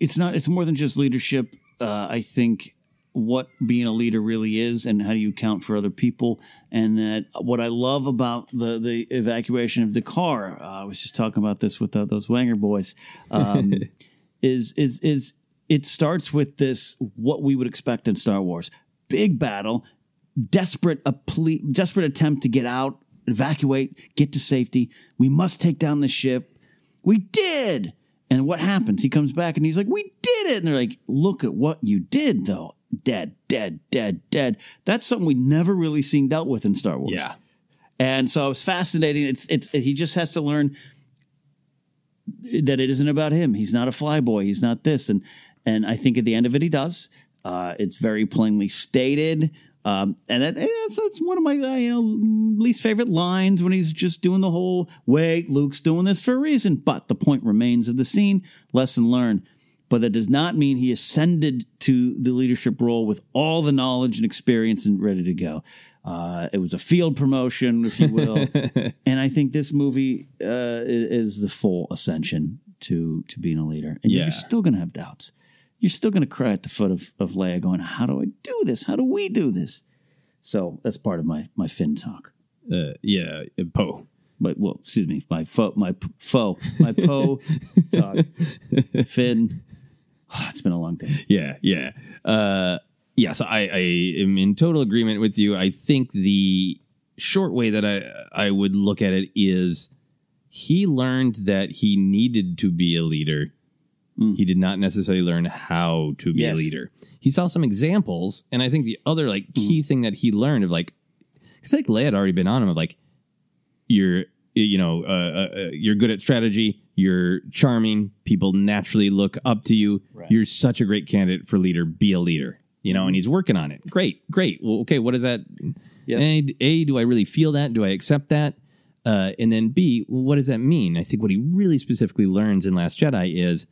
It's not. It's more than just leadership. Uh, I think what being a leader really is, and how do you count for other people, and that what I love about the the evacuation of D'Qar. Uh, I was just talking about this with those Wanger boys. Um, is is is it starts with this what we would expect in Star Wars: big battle, desperate a ple- desperate attempt to get out, evacuate, get to safety. We must take down the ship. We did. And what happens? He comes back and he's like, "We did it." And they're like, "Look at what you did, though. Dead, dead, dead, dead." That's something we never really seen dealt with in Star Wars. Yeah. And so it was fascinating. It's it's he just has to learn that it isn't about him. He's not a flyboy. He's not this. And and I think at the end of it, he does. Uh, it's very plainly stated. Um, and that, that's, that's one of my uh, you know least favorite lines when he's just doing the whole wait Luke's doing this for a reason but the point remains of the scene lesson learned but that does not mean he ascended to the leadership role with all the knowledge and experience and ready to go Uh, it was a field promotion, if you will. and I think this movie uh, is, the full ascension to to being a leader. And Yeah. you're still going to have doubts. You're still going to cry at the foot of, of Leia, going, "How do I do this? How do we do this?" So that's part of my my Finn talk. Uh, yeah, Poe. But well, excuse me, my foe, my foe, my Poe talk. Finn. it's been a long day. Yeah, yeah. Uh, yeah, so I, I am in total agreement with you. I think the short way that I I would look at it is he learned that he needed to be a leader. He did not necessarily learn how to be Yes. a leader. He saw some examples, and I think the other like key thing that he learned of like, because like Leia had already been on him of like, you're you know uh, uh, uh, you're good at strategy you're charming people naturally look up to you you're such a great candidate for leader be a leader you know and he's working on it. Great great. Well okay what is that a, a do i really feel that? Do i accept that? Uh, and then b well, what does that mean? I think what he really specifically learns in last jedi is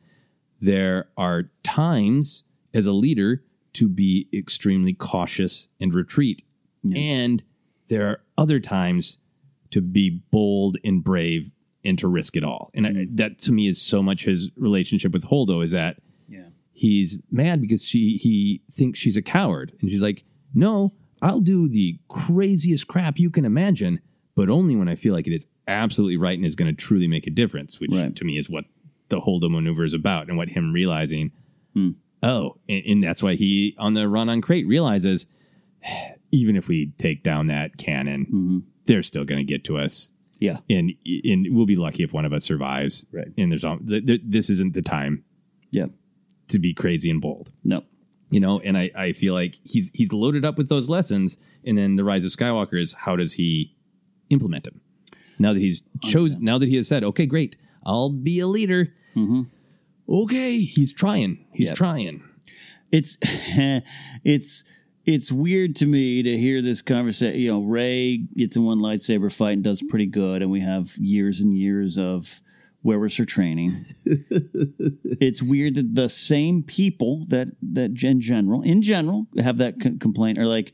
there are times as a leader to be extremely cautious and retreat and there are other times to be bold and brave and to risk it all. And I, mm. that to me is so much his relationship with Holdo is that Yeah. he's mad because she he thinks she's a coward and she's like, "No, I'll do the craziest crap you can imagine, but only when I feel like it is absolutely right and is going to truly make a difference." Which to me is what the Holdo maneuver is about and what him realizing, hmm. oh, and, and that's why he on the run on Crait realizes even if we take down that cannon, mm-hmm. they're still going to get to us. Yeah. And and we'll be lucky if one of us survives. Right. And there's all th- th- this isn't the time. Yeah. To be crazy and bold. No. You know, and I, I feel like he's he's loaded up with those lessons, and then the rise of Skywalker is how does he implement them? Now that he's oh, chose, now that he has said, okay, great, I'll be a leader. Mm-hmm. Okay, he's trying. He's Yep. trying. It's it's it's weird to me to hear this conversation. You know, Rey gets in one lightsaber fight and does pretty good, and we have years and years of where was her training. it's weird that the same people that that in general in general have that c- complaint are like.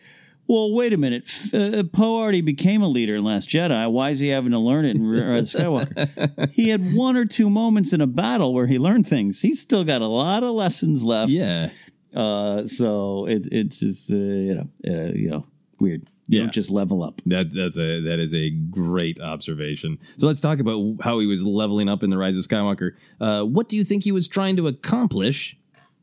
Well, wait a minute. Uh, Poe already became a leader in Last Jedi. Why is he having to learn it in Rise Skywalker? he had one or two moments in a battle where he learned things. He's still got a lot of lessons left. Yeah. Uh, so it's it's just uh, you know uh, you know weird. You Yeah. don't just level up. That that's a that is a great observation. So let's talk about how he was leveling up in the Rise of Skywalker. Uh, what do you think he was trying to accomplish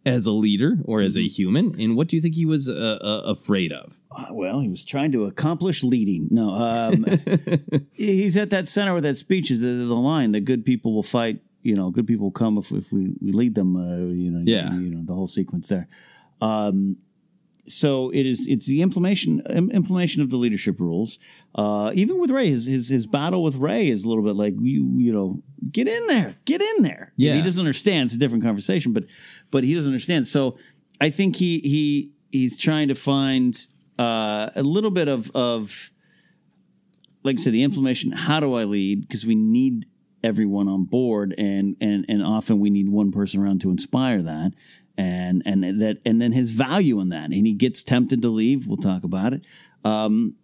as a leader or as a human, and what do you think he was uh, uh, afraid of? Uh, well, he was trying to accomplish leading. No, um, he's at that center where that speech is the, the line that good people will fight. You know, good people will come if, if we, we lead them. Uh, you know, Yeah. you, know the whole sequence there. Um, so it is. It's the implementation im- implementation of the leadership rules. Uh, even with Rey, his, his his battle with Rey is a little bit like you you know get in there, get in there. Yeah. he doesn't understand. It's a different conversation, but but he doesn't understand. So I think he he he's trying to find uh, a little bit of of like I said, the implementation. How do I lead? Because we need everyone on board, and and and often we need one person around to inspire that, and and that and then his value in that, and he gets tempted to leave. We'll talk about it. Um,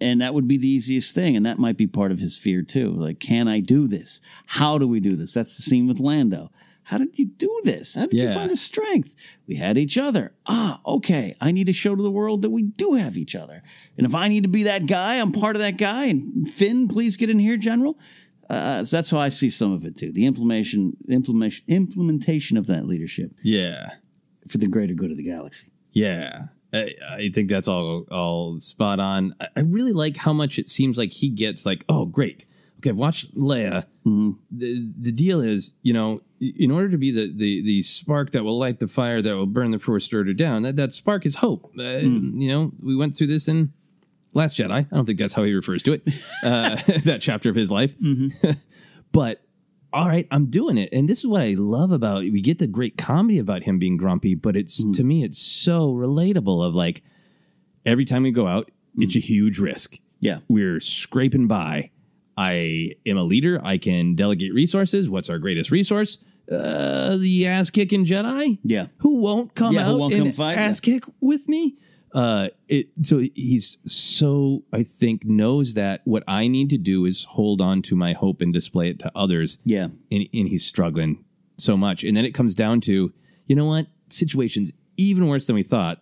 and that would be the easiest thing, and that might be part of his fear too. Like, can I do this? How do we do this? That's the scene with Lando. How did you do this? How did you find the strength? We had each other. Ah, okay. I need to show to the world that we do have each other. And if I need to be that guy, I'm part of that guy. And Finn, please get in here, General. Uh, so that's how I see some of it too. The implementation, implementation, implementation of that leadership Yeah, for the greater good of the galaxy. yeah. I, I think that's all all spot on. I, I really like how much it seems like he gets. Like, oh, great. Okay, I've watched Leia. The the deal is, you know, in order to be the, the the spark that will light the fire that will burn the first order down, that that spark is hope. Uh, You know, we went through this in Last Jedi. I don't think that's how he refers to it. Uh, that chapter of his life. but all right, I'm doing it. And this is what I love about we get the great comedy about him being grumpy, but it's to me it's so relatable of like every time we go out, it's a huge risk. Yeah. We're scraping by. I am a leader. I can delegate resources. What's our greatest resource? Uh, the ass kicking Jedi. Yeah. Who won't come Yeah, who out won't and ass kick with me? Uh, it so he's so I think knows that what I need to do is hold on to my hope and display it to others. Yeah. and, and he's struggling so much, and then it comes down to you know what situations even worse than we thought.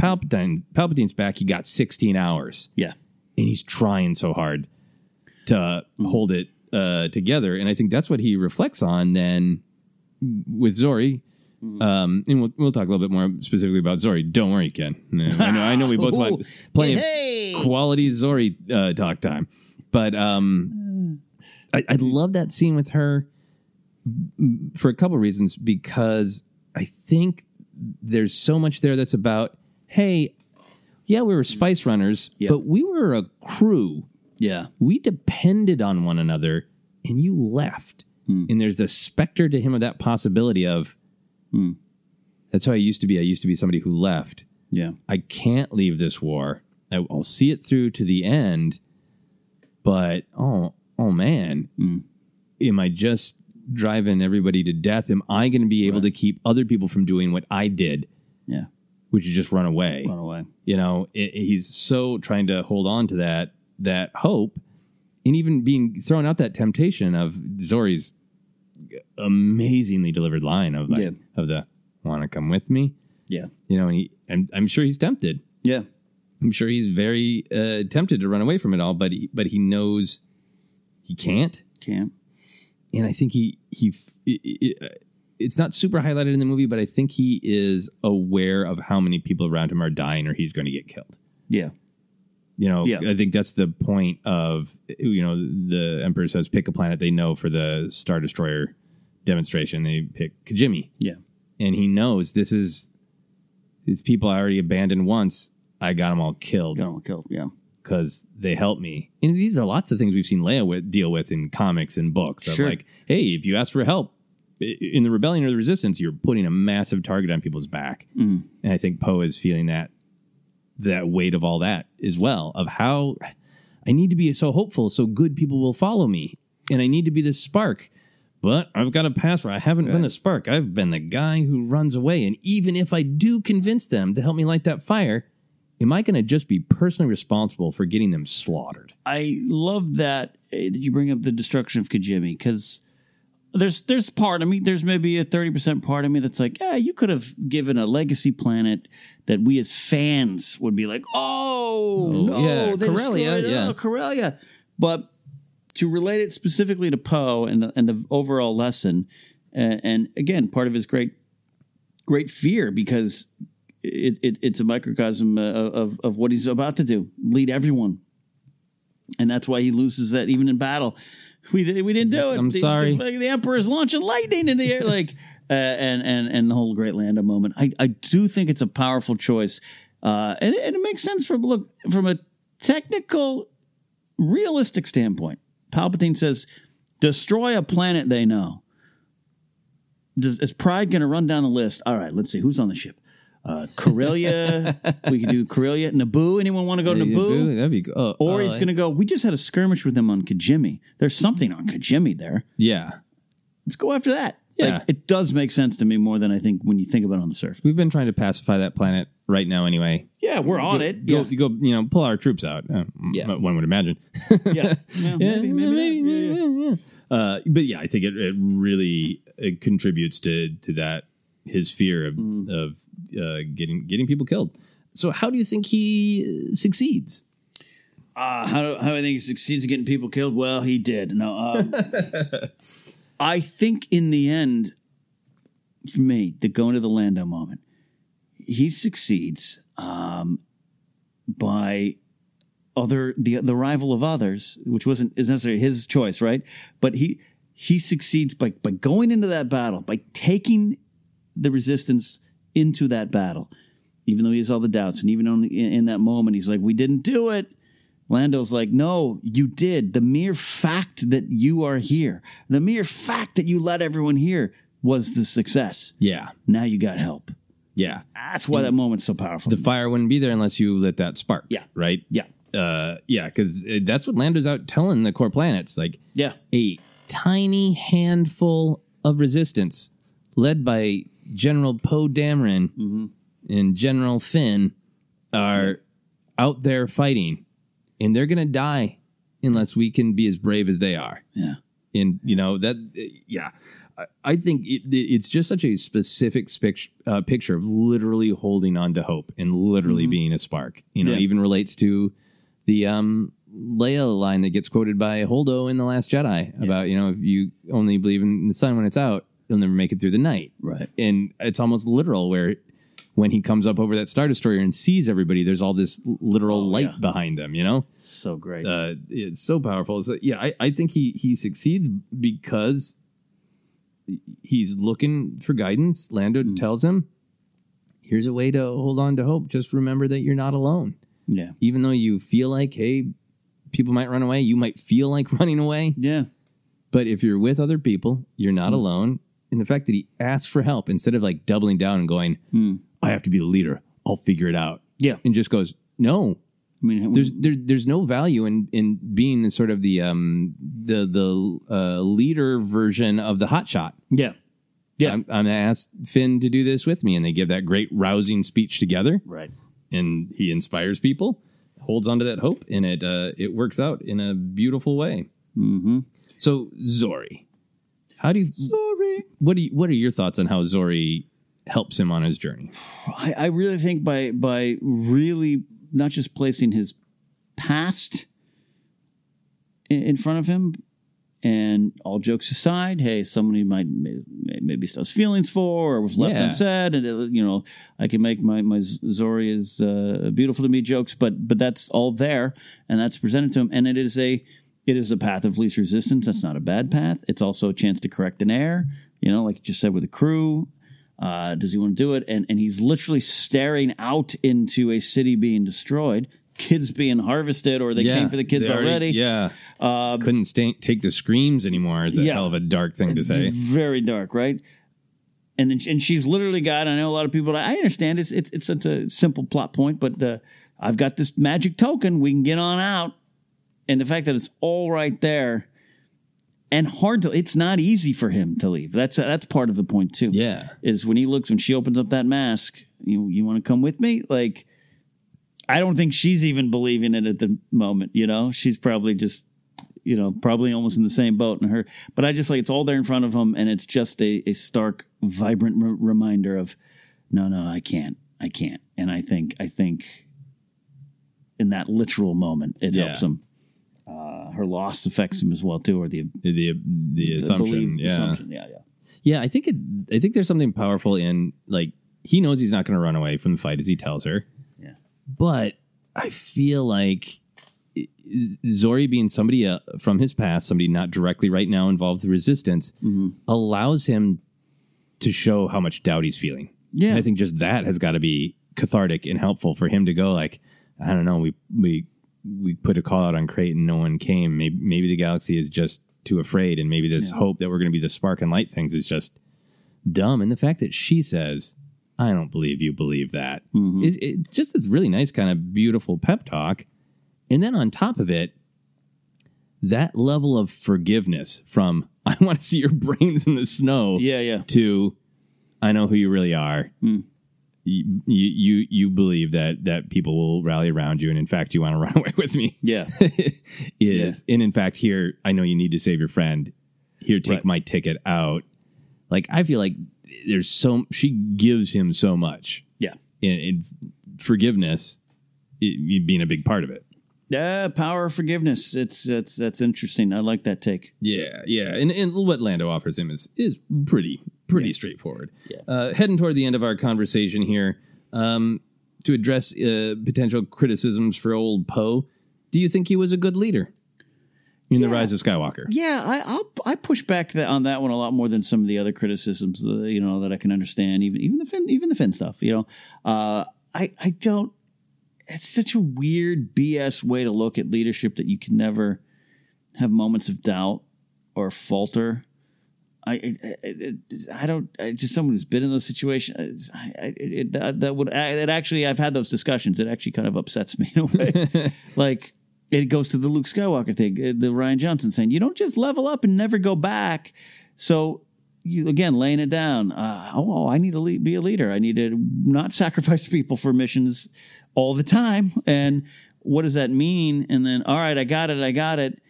Palpatine, Palpatine's back. He got 16 hours. Yeah, and he's trying so hard to hold it uh, together, and I think that's what he reflects on then with Zorii. Um, and we'll we'll talk a little bit more specifically about Zorii. Don't worry, Ken. I know I know we both want plenty Hey. of quality Zorii uh, talk time, but um, I, I love that scene with her mm, for a couple reasons because I think there's so much there that's about hey, yeah, we were spice runners, but we were a crew. Yeah, we depended on one another, and you left. And there's the specter to him of that possibility of Hmm. that's how I used to be. I used to be somebody who left. Yeah. I can't leave this war. I, I'll see it through to the end, but oh, oh man, hmm. am I just driving everybody to death? Am I going to be able to keep other people from doing what I did? Yeah. Which is just run away. Run away. You know, it, he's so trying to hold on to that that hope, and even being thrown out that temptation of Zorii's amazingly delivered line of like, Yeah. of the want to come with me. Yeah. You know, and he, I'm, I'm sure he's tempted. Yeah. I'm sure he's very uh, tempted to run away from it all, but he, but he knows he can't. Can't. And I think he he it, it, it's not super highlighted in the movie, but I think he is aware of how many people around him are dying, or he's going to get killed. Yeah. You know, Yeah. I think that's the point of you know the Emperor says pick a planet they know for the Star Destroyer demonstration. They pick Kijimi. Yeah. and he knows this is these people I already abandoned once. I got them all killed. Got 'em all killed. Yeah, because they helped me. And these are lots of things we've seen Leia with, deal with in comics and books. Of Sure. like, hey, if you ask for help in the rebellion or the resistance, you're putting a massive target on people's back. Mm. And I think Poe is feeling that that weight of all that as well. Of how I need to be so hopeful, so good people will follow me, and I need to be this spark. But I've got a past where I haven't been a spark. I've been the guy who runs away. And even if I do convince them to help me light that fire, am I going to just be personally responsible for getting them slaughtered? I love that eh, that you bring up the destruction of Kijimi because there's there's part of me there's maybe a thirty percent part of me that's like yeah you could have given a legacy planet that we as fans would be like oh, Oh, no yeah, they Corellia, yeah. oh, Corellia but to relate it specifically to Poe and the, and the overall lesson and, and again part of his great great fear because it, it, it's a microcosm of, of what he's about to do lead everyone and that's why he loses that even in battle. We we didn't do it. I'm The- sorry. The, the emperor's launching lightning in the air, like uh, and and and the whole Great Lando moment. I I do think it's a powerful choice, uh, and, it- and it makes sense from look from a technical, realistic standpoint. Palpatine says, "Destroy a planet they know." Does, is Pryde going to run down the list? All right, let's see who's on the ship. Uh, Corellia. we could do Corellia. Naboo. Anyone want to go to Naboo? That'd be good. Or he's going to go, we just had a skirmish with them on Kijimi. There's something on Kijimi there. Yeah. Let's go after that. Yeah. Like, it does make sense to me more than I think when you think about it on the surface. We've been trying to pacify that planet right now anyway. Yeah, we're on Go- it. Go, Yeah. go, you know, pull our troops out. Uh, Yeah. One would imagine. Yeah. Yeah, maybe, maybe, yeah. Uh, but yeah, I think it, it really it contributes to to that his fear of Mm. of uh, getting getting people killed. So how do you think he succeeds? Uh, how, do, how do I think he succeeds in getting people killed? Well, he did. No, um, I think in the end, for me, the going to the Lando moment, he succeeds um, by other the the rival of others, which wasn't is necessarily his choice, right? But he he succeeds by by going into that battle, by taking the resistance into that battle, even though he has all the doubts, and even on in, that moment, he's like, "We didn't do it." Lando's like, "No, you did. The mere fact that you are here, the mere fact that you let everyone here, was the success. Yeah, Now you got help. yeah. That's why that moment's so powerful. The fire wouldn't be there unless you lit that spark. Yeah. right. Yeah, uh, yeah, because that's what Lando's out telling the core planets. Like, yeah, a tiny handful of resistance led by General Poe Dameron Mm-hmm. and General Finn are out there fighting, and they're going to die unless we can be as brave as they are. Yeah. And you know that, yeah. I- I think it, it's just such a specific spic- uh, picture of literally holding on to hope and literally Mhm. being a spark. You know, Yeah. even relates to the um, Leia line that gets quoted by Holdo in The Last Jedi about, you know, if you only believe in the sun when it's out, you'll never make it through the night. Right. And it's almost literal where when he comes up over that Star Destroyer and sees everybody, there's all this literal light behind them, you know? So great. Uh, it's so powerful. So, yeah, I, I think he, he succeeds because he's looking for guidance. Lando tells him, here's a way to hold on to hope. Just remember that you're not alone. Yeah. Even though you feel like, hey, people might run away, you might feel like running away. Yeah. But if you're with other people, you're not alone. And the fact that he asks for help instead of like doubling down and going, I have to be the leader, I'll figure it out. Yeah. And just goes, no. I mean, there's there, there's no value in in being the sort of the um the the uh, leader version of the hot shot. Yeah. Yeah. I'm, I'm gonna ask Finn to do this with me, and they give that great rousing speech together. Right. And he inspires people, holds onto that hope, and it uh, it works out in a beautiful way. Mm-hmm. So Zorii, how do you Zorii? What do you, what are your thoughts on how Zorii helps him on his journey? I, I really think by by really not just placing his past in, in front of him, and all jokes aside, hey, somebody might may, maybe still has feelings for or was left Yeah. unsaid, and uh, you know I can make my my Zorii is uh, beautiful to me jokes, but but that's all there, and that's presented to him, and it is a it is a path of least resistance. That's not a bad path. It's also a chance to correct an error. You know, like you just said with the crew. Uh, does he want to do it? And and he's literally staring out into a city being destroyed, kids being harvested, or they Yeah, came for the kids they already. Yeah. Um, Couldn't stay, take the screams anymore. It's a Yeah. hell of a dark thing to say. Very dark, right? And then, and she's literally got. I know a lot of people. I understand it's it's it's such a simple plot point, but uh, I've got this magic token. We can get on out, and the fact that it's all right there, and hard to. It's not easy for him to leave. That's that's part of the point too. Yeah, is when he looks when she opens up that mask. You you want to come with me? Like, I don't think she's even believing it at the moment. You know, she's probably just you know, probably almost in the same boat in her. But I just like it's all there in front of him, and it's just a, a stark, vibrant r- reminder of, no, no, I can't, I can't. And I think, I think, in that literal moment, it Yeah. helps him. Uh, her loss affects him as well too, or the the the assumption, belief- yeah. assumption, yeah, yeah. Yeah, I think it. I think there's something powerful in like he knows he's not going to run away from the fight as he tells her. Yeah, but I feel like i- Zorii being somebody uh, from his past, somebody not directly right now involved with resistance, Mm-hmm. allows him to show how much doubt he's feeling. Yeah. and I think just that has got to be cathartic and helpful for him to go like, I don't know, we we we put a call out on Creighton, no one came. Maybe maybe the galaxy is just too afraid, and maybe this Yeah. hope that we're going to be the spark and light things is just dumb. And the fact that she says, "I don't believe you believe that," Mm-hmm. it, it's just this really nice kind of beautiful pep talk. And then on top of it, that level of forgiveness from "I want to see your brains in the snow," yeah, yeah, to "I know who you really are." Mm. You, you you believe that that people will rally around you, and in fact, you want to run away with me. Yeah, is and in fact, here I know you need to save your friend. Here, take Right. my ticket out. Like I feel like there's so she gives him so much. Yeah, and, and forgiveness it, being a big part of it. Yeah, power of forgiveness. It's that's that's interesting. I like that take. Yeah, yeah, and and what Lando offers him is is pretty pretty straightforward. Yeah. Uh, heading toward the end of our conversation here, um, to address uh, potential criticisms for old Poe, do you think he was a good leader in the Rise of Skywalker? Yeah, I I'll, I push back that, on that one a lot more than some of the other criticisms. uh, You know that I can understand. Even even the Finn even the Finn stuff. You know, uh, I I don't. It's such a weird BS way to look at leadership that you can never have moments of doubt or falter. I I, I, I don't. I, just someone who's been in those situations. I, I, it, that, that would. I, it actually, I've had those discussions. It actually kind of upsets me in a way. like it goes to the Luke Skywalker thing, uh, the Rian Johnson saying, "You don't just level up and never go back." So you again laying it down. Uh, oh, I need to le- be a leader. I need to not sacrifice people for missions all the time. And what does that mean? And then, all right, I got it, I got it.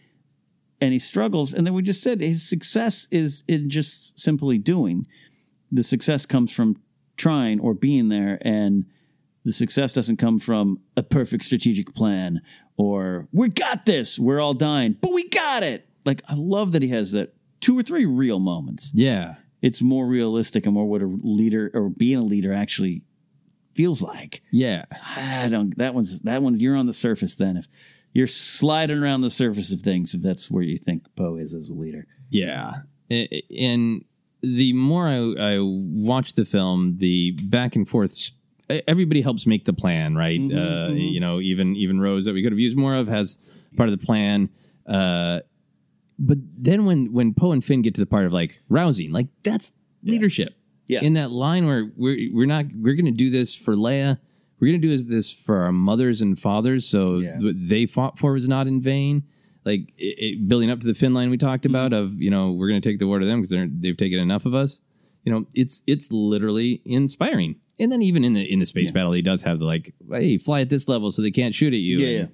And he struggles. And then we just said his success is in just simply doing. The success comes from trying or being there. And the success doesn't come from a perfect strategic plan or we got this, we're all dying, but we got it. Like, I love that he has that two or three real moments. Yeah. It's more realistic and more what a leader or being a leader actually feels like. Yeah. I don't that one's that one you're on the surface then if you're sliding around the surface of things if that's where you think Poe is as a leader. Yeah. And the more I, I watch the film, the back and forth, everybody helps make the plan, right? Mhm, uh, mhm. You know, even even Rose that we could have used more of has part of the plan. Uh, but then when when Poe and Finn get to the part of like rousing, like that's leadership. Yeah. In that line where we're we're not we're going to do this for Leia. We're going to do this for our mothers and fathers, so what they fought for was not in vain. Like it, it, building up to the Finn line we talked Mm-hmm. about of you know we're going to take the war to them because they've taken enough of us. You know, it's it's literally inspiring. And then even in the in the space battle, he does have the like, hey, fly at this level so they can't shoot at you. Yeah, And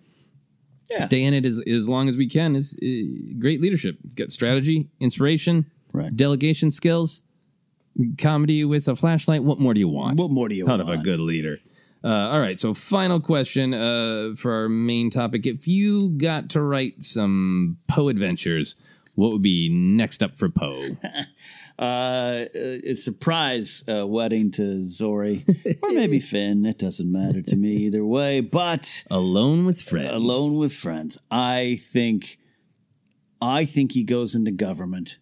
Yeah. Stay in it as as long as we can is uh, great leadership. Got strategy, inspiration, right. delegation skills, comedy with a flashlight. What more do you want? What more do you out of a good leader? Uh, all right, so final question uh, for our main topic: If you got to write some Poe adventures, what would be next up for Poe? Uh, a surprise uh, wedding to Zorii or maybe Finn. It doesn't matter to me either way. But alone with friends. Alone with friends. I think. I think he goes into government,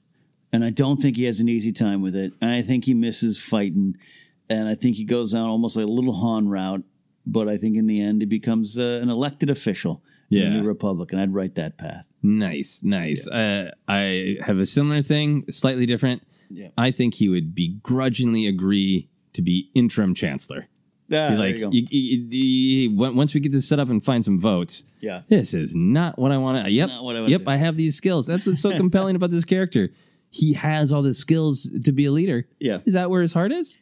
and I don't think he has an easy time with it. And I think he misses fighting, and I think he goes down almost like a little Han route. But I think in the end, he becomes uh, an elected official in Yeah. the New Republic, and I'd write that path. Nice, nice. Uh, I have a similar thing, slightly different. Yeah. I think he would begrudgingly agree to be interim chancellor. Ah, like, you once we get this set up and find some votes, Yeah. this is not what I want to. Yep, I yep, do. I have these skills. That's what's so compelling about this character. He has all the skills to be a leader. Yeah. is that where his heart is?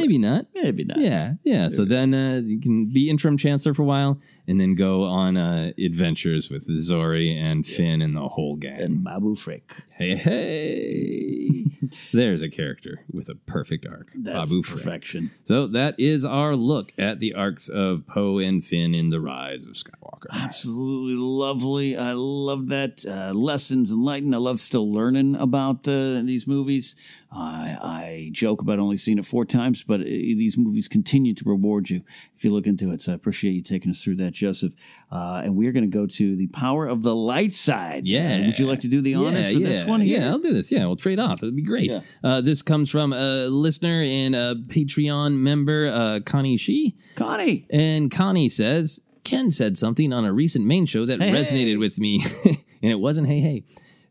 Maybe not. Maybe not. Yeah, yeah. So then uh, you can be interim chancellor for a while, and then go on uh, adventures with Zorii and Finn and the whole gang. And Babu Frick. Hey, hey! There's a character with a perfect arc. That's Babu Frick. perfection. So that is our look at the arcs of Poe and Finn in the Rise of Skywalker. Absolutely lovely. I love that. Uh, lessons enlightened. I love still learning about uh, these movies. I, I joke about only seeing it four times, but uh, these movies continue to reward you if you look into it. So I appreciate you taking us through that, Joseph. Uh, and we're going to go to the power of the light side. Yeah. Uh, would you like to do the honors for this one here? Yeah, I'll do this. Yeah, we'll trade off. It'd be great. Yeah. Uh, this comes from a listener and a Patreon member, uh, Connie Shee. Connie. And Connie says, Ken said something on a recent main show that Hey, resonated hey. with me. and it wasn't hey, hey.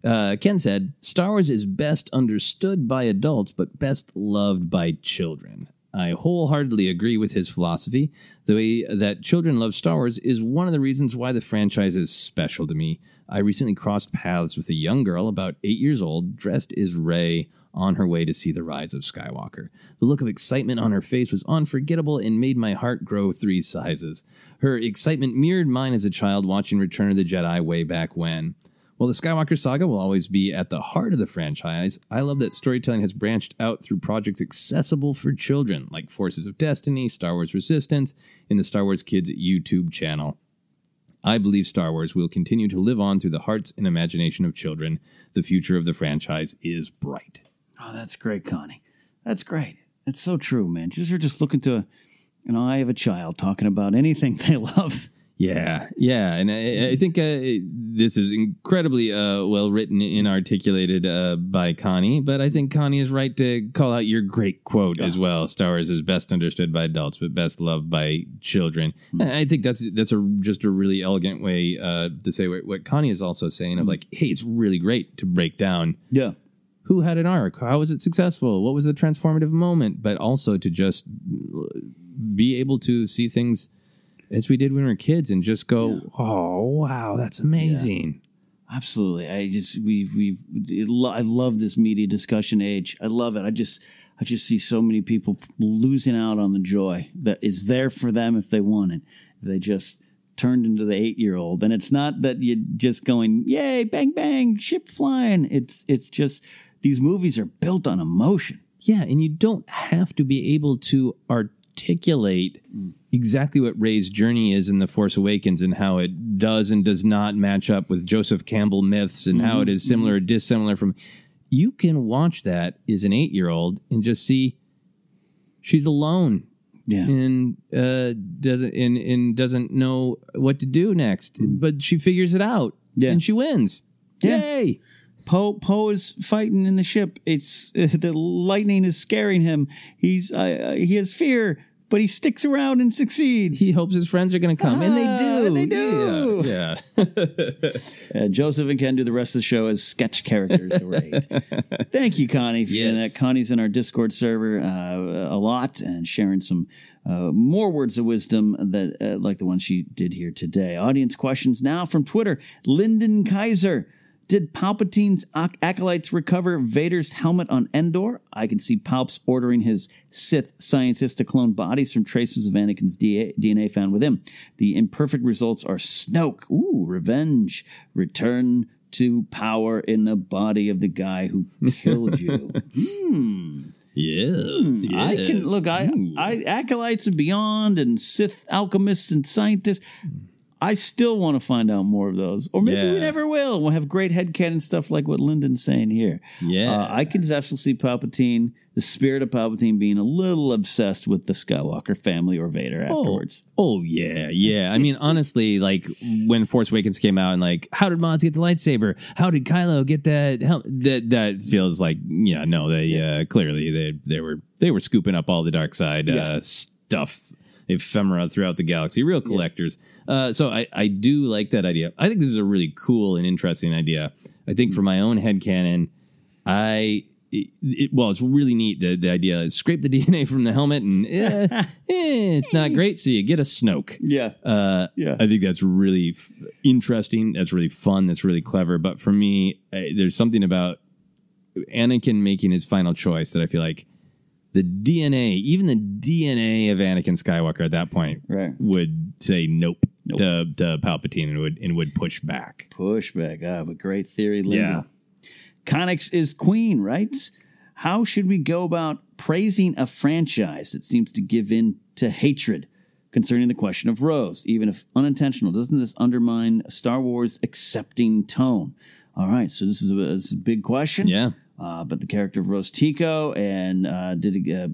Uh, Ken said, Star Wars is best understood by adults, but best loved by children. I wholeheartedly agree with his philosophy. The way that children love Star Wars is one of the reasons why the franchise is special to me. I recently crossed paths with a young girl about eight years old, dressed as Rey, on her way to see the rise of Skywalker. The look of excitement on her face was unforgettable and made my heart grow three sizes. Her excitement mirrored mine as a child watching Return of the Jedi way back when. While the Skywalker saga will always be at the heart of the franchise, I love that storytelling has branched out through projects accessible for children, like Forces of Destiny, Star Wars Resistance, and the Star Wars Kids YouTube channel. I believe Star Wars will continue to live on through the hearts and imagination of children. The future of the franchise is bright. Oh, that's great, Connie. That's great. That's so true, man. You're just looking to, know, I have a child talking about anything they love. Yeah, yeah, and I, I think uh, this is incredibly uh, well written and articulated uh, by Connie. But I think Connie is right to call out your great quote as well. Star Wars is best understood by adults, but best loved by children. And I think that's that's a just a really elegant way uh, to say what, what Connie is also saying of like, hey, it's really great to break down Yeah. who had an arc how was it successful what was the transformative moment but also to just be able to see things as we did when we were kids and just go oh wow that's amazing Absolutely. I just we we lo- I love this media discussion age. I love it. I just I just see so many people losing out on the joy that is there for them if they want it. They just turned into the 8-year-old and it's not that you're just going, "Yay, bang bang, ship flying." It's it's just these movies are built on emotion. Yeah, and you don't have to be able to articulate mm. exactly what Rey's journey is in The Force Awakens and how it does and does not match up with Joseph Campbell myths and how it is mm-hmm. similar or dissimilar from. You can watch that as an eight year old and just see she's alone. Yeah. And uh, doesn't and, and doesn't know what to do next, mm. but she figures it out. Yeah. and she wins. Yeah. Yay! Poe Poe is fighting in the ship. It's the lightning is scaring him. He's uh, he has fear, but he sticks around and succeeds. He hopes his friends are going to come, and they Ah, do. They do. Yeah. Uh, Joseph and Ken do the rest of the show as sketch characters. Great. Thank you, Connie, for doing that. Yes. Connie's in our Discord server uh, a lot and sharing some uh, more words of wisdom that uh, like the one she did here today. Audience questions now from Twitter. Lyndon Kaiser. Did Palpatine's ac- acolytes recover Vader's helmet on Endor? I can see Palps ordering his Sith scientists to clone bodies from traces of Anakin's DA DNA found with him. The imperfect results are Snoke. Ooh, revenge. Return to power in the body of the guy who killed you. hmm. Yes, Hmm, I can look. I, I acolytes and beyond, and Sith alchemists and scientists. I still want to find out more of those, or maybe we never will. We'll have great headcanon stuff like what Lyndon's saying here. Yeah. uh, I can definitely see Palpatine, the spirit of Palpatine, being a little obsessed with the Skywalker family or Vader afterwards. Oh yeah, yeah. I mean, honestly, like when Force Awakens came out, and like, how did Maz get the lightsaber? How did Kylo get that? Hel- that that feels like, yeah, no, they uh, clearly they they were they were scooping up all the dark side Yeah. uh, stuff, ephemera throughout the galaxy, real collectors. Uh, so I I do like that idea. I think this is a really cool and interesting idea. I think for my own headcanon, I. It, it- well, it's really neat. The, the idea is scrape the DNA from the helmet, and eh, eh, it's not great. So you get a Snoke. Yeah. Uh, Yeah. I think that's really f- interesting. That's really fun. That's really clever. But for me, uh, there's something about Anakin making his final choice that I feel like the DNA, even the DNA of Anakin Skywalker at that point, Right. would say nope, To, to Palpatine and would and would push back. Pushback. Ah, but great theory, Linda. Yeah. Connix is queen, right? How should we go about praising a franchise that seems to give in to hatred concerning the question of Rose, even if unintentional? Doesn't this undermine Star Wars' accepting tone? All right, so this is a, this is a big question. Yeah. Uh, but the character of Rose Tico and uh, did uh,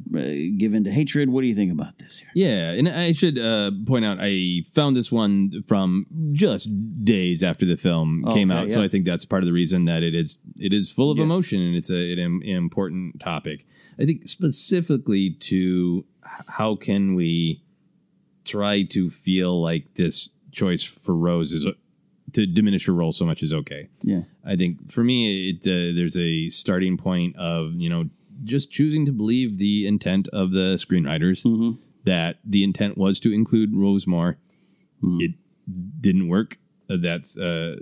give in to hatred? What do you think about this here? Yeah, and I should uh, point out I found this one from just days after the film came Okay, out, so. I think that's part of the reason that it is it is full of emotion and it's a, an important topic. I think specifically to how can we try to feel like this choice for Rose is to diminish her role so much is okay. Yeah. I think for me, it uh, there's a starting point of you know just choosing to believe the intent of the screenwriters that the intent was to include Rosemore. It didn't work. Uh, That's uh,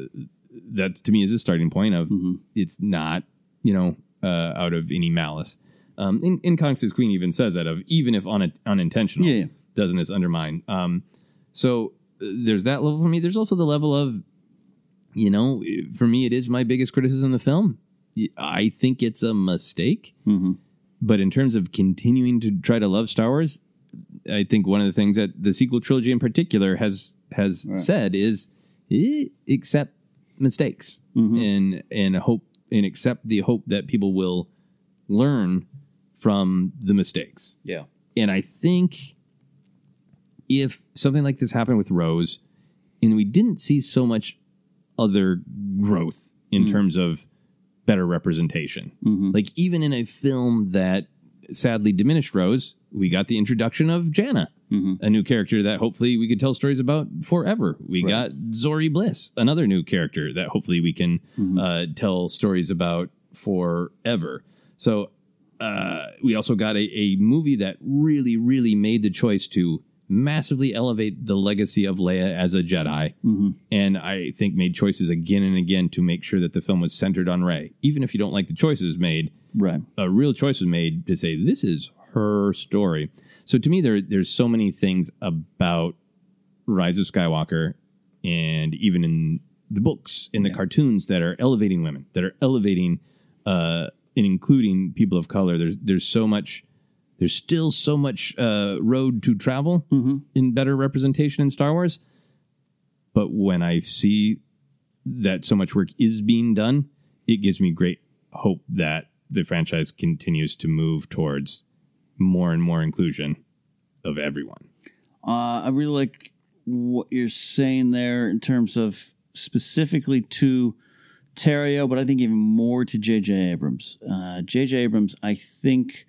that's to me is a starting point of it's not you know uh, out of any malice. Um, in, in Connix Queen even says that of even if un- unintentional, Yeah, yeah. doesn't this undermine? Um, so uh, there's that level for me. There's also the level of you know, for me, it is my biggest criticism of the film. I think it's a mistake. Mm-hmm. But in terms of continuing to try to love Star Wars, I think one of the things that the sequel trilogy in particular has has said is eh, accept mistakes and and hope and accept the hope that people will learn from the mistakes. Yeah. And I think if something like this happened with Rose, and we didn't see so much other growth in terms of better representation, like even in a film that sadly diminished Rose, we got the introduction of Jannah, a new character that hopefully we could tell stories about forever. We got Zorii Bliss, another new character that hopefully we can uh, tell stories about forever. So uh, we also got a, a movie that really, really made the choice to massively elevate the legacy of Leia as a Jedi, Mhm. and I think made choices again and again to make sure that the film was centered on Rey. Even if you don't like the choices made, right? A real choice was made to say this is her story. So to me, there there's so many things about Rise of Skywalker, and even in the books, in the cartoons, that are elevating women, that are elevating uh, and including people of color. There's there's so much. There's still so much uh, road to travel in better representation in Star Wars. But when I see that so much work is being done, it gives me great hope that the franchise continues to move towards more and more inclusion of everyone. Uh, I really like what you're saying there in terms of specifically to Terrio, but I think even more to J.J. Abrams. Uh, J.J. Abrams, I think,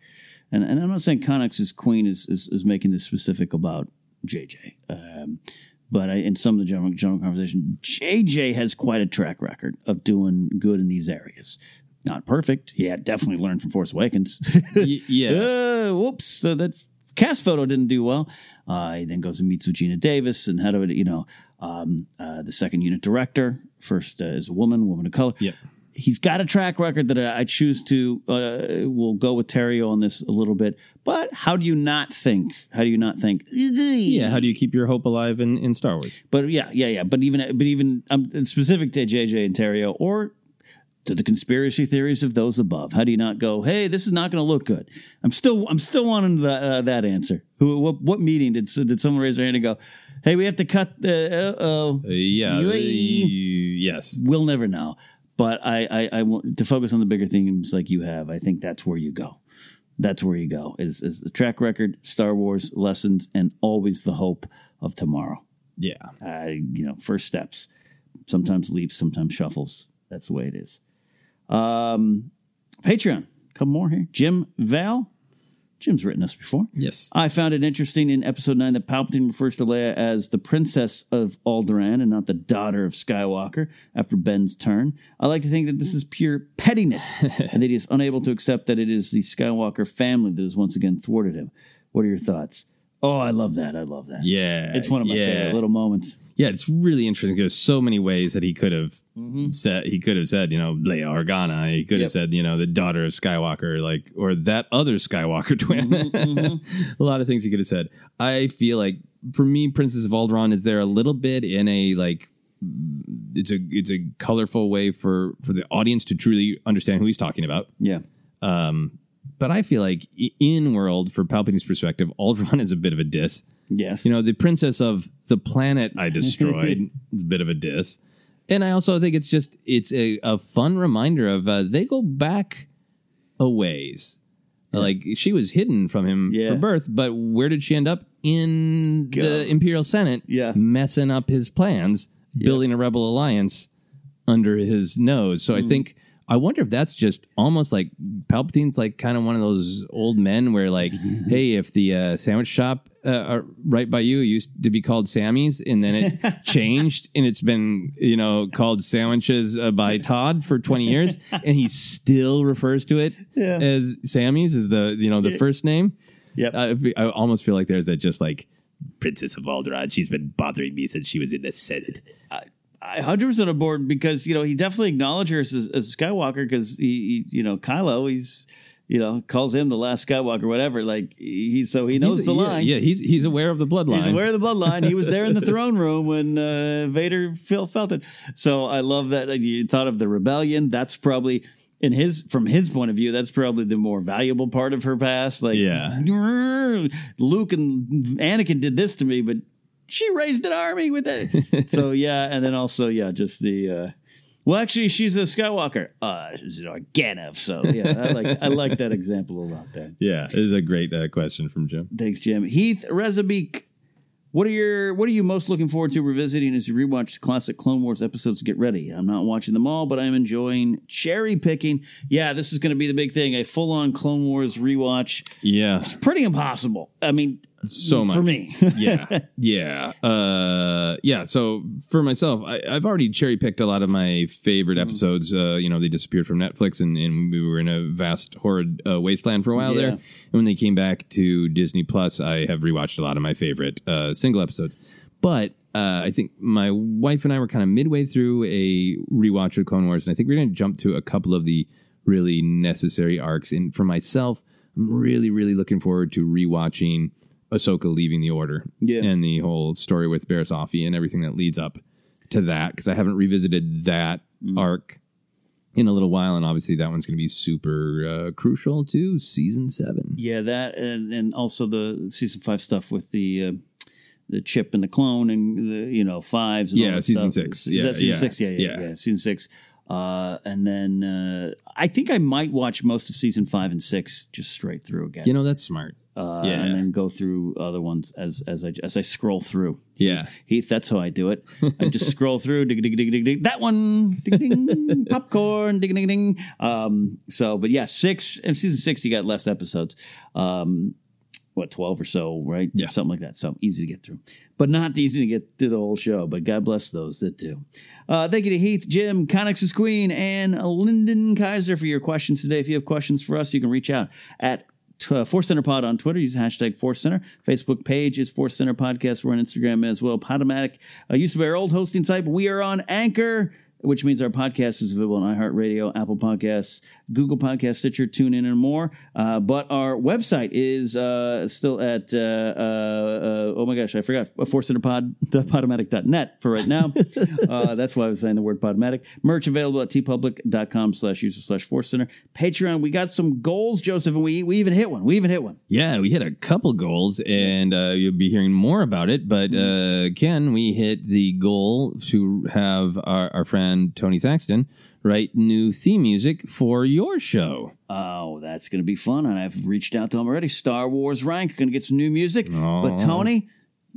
and, and I'm not saying Connix's Queen is, is, is making this specific about J.J., um, but I, in some of the general, general conversation, J.J. has quite a track record of doing good in these areas. Not perfect. He had definitely learned from Force Awakens. yeah. Uh, whoops. So that cast photo didn't do well. Uh, he then goes and meets with Geena Davis and head of it, you know, um, uh, the second unit director. First uh, is a woman, woman of color. Yep. He's got a track record that I choose to. Uh, we'll go with Terrio on this a little bit. But how do you not think? How do you not think? Yeah, how do you keep your hope alive in, in Star Wars? But yeah, yeah, yeah. But even but even um, specific to JJ and Terrio or to the conspiracy theories of those above. How do you not go? Hey, this is not going to look good. I'm still I'm still wanting the, uh, that answer. Who what, what meeting did did someone raise their hand and go? Hey, we have to cut. the. Uh oh. Uh, yeah. uh, yes. We'll never know. But I, I, I want to focus on the bigger themes like you have. I think that's where you go. That's where you go. Is is the track record, Star Wars lessons, and always the hope of tomorrow. Yeah. Uh, you know, first steps. Sometimes leaps, sometimes shuffles. That's the way it is. Um, Patreon. Couple more here. Jim Val. Jim's written us before. Yes. I found it interesting in episode nine that Palpatine refers to Leia as the princess of Alderaan and not the daughter of Skywalker after Ben's turn. I like to think that this is pure pettiness and that he is unable to accept that it is the Skywalker family that has once again thwarted him. What are your thoughts? Oh, I love that. I love that. Yeah. It's one of my yeah. favorite little moments. Yeah, it's really interesting. There's so many ways that he could have Mm-hmm. said. He could have said, you know, Leia Organa. He could Yep. have said, you know, the daughter of Skywalker, like, or that other Skywalker twin. Mm-hmm, a lot of things he could have said. I feel like, for me, Princess of Alderaan is there a little bit in a like. It's a it's a colorful way for for the audience to truly understand who he's talking about. Yeah. Um, but I feel like in world, for Palpatine's perspective, Alderaan is a bit of a diss. Yes. You know, the princess of the planet I destroyed, a bit of a diss. And I also think it's just it's a, a fun reminder of uh, they go back a ways. Like she was hidden from him Yeah. for birth, but where did she end up? In the Imperial Senate, Yeah. messing up his plans, building a rebel alliance under his nose. So I think I wonder if that's just almost like Palpatine's like kind of one of those old men where like, hey, if the uh, sandwich shop uh, are right by you used to be called Sammy's and then it changed and it's been you know called sandwiches uh, by Todd for twenty years and he still refers to it Yeah. as Sammy's is the you know the first name. Yep. Uh, I almost feel like there's that just like Princess of Alderaan. She's been bothering me since she was in the Senate. I 100% aboard because, you know, he definitely acknowledged her as, as Skywalker because he, he, you know, Kylo, he's, you know, calls him the last Skywalker, whatever. Like, he, so he knows He's- the yeah, line. Yeah, he's he's aware of the bloodline. He's aware of the bloodline. He was there in the throne room when uh, Vader feel, felt it. So I love that uh, you thought of the rebellion. That's probably in his from his point of view. That's probably the more valuable part of her past. Like, Yeah. Luke and Anakin did this to me, but she raised an army with it. so yeah, and then also yeah, just the. Uh, well, actually, she's a Skywalker. Uh, she's an Organav. So yeah, I like I like that example a lot. There. Yeah, it is a great uh, question from Jim. Thanks, Jim. Heath Rezabeek. What are your What are you most looking forward to revisiting as you rewatch classic Clone Wars episodes? Get ready. I'm not watching them all, but I'm enjoying cherry picking. Yeah, this is going to be the big thing. A full on Clone Wars rewatch. Yeah, It's pretty impossible. I mean, so much for me. yeah, yeah, uh, yeah. So for myself, I, I've already cherry picked a lot of my favorite Mm-hmm. episodes. Uh, you know, they disappeared from Netflix, and, and we were in a vast horrid uh, wasteland for a while Yeah. there. And when they came back to Disney Plus, I have rewatched a lot of my favorite uh, single episodes. But uh, I think my wife and I were kind of midway through a rewatch of Clone Wars, and I think we're going to jump to a couple of the really necessary arcs. And for myself, I'm really, really looking forward to rewatching Ahsoka leaving the Order, Yeah. and the whole story with Barriss Offee and everything that leads up to that because I haven't revisited that Mm. arc in a little while, and obviously that one's going to be super uh, crucial to season seven. Yeah, that and, and also the season five stuff with the uh, the chip and the clone and the you know fives. And all Yeah, that season stuff. six. Is Yeah, that season yeah, six. Yeah, yeah, yeah. yeah, season six. Uh, and then uh, I think I might watch most of season five and six just straight through again. You know, that's smart. Uh, yeah. and then go through other ones as as I as I scroll through. Yeah. Heath, that's how I do it. I just scroll through, dig, dig, dig, dig, dig. That one, ding, ding, popcorn, ding, ding, ding. Um, so, but yeah, six in season six, you got less episodes. Um, what twelve or so, right? Yeah. something like that. So easy to get through, but not easy to get through the whole show. But God bless those that do. Uh, thank you to Heath, Jim, Connix's Queen, and Lyndon Kaiser for your questions today. If you have questions for us, you can reach out at uh, Force Center Pod on Twitter. Use hashtag Force Center. Facebook page is Force Center Podcast. We're on Instagram as well. Podomatic uh, used to be our old hosting site, but we are on Anchor, which means our podcast is available on iHeartRadio, Apple Podcasts, Google Podcasts, Stitcher, TuneIn, and more. Uh, but our website is uh, still at, uh, uh, uh, oh my gosh, I forgot, ForceCenterPod.podomatic.net for right now. uh, that's why I was saying the word Podomatic. Merch available at teepublic.com slash user slash Force Center. Patreon, we got some goals, Joseph, and we, we even hit one. We even hit one. Yeah, we hit a couple goals, and uh, you'll be hearing more about it. But uh, Ken, we hit the goal to have our, our friend Tony Thaxton write new theme music for your show. Oh, that's going to be fun. And I've reached out to him already. Star Wars Rank, going to get some new music. But Tony,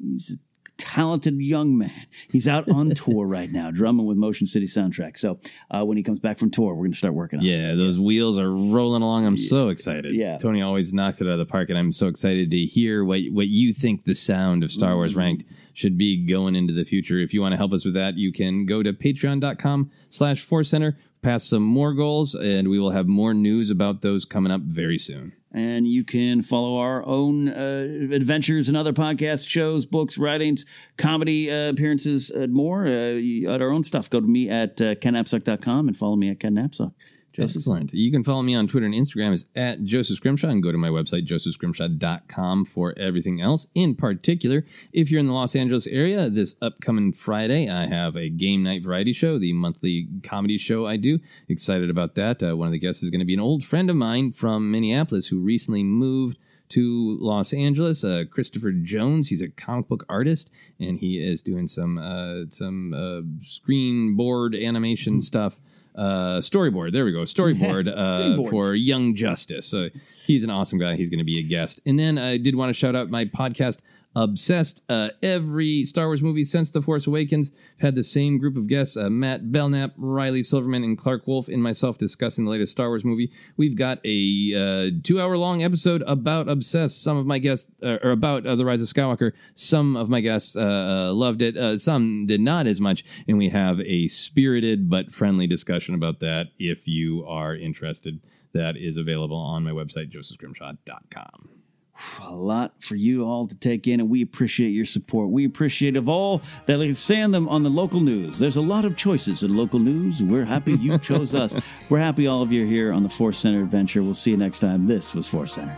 he's a talented young man. He's out on tour right now, drumming with Motion City Soundtrack. So uh, when he comes back from tour, we're going to start working on it. Yeah, those wheels are rolling along. I'm so excited. Yeah. Tony always knocks it out of the park, and I'm so excited to hear what what you think the sound of Star. Wars Ranked should be going into the future. If you want to help us with that, you can go to patreon.com slash force center, pass some more goals, and we will have more news about those coming up very soon. And you can follow our own uh, adventures and other podcast shows, books, writings, comedy uh, appearances, and more uh, at our own stuff. Go to me at uh, kennapzok.com and follow me at Ken Napzok. Joseph? Excellent. You can follow me on Twitter and Instagram is at Joseph Scrimshaw and go to my website, josephscrimshaw.com for everything else. In particular, if you're in the Los Angeles area, this upcoming Friday, I have a game night variety show, the monthly comedy show I do. Excited about that. Uh, one of the guests is going to be an old friend of mine from Minneapolis who recently moved to Los Angeles. Uh, Christopher Jones. He's a comic book artist, and he is doing some uh, some uh, screen board animation stuff. Uh, storyboard. There we go. Storyboard uh, for Young Justice. So he's an awesome guy. He's going to be a guest. And then I did want to shout out my podcast. Obsessed. Uh, every Star Wars movie since The Force Awakens had the same group of guests uh, Matt Belknap, Riley Silverman, and Clark Wolf, and myself discussing the latest Star Wars movie. We've got a uh, two hour long episode about Obsessed. Some of my guests, uh, or about uh, The Rise of Skywalker, some of my guests uh, loved it, some did not as much. And we have a spirited but friendly discussion about that if you are interested. That is available on my website, josephscrimshaw.com. a lot for you all to take in, and we appreciate your support. We appreciate of all that they say on them on the local news. There's a lot of choices in local news. We're happy you chose us. We're happy all of you are here on the Force Center adventure. We'll see you next time. This was Force Center.